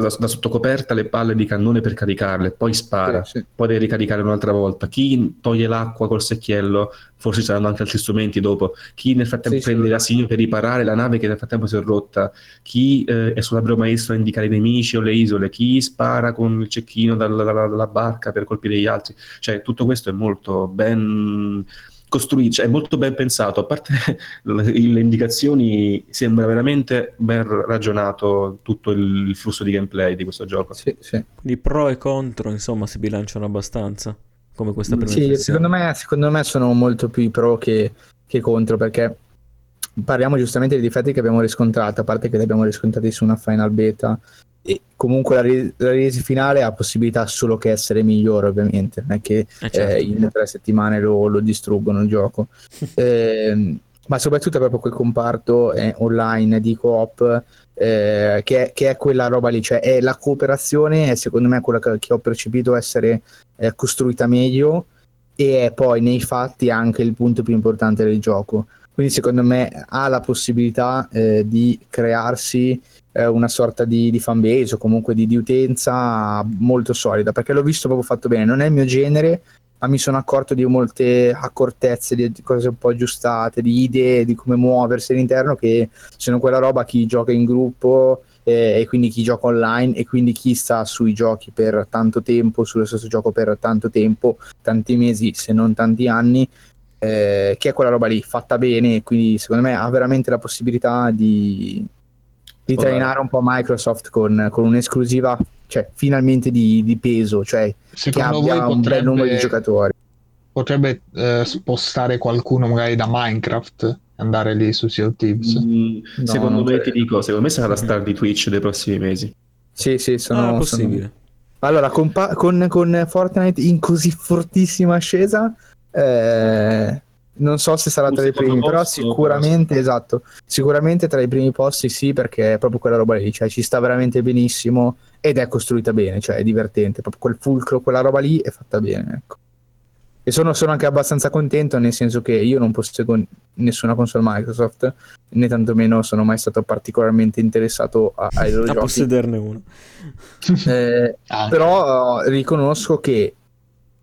da, da sottocoperta le palle di cannone per caricarle, poi spara, sì, sì. poi deve ricaricare un'altra volta. Chi toglie l'acqua col secchiello, forse saranno anche altri strumenti dopo. Chi nel frattempo sì, prende l'assegno per riparare la nave che nel frattempo si è rotta. Chi eh, è sull'abreo maestro a indicare i nemici o le isole. Chi spara con il cecchino dalla, dalla, dalla barca per colpire gli altri. Cioè, tutto questo è molto ben costruito, cioè è molto ben pensato, a parte le, indicazioni sembra veramente ben ragionato tutto il, flusso di gameplay di questo gioco. Sì, sì. Quindi pro e contro, insomma, si bilanciano abbastanza come questa prima Sì, secondo me, secondo me, sono molto più pro che, che contro perché parliamo giustamente dei difetti che abbiamo riscontrato, a parte che li abbiamo riscontrati su una final beta, e comunque la, re- la release finale ha possibilità solo che essere migliore, ovviamente, non è che eh certo. eh, in tre settimane lo, lo distruggono il gioco. eh, ma soprattutto proprio quel comparto eh, online di coop eh, che, è, che, è, quella roba lì, cioè è la cooperazione, è secondo me quella che, che ho percepito essere eh, costruita meglio e è poi nei fatti anche il punto più importante del gioco. Quindi secondo me ha la possibilità eh, di crearsi eh, una sorta di, di fanbase o comunque di, di, utenza molto solida, perché l'ho visto proprio fatto bene. Non è il mio genere, ma mi sono accorto di molte accortezze, di cose un po' aggiustate, di idee di come muoversi all'interno che sono quella roba chi gioca in gruppo eh, e quindi chi gioca online e quindi chi sta sui giochi per tanto tempo, sullo stesso gioco per tanto tempo, tanti mesi se non tanti anni, eh, che è quella roba lì fatta bene e quindi secondo me ha veramente la possibilità di, di trainare un po' Microsoft con, con un'esclusiva cioè, finalmente di, di peso, cioè Secondo che abbia un bel numero di giocatori. Potrebbe eh, spostare qualcuno magari da Minecraft andare lì su Sea of Thieves? Mm, no, secondo me credo. ti dico, secondo me sarà la star di Twitch dei prossimi mesi. Sì, sì, sono, ah, possibile. Sono... Allora, con, con, con, Fortnite in così fortissima ascesa, eh, non so se sarà tra i primi, però sicuramente, però. esatto, sicuramente tra i primi posti sì, perché è proprio quella roba lì, cioè ci sta veramente benissimo ed è costruita bene, cioè è divertente, proprio quel fulcro, quella roba lì è fatta bene, ecco. E sono, sono anche abbastanza contento, nel senso che io non posseggo nessuna console Microsoft, né tantomeno sono mai stato particolarmente interessato a, ai loro a giochi. possederne uno. Eh, però uh, riconosco che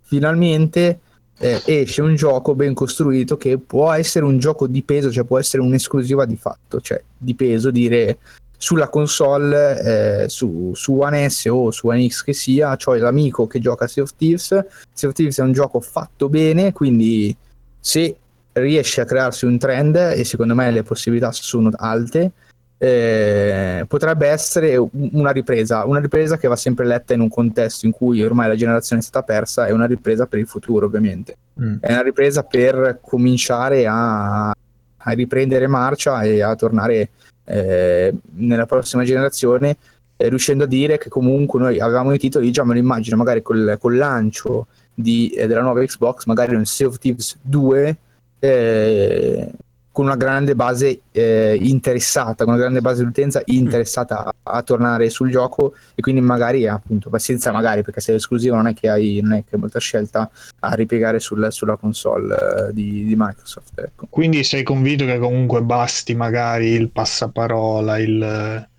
finalmente eh, esce un gioco ben costruito che può essere un gioco di peso, cioè può essere un'esclusiva di fatto, cioè di peso dire sulla console eh, su, su One S o su One X che sia, cioè l'amico che gioca Sea of Thieves. Sea of Thieves è un gioco fatto bene, quindi se riesce a crearsi un trend, e secondo me le possibilità sono alte, eh, potrebbe essere una ripresa, una ripresa che va sempre letta in un contesto in cui ormai la generazione è stata persa, è una ripresa per il futuro ovviamente, mm. è una ripresa per cominciare a, a riprendere marcia e a tornare eh, nella prossima generazione, eh, riuscendo a dire che comunque noi avevamo i titoli, già me lo immagino magari col, col lancio di, eh, della nuova Xbox, magari un Sea of Thieves 2 eh, con una grande base eh, interessata, con una grande base di utenza interessata a, a, tornare sul gioco e quindi magari appunto, senza magari perché sei esclusivo non è che hai, non è che hai molta scelta a ripiegare sul, sulla console eh, di, di, Microsoft. Ecco. Quindi sei convinto che comunque basti magari il passaparola, il eh,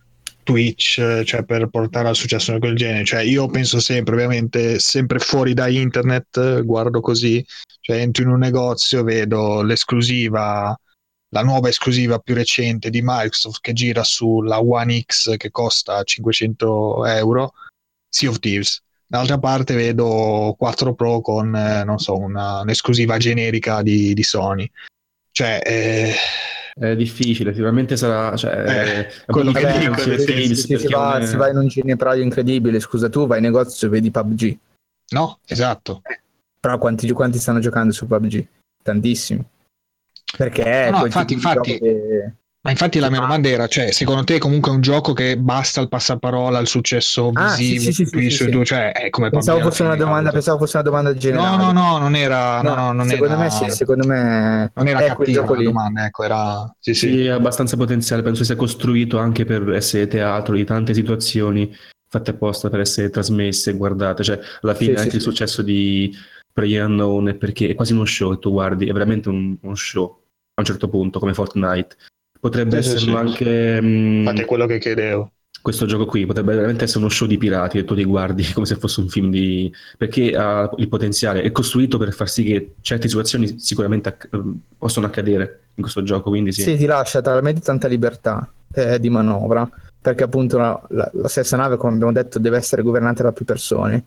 Twitch, cioè per portare al successo di quel genere. Cioè, io penso sempre, ovviamente, sempre fuori da internet, guardo così, cioè entro in un negozio, vedo l'esclusiva la nuova esclusiva più recente di Microsoft che gira sulla One X che costa 500 euro, Sea of Thieves. D'altra parte vedo 4 Pro con, eh, non so, una, un'esclusiva generica di, di Sony. Cioè, eh... È difficile, sicuramente sarà. Cioè, eh, quello che dico, se, se, si, va, si va in un ginepraio incredibile, scusa, tu vai in negozio e vedi PUBG. No, esatto. Però quanti, quanti stanno giocando su PUBG? Tantissimi. Perché no, infatti, infatti, che... ma infatti la mia domanda era, cioè, secondo te comunque è un gioco che basta il passaparola, il successo ah, visivo, sì, sì, sì, sì, tu, cioè, è come pensavo fosse, una domanda, pensavo fosse una domanda generale. No, no, no, non era, no, no, non secondo era, me sì, secondo me non era cattiva la domanda, ecco, era sì, sì. sì, abbastanza potenziale, penso sia costruito anche per essere teatro di tante situazioni fatte apposta per essere trasmesse e guardate, cioè alla fine anche il successo di Unknown è perché è quasi uno show e tu guardi, è veramente un, uno show a un certo punto, come Fortnite. Potrebbe sì, essere sì, anche... Mh, mm, è quello che chiedevo. Questo gioco qui potrebbe veramente essere uno show di pirati e tu li guardi come se fosse un film di... perché ha il potenziale, è costruito per far sì che certe situazioni sicuramente acc- ehm, possono accadere in questo gioco, quindi sì. Sì, ti lascia talmente tanta libertà eh, di manovra, perché appunto la, la, la stessa nave, come abbiamo detto, deve essere governata da più persone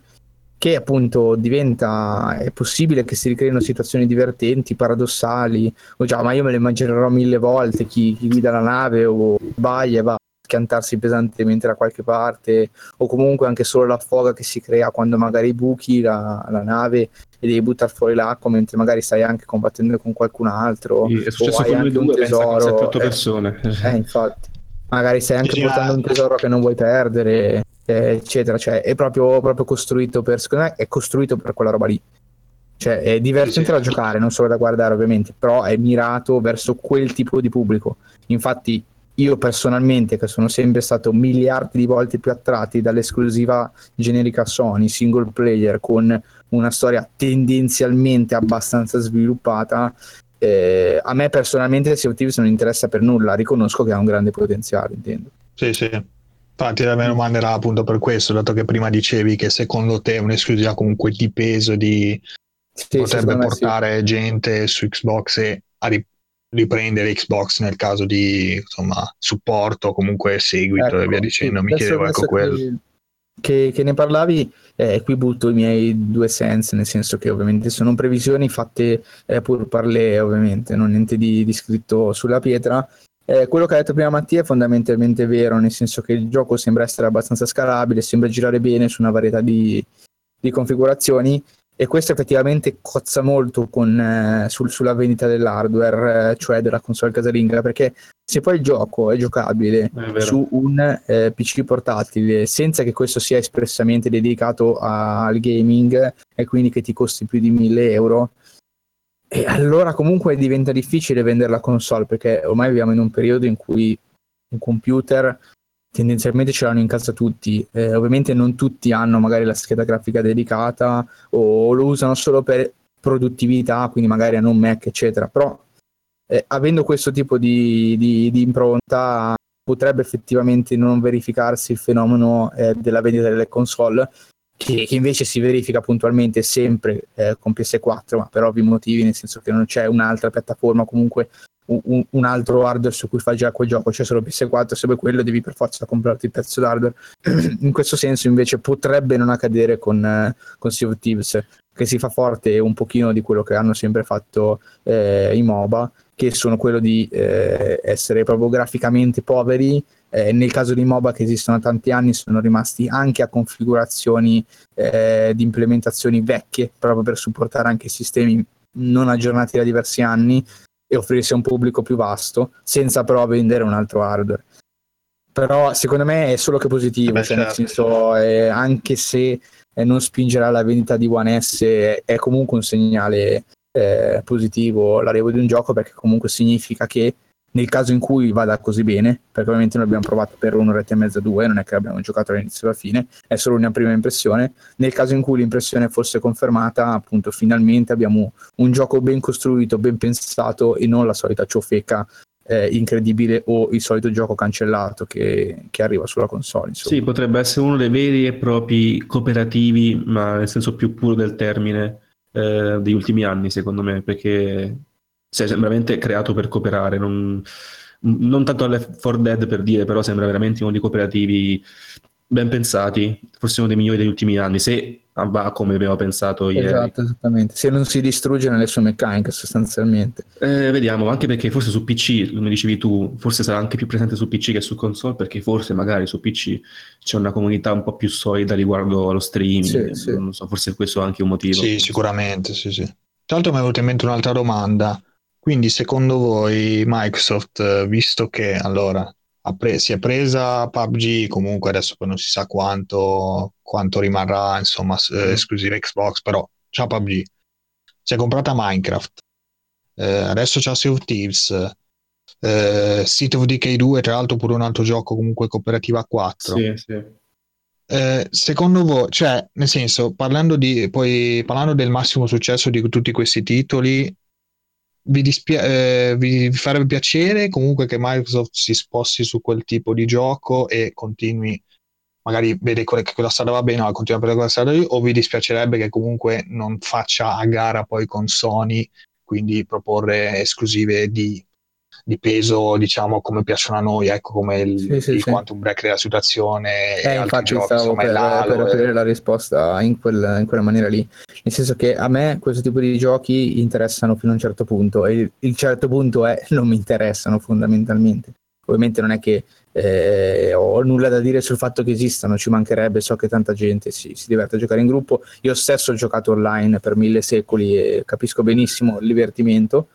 che appunto diventa, è possibile che si ricreino situazioni divertenti, paradossali, o già, ma io me le immaginerò mille volte, chi, chi guida la nave o sbaglia va a schiantarsi pesantemente da qualche parte, o comunque anche solo la foga che si crea quando magari buchi la, la nave e devi buttare fuori l'acqua mentre magari stai anche combattendo con qualcun altro. Sì, è successo con lui due, tesoro, 7 eh, persone. Eh, infatti. Magari stai anche portando un tesoro che non vuoi perdere, eccetera. Cioè, è proprio, proprio costruito per, secondo me, è costruito per quella roba lì. Cioè, è divertente sì. da giocare, non solo da guardare, ovviamente, però è mirato verso quel tipo di pubblico. Infatti, io personalmente, che sono sempre stato miliardi di volte più attratti dall'esclusiva generica Sony, single player, con una storia tendenzialmente abbastanza sviluppata, eh, a me personalmente Sea of Thieves non interessa per nulla, riconosco che ha un grande potenziale, intendo. Sì, sì. Infatti la mia domanda era appunto per questo, dato che prima dicevi che secondo te un'esclusiva comunque di peso di sì, potrebbe portare sì. gente su Xbox e a riprendere Xbox nel caso di insomma, supporto, comunque seguito ecco, e via dicendo. Mi chiedevo ecco quello. Che, che, ne parlavi, eh, qui butto i miei due sensi, nel senso che ovviamente sono previsioni fatte eh, pur parlé, ovviamente, non niente di, di scritto sulla pietra. Eh, quello che ha detto prima Mattia è fondamentalmente vero, nel senso che il gioco sembra essere abbastanza scalabile, sembra girare bene su una varietà di, di configurazioni e questo effettivamente cozza molto con, eh, sul, sulla vendita dell'hardware, eh, cioè della console casalinga, perché se poi il gioco è giocabile è su un eh, PC portatile senza che questo sia espressamente dedicato a, al gaming e quindi che ti costi più di 1000 euro, e allora comunque diventa difficile vendere la console perché ormai viviamo in un periodo in cui un computer tendenzialmente ce l'hanno in casa tutti. Eh, ovviamente non tutti hanno magari la scheda grafica dedicata o lo usano solo per produttività, quindi magari hanno un Mac, eccetera. Però eh, avendo questo tipo di, di, di, impronta potrebbe effettivamente non verificarsi il fenomeno eh, della vendita delle console che, che, invece si verifica puntualmente sempre eh, con PS4 ma per ovvi motivi nel senso che non c'è un'altra piattaforma comunque un, un, altro hardware su cui fai già quel gioco, c'è solo PS4, se vuoi quello devi per forza comprarti il pezzo d'hardware. In questo senso invece potrebbe non accadere con, eh, con Sea of Thieves, che si fa forte un pochino di quello che hanno sempre fatto eh, i MOBA, che sono quello di eh, essere proprio graficamente poveri. Eh, nel caso di MOBA che esistono da tanti anni sono rimasti anche a configurazioni eh, di implementazioni vecchie, proprio per supportare anche sistemi non aggiornati da diversi anni, e offrirsi a un pubblico più vasto senza però vendere un altro hardware. Però secondo me è solo che positivo, Beh, cioè, certo. nel senso eh, anche se eh, non spingerà la vendita di One S è comunque un segnale eh, positivo l'arrivo di un gioco perché comunque significa che nel caso in cui vada così bene, perché ovviamente noi abbiamo provato per un'oretta e mezza, due, non è che abbiamo giocato dall'inizio alla fine, è solo una prima impressione. Nel caso in cui l'impressione fosse confermata, appunto, finalmente abbiamo un gioco ben costruito, ben pensato e non la solita ciofeca eh, incredibile o il solito gioco cancellato che, che arriva sulla console. Insomma. Sì, potrebbe essere uno dei veri e propri cooperativi, ma nel senso più puro del termine, eh, degli ultimi anni, secondo me, perché sembra veramente creato per cooperare, non, non tanto alle 4 Dead per dire, però sembra veramente uno dei cooperativi ben pensati, forse uno dei migliori degli ultimi anni, se va come abbiamo pensato ieri. Esatto, esattamente, se non si distrugge nelle sue meccaniche sostanzialmente. Eh, vediamo, anche perché forse su PC, come dicevi tu, forse sarà anche più presente su PC che su console, perché forse magari su PC c'è una comunità un po' più solida riguardo allo streaming, sì, sì. non so, forse questo è anche un motivo. Sì, sicuramente, sì, sì. Tra l'altro mi è venuta in mente un'altra domanda, quindi secondo voi Microsoft, visto che allora pre- si è presa PUBG, comunque adesso poi non si sa quanto, quanto rimarrà insomma eh, esclusiva Xbox, però c'ha PUBG, si è comprata Minecraft, eh, adesso c'ha Sea of Thieves, eh, City of Decay 2, tra l'altro pure un altro gioco comunque cooperativa 4. Sì, sì. Eh, secondo voi, cioè, nel senso, parlando, di, poi, parlando del massimo successo di tutti questi titoli, vi, dispia- eh, vi, farebbe piacere comunque che Microsoft si sposti su quel tipo di gioco e continui, magari vede che quella strada va bene, ma continua per quella strada lì, o vi dispiacerebbe che comunque non faccia a gara poi con Sony, quindi proporre esclusive di di peso, diciamo, come piacciono a noi, ecco, come il, sì, sì, il sì. quantum break della situazione. Eh, infatti giochi, stavo insomma, per, per aprire la risposta in, quel, in, quella maniera lì, nel senso che a me questo tipo di giochi interessano fino a un certo punto e il, il certo punto è non mi interessano fondamentalmente. Ovviamente non è che eh, ho nulla da dire sul fatto che esistano, ci mancherebbe, so che tanta gente si, si, diverte a giocare in gruppo. Io stesso ho giocato online per mille secoli e capisco benissimo il divertimento,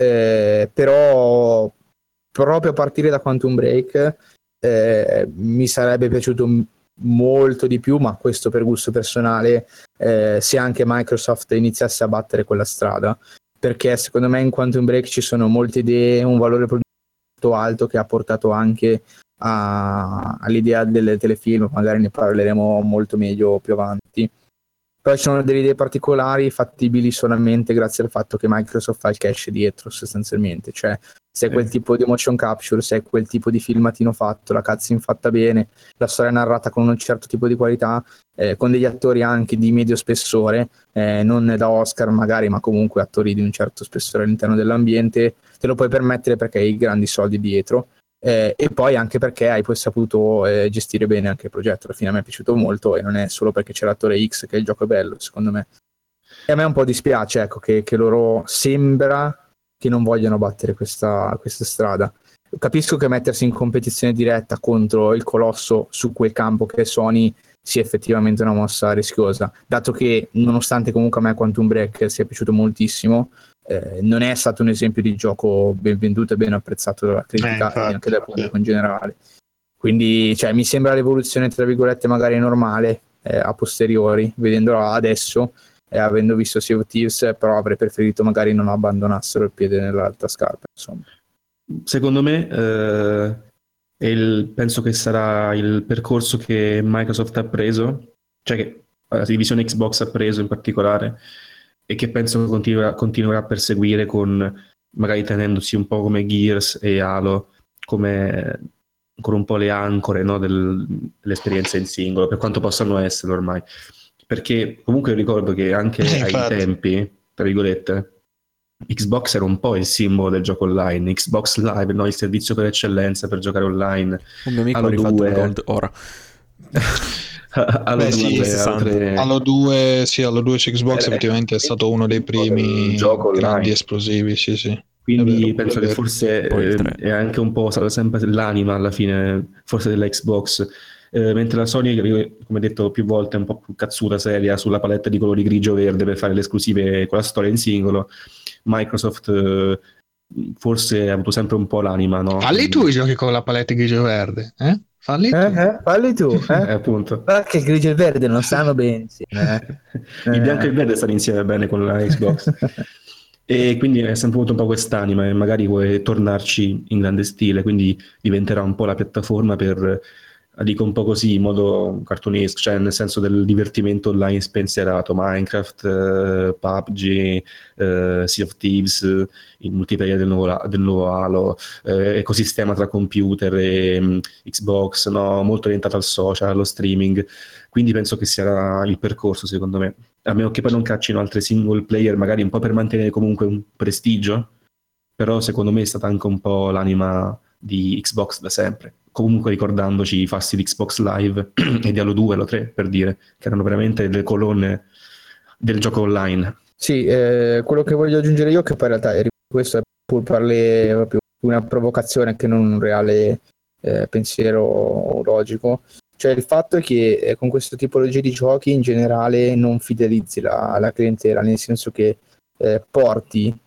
eh, però proprio a partire da Quantum Break eh, mi sarebbe piaciuto molto di più, ma questo per gusto personale, eh, se anche Microsoft iniziasse a battere quella strada, perché secondo me in Quantum Break ci sono molte idee, un valore produttivo alto che ha portato anche a, all'idea del telefilm, magari ne parleremo molto meglio più avanti. Però ci sono delle idee particolari fattibili solamente grazie al fatto che Microsoft fa il cache dietro sostanzialmente, cioè se è quel tipo di motion capture, se è quel tipo di filmatino fatto, la cutscene fatta bene, la storia narrata con un certo tipo di qualità, eh, con degli attori anche di medio spessore, eh, non da Oscar magari, ma comunque attori di un certo spessore all'interno dell'ambiente, te lo puoi permettere perché hai grandi soldi dietro eh, e poi anche perché hai poi saputo eh, gestire bene anche il progetto. Alla fine a me è piaciuto molto e non è solo perché c'è l'attore X che il gioco è bello, secondo me. E a me un po' dispiace ecco, che, che loro sembra che non vogliano battere questa, questa strada. Capisco che mettersi in competizione diretta contro il colosso su quel campo che è Sony sia effettivamente una mossa rischiosa, dato che nonostante comunque a me Quantum Break sia piaciuto moltissimo, eh, non è stato un esempio di gioco ben venduto e ben apprezzato dalla critica eh, infatti, e anche dal pubblico in generale. Quindi cioè, mi sembra l'evoluzione, tra virgolette, magari normale eh, a posteriori, vedendola adesso e avendo visto Sea of Thieves, però avrei preferito magari non abbandonassero il piede nell'altra scarpa. Insomma. Secondo me, eh, il, penso che sarà il percorso che Microsoft ha preso, cioè che la divisione Xbox ha preso in particolare, e che penso continuerà, continuerà a perseguire con magari tenendosi un po' come Gears e Halo come con un po' le ancore no, del, dell'esperienza in singolo, per quanto possano essere ormai. Perché comunque ricordo che anche eh, ai tempi, tra virgolette, Xbox era un po' il simbolo del gioco online, Xbox Live, no? il servizio per eccellenza per giocare online. Un mio amico ha rifatto 2. Gold ora. Beh, 2, sì, altre... Halo 2, sì, Halo 2 su Xbox eh, effettivamente è stato uno dei primi grandi online. esplosivi, sì, sì. Quindi vero, penso che forse eh, è anche un po' stata sempre l'anima alla fine, forse della Xbox. Eh, mentre la Sony, come detto più volte, è un po' più cazzuta seria sulla paletta di colori grigio-verde per fare le esclusive con la storia in singolo. Microsoft eh, forse ha avuto sempre un po' l'anima, no? Falli tu i giochi con la paletta grigio-verde, eh? Falli tu. Eh, eh, falli tu. Eh? eh appunto. Guarda che il grigio e il verde non stanno bene insieme. Eh. il bianco e il verde stanno insieme bene con la Xbox. e quindi è sempre avuto un po' quest'anima e magari vuole tornarci in grande stile, quindi diventerà un po' la piattaforma per dico un po' così in modo cartunesco, cioè nel senso del divertimento online spensierato, Minecraft, eh, PUBG, eh, Sea of Thieves, il multiplayer del nuovo, del nuovo Halo, eh, ecosistema tra computer e um, Xbox, no? molto orientato al social, allo streaming, quindi penso che sia il percorso secondo me, a meno che poi non caccino altre single player, magari un po' per mantenere comunque un prestigio, però secondo me è stata anche un po' l'anima di Xbox da sempre comunque ricordandoci i fasti di Xbox Live e di Halo 2 Halo 3 per dire che erano veramente le colonne del gioco online. Sì, eh, quello che voglio aggiungere io che poi in realtà questo è pur parle proprio una provocazione che non un reale eh, pensiero logico. Cioè il fatto è che eh, con questa tipologia di giochi in generale non fidelizzi la, la clientela nel senso che eh, porti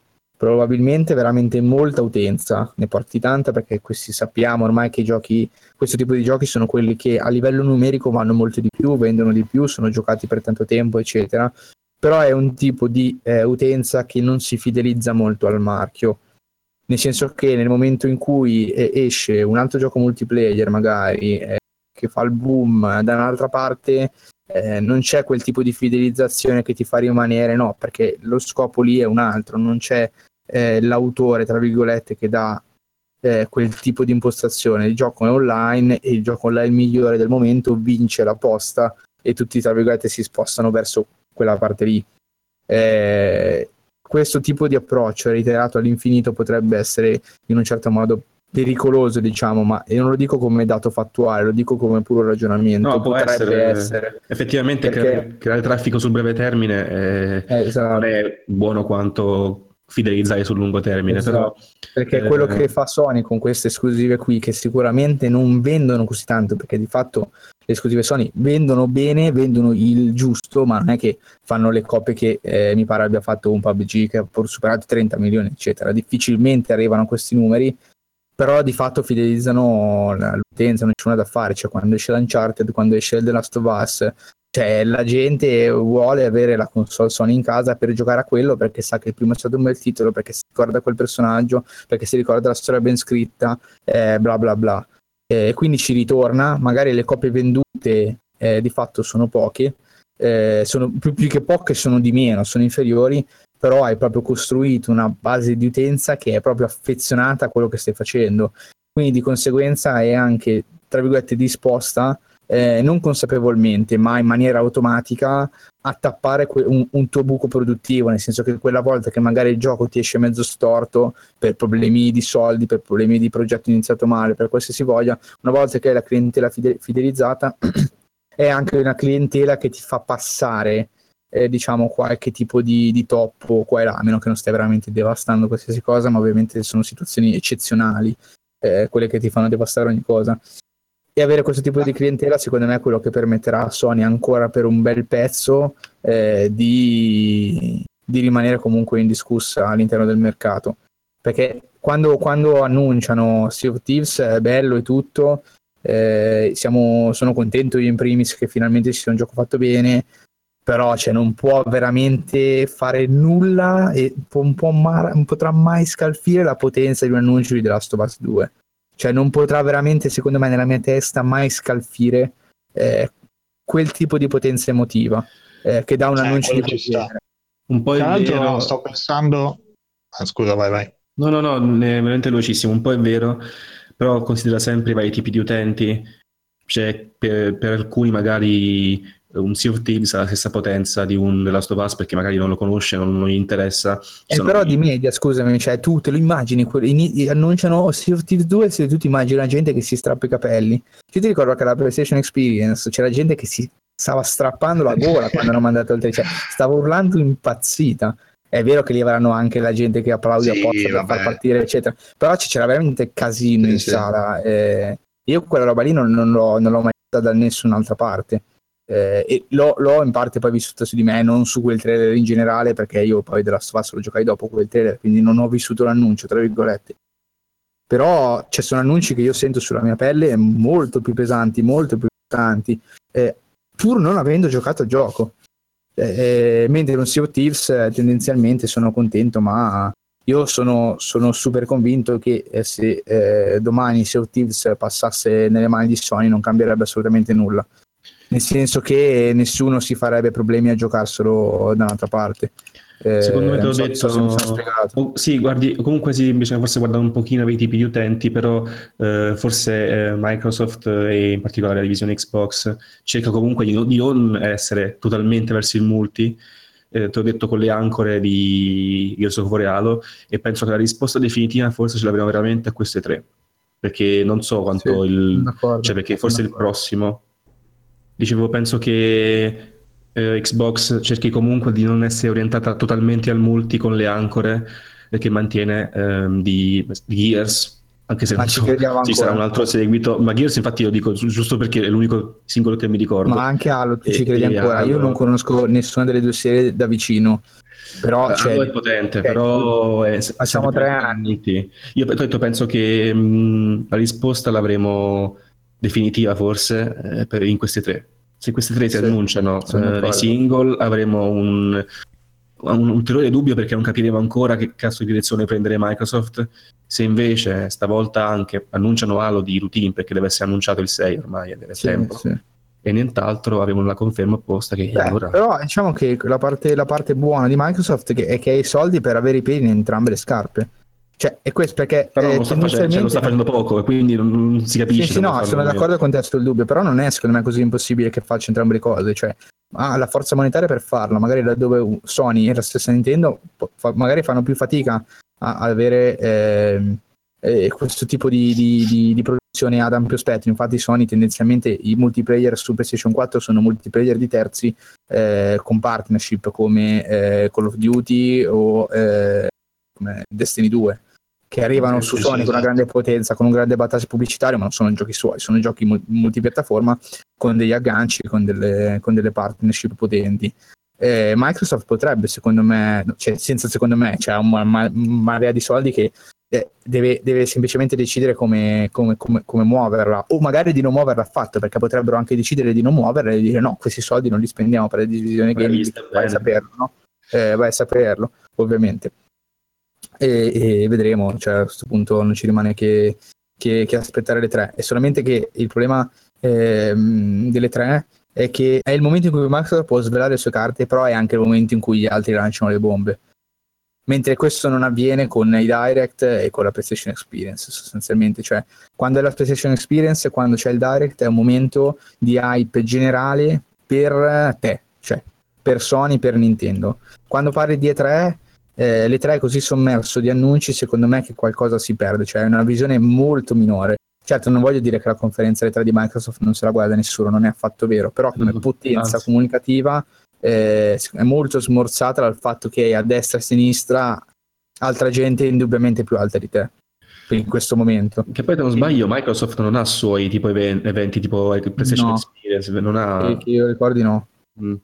probabilmente veramente molta utenza, ne porti tanta perché questi sappiamo ormai che i giochi, questo tipo di giochi sono quelli che a livello numerico vanno molto di più, vendono di più, sono giocati per tanto tempo, eccetera. Però è un tipo di eh, utenza che non si fidelizza molto al marchio. Nel senso che nel momento in cui eh, esce un altro gioco multiplayer, magari eh, che fa il boom da un'altra parte, eh, non c'è quel tipo di fidelizzazione che ti fa rimanere, no, perché lo scopo lì è un altro, non c'è eh, l'autore, tra virgolette, che dà eh, quel tipo di impostazione. Il gioco è online e il gioco online migliore del momento vince la posta e tutti, tra virgolette, si spostano verso quella parte lì. Eh, questo tipo di approccio reiterato all'infinito potrebbe essere in un certo modo pericoloso, diciamo, ma io non lo dico come dato fattuale, lo dico come puro ragionamento. No, può essere, essere, Effettivamente perché... creare, creare, traffico sul breve termine è, eh, esatto. non è buono quanto fidelizzare sul lungo termine. Esatto. Però, perché eh... quello che fa Sony con queste esclusive qui, che sicuramente non vendono così tanto, perché di fatto le esclusive Sony vendono bene, vendono il giusto, ma non è che fanno le coppie che eh, mi pare abbia fatto un PUBG che ha superato 30 milioni, eccetera. Difficilmente arrivano a questi numeri, però di fatto fidelizzano l'utenza, non c'è nulla da fare. Cioè, quando esce l'Uncharted, quando esce The Last of Us, cioè, la gente vuole avere la console Sony in casa per giocare a quello perché sa che il primo è stato un bel titolo, perché si ricorda quel personaggio, perché si ricorda la storia ben scritta, eh, bla bla bla. Eh, quindi ci ritorna, magari le copie vendute eh, di fatto sono poche, eh, sono più, più che poche sono di meno, sono inferiori, però hai proprio costruito una base di utenza che è proprio affezionata a quello che stai facendo. Quindi di conseguenza è anche, tra virgolette, disposta eh, non consapevolmente, ma in maniera automatica a tappare que- un, un, tuo buco produttivo, nel senso che quella volta che magari il gioco ti esce mezzo storto per problemi di soldi, per problemi di progetto iniziato male, per qualsiasi voglia, una volta che hai la clientela fide- fidelizzata, è anche una clientela che ti fa passare eh, diciamo qualche tipo di, di toppo qua e là, a meno che non stai veramente devastando qualsiasi cosa, ma ovviamente sono situazioni eccezionali, eh, quelle che ti fanno devastare ogni cosa. E avere questo tipo di clientela secondo me è quello che permetterà a Sony ancora per un bel pezzo eh, di, di, rimanere comunque indiscussa all'interno del mercato. Perché quando, quando annunciano Sea of Thieves è bello e tutto, eh, siamo, sono contento io in primis che finalmente ci sia un gioco fatto bene, però cioè, non può veramente fare nulla e non, non potrà mai scalfire la potenza di un annuncio di The Last of Us 2 cioè non potrà veramente, secondo me, nella mia testa mai scalfire eh, quel tipo di potenza emotiva eh, che dà un cioè, annuncio di questo Un po' Tra l'altro vero... sto pensando... Ah, scusa, vai, vai. No, no, no, è veramente velocissimo, un po' è vero, però considera sempre i vari tipi di utenti, cioè per, per alcuni magari un Sea of Thieves ha la stessa potenza di un The Last of Us perché magari non lo conosce, non, non gli interessa. Eh, sono... Però di media, scusami, cioè tu te lo immagini, in, annunciano Sea of Thieves 2 se tu ti immagini la gente che si strappa i capelli. Io ti ricordo che alla PlayStation Experience c'era gente che si stava strappando la gola quando hanno mandato il trailer, cioè, stava urlando impazzita. È vero che lì avranno anche la gente che applaude sì, a posto per far partire, eccetera. Però c'era veramente casino sì, in sì. sala. Eh, io quella roba lì non, non, l'ho, non l'ho mai vista da nessun'altra parte. Eh, e l'ho, l'ho, in parte poi vissuto su di me, non su quel trailer in generale, perché io poi della Last lo giocai dopo quel trailer, quindi non ho vissuto l'annuncio, tra virgolette. Però ci cioè, sono annunci che io sento sulla mia pelle molto più pesanti, molto più importanti, eh, pur non avendo giocato al gioco. Eh, mentre non Sea of Thieves eh, tendenzialmente sono contento, ma io sono, sono super convinto che eh, se eh, domani Sea of Thieves passasse nelle mani di Sony non cambierebbe assolutamente nulla nel senso che nessuno si farebbe problemi a giocarselo da un'altra parte. Eh, Secondo me te l'ho so, detto, so oh, sì, guardi, comunque sì, bisogna forse guardare un pochino i tipi di utenti, però eh, forse eh, Microsoft e in particolare la divisione Xbox cerca comunque di, di non essere totalmente verso il multi, eh, te l'ho detto con le ancore di of War Halo, e penso che la risposta definitiva forse ce l'abbiamo veramente a queste tre, perché non so quanto sì, il... cioè perché forse il prossimo Dicevo, penso che eh, Xbox cerchi comunque di non essere orientata totalmente al multi con le ancore e che mantiene ehm, di, di Gears, anche se non so, ci sarà un altro seguito, ma Gears infatti lo dico giusto perché è l'unico singolo che mi ricordo. Ma anche Halo, tu ci credi ancora? Halo... Io non conosco nessuna delle due serie da vicino. Però Halo cioè, è potente, okay. però è, facciamo tre anni. Io detto, penso che mh, la risposta l'avremo definitiva forse eh, in queste tre. Se queste tre si sì, annunciano eh, single avremo un, un ulteriore dubbio perché non capiremo ancora che cazzo di direzione prendere Microsoft. Se invece stavolta anche annunciano Halo di routine perché deve essere annunciato il 6 ormai, deve sì, tempo. Sì. E nient'altro avremo la conferma apposta che Beh, allora... Però diciamo che la parte, la parte buona di Microsoft è che ha i soldi per avere i piedi in entrambe le scarpe. Cioè, è questo perché. Però eh, lo, sta facendo, cioè, lo, sta facendo, poco e quindi non, non si capisce. Sì, sì no, sono d'accordo con te sul dubbio, però non è secondo me così impossibile che faccia entrambe le cose. Cioè, ha la forza monetaria per farlo, magari laddove Sony e la stessa Nintendo fa, magari fanno più fatica a, a avere eh, eh, questo tipo di, di, di, di, produzione ad ampio spettro. Infatti, Sony tendenzialmente i multiplayer su PlayStation 4 sono multiplayer di terzi eh, con partnership come eh, Call of Duty o eh, come Destiny 2, che arrivano sì, su Sony sì, con una esatto. grande potenza, con un grande battaggio pubblicitario, ma non sono giochi suoi, sono giochi multipiattaforma con degli agganci, con delle, con delle partnership potenti. Eh, Microsoft potrebbe, secondo me, cioè, senza secondo me, c'è cioè una marea di soldi che eh, deve, deve, semplicemente decidere come, come, come, come, muoverla, o magari di non muoverla affatto, perché potrebbero anche decidere di non muoverla e dire no, questi soldi non li spendiamo per le divisioni gaming, vai a saperlo, no? eh, vai a saperlo, ovviamente e, e vedremo, cioè, a questo punto non ci rimane che, che, che aspettare le tre. È solamente che il problema eh, delle tre è che è il momento in cui Microsoft può svelare le sue carte, però è anche il momento in cui gli altri lanciano le bombe. Mentre questo non avviene con i direct e con la PlayStation Experience, sostanzialmente. Cioè, quando è la PlayStation Experience quando c'è il direct è un momento di hype generale per te, cioè per Sony, per Nintendo. Quando parli di E3 eh, le tre così sommerso di annunci, secondo me che qualcosa si perde, cioè è una visione molto minore. Certo, non voglio dire che la conferenza alle tre di Microsoft non se la guarda nessuno, non è affatto vero, però come potenza Anzi. comunicativa eh, è molto smorzata dal fatto che a destra e a sinistra altra gente indubbiamente più alta di te in questo momento. Che poi se non sbaglio Microsoft non ha suoi tipo eventi, eventi tipo PlayStation no. Experience, non ha... Che, che io ricordi no. Mm.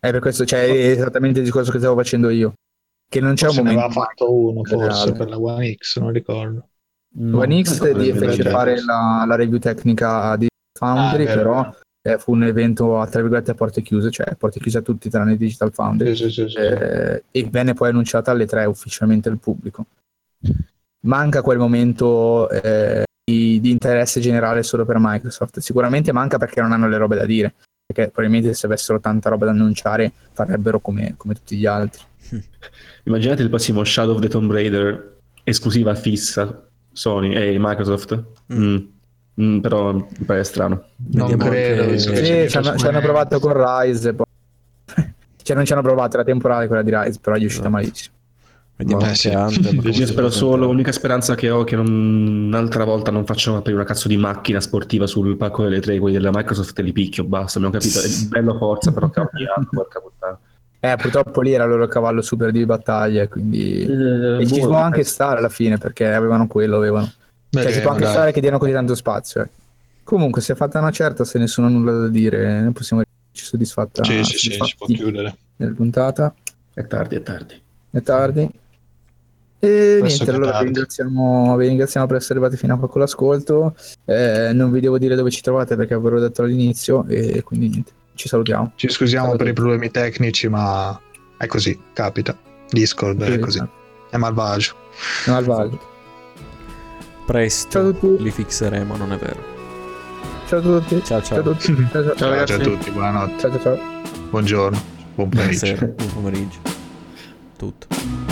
È per questo, cioè, è esattamente il discorso che stavo facendo io. Che non c'è forse un momento. Ne aveva fatto uno forse per la One X, non ricordo. No, One X no, fece fare la, la, review tecnica di Foundry, ah, però eh, fu un evento a tra virgolette a porte chiuse, cioè a porte chiuse a tutti tranne Digital Foundry. Sì, sì, sì, eh, e venne poi annunciata alle tre ufficialmente al pubblico. Manca quel momento eh, di, di interesse generale solo per Microsoft. Sicuramente manca perché non hanno le robe da dire perché probabilmente se avessero tanta roba da annunciare farebbero come, come tutti gli altri. Immaginate il prossimo Shadow of the Tomb Raider esclusiva fissa Sony e Microsoft. Mm. Mm. Mm, però mi pare strano. Non Vediamo credo. Che... Sì, ci hanno, provato con Rise. Poi... cioè, non ci hanno provato, era temporale quella di Rise, però gli è uscita no. malissimo. Vediamo eh, sì. Io spero solo, l'unica speranza che ho è che non, un'altra volta non facciano aprire una cazzo di macchina sportiva sul palco delle tre, quelli della Microsoft e li picchio, basta, abbiamo capito. È bello forza, però cambiato, porca puttana. Eh, purtroppo lì era il loro cavallo super di battaglia, quindi... Eh, e ci può anche stare alla fine, perché avevano quello, avevano. Beh, cioè, ci può anche magari. stare che diano così tanto spazio. Eh. Comunque, se è fatta una certa, se nessuno ha nulla da dire, ne possiamo ci soddisfatta. Sì, sì, sì, si può chiudere. Nella puntata. È tardi, è tardi. È tardi. E niente, allora vi ringraziamo, vi ringraziamo, per essere arrivati fino a qua con l'ascolto. Eh, non vi devo dire dove ci trovate perché ve l'ho detto all'inizio e quindi niente ci salutiamo. Ci scusiamo per i problemi tecnici, ma è così, capita. Discord sì, è così. È malvagio. È malvagio. Presto ciao a tutti. li fixeremo, non è vero. Ciao a tutti. Ciao ciao. Ciao, a tutti. ciao, ciao, ciao, ciao a tutti, buonanotte. Ciao ciao ciao. Buongiorno, buon pomeriggio. Buon pomeriggio. Tutto.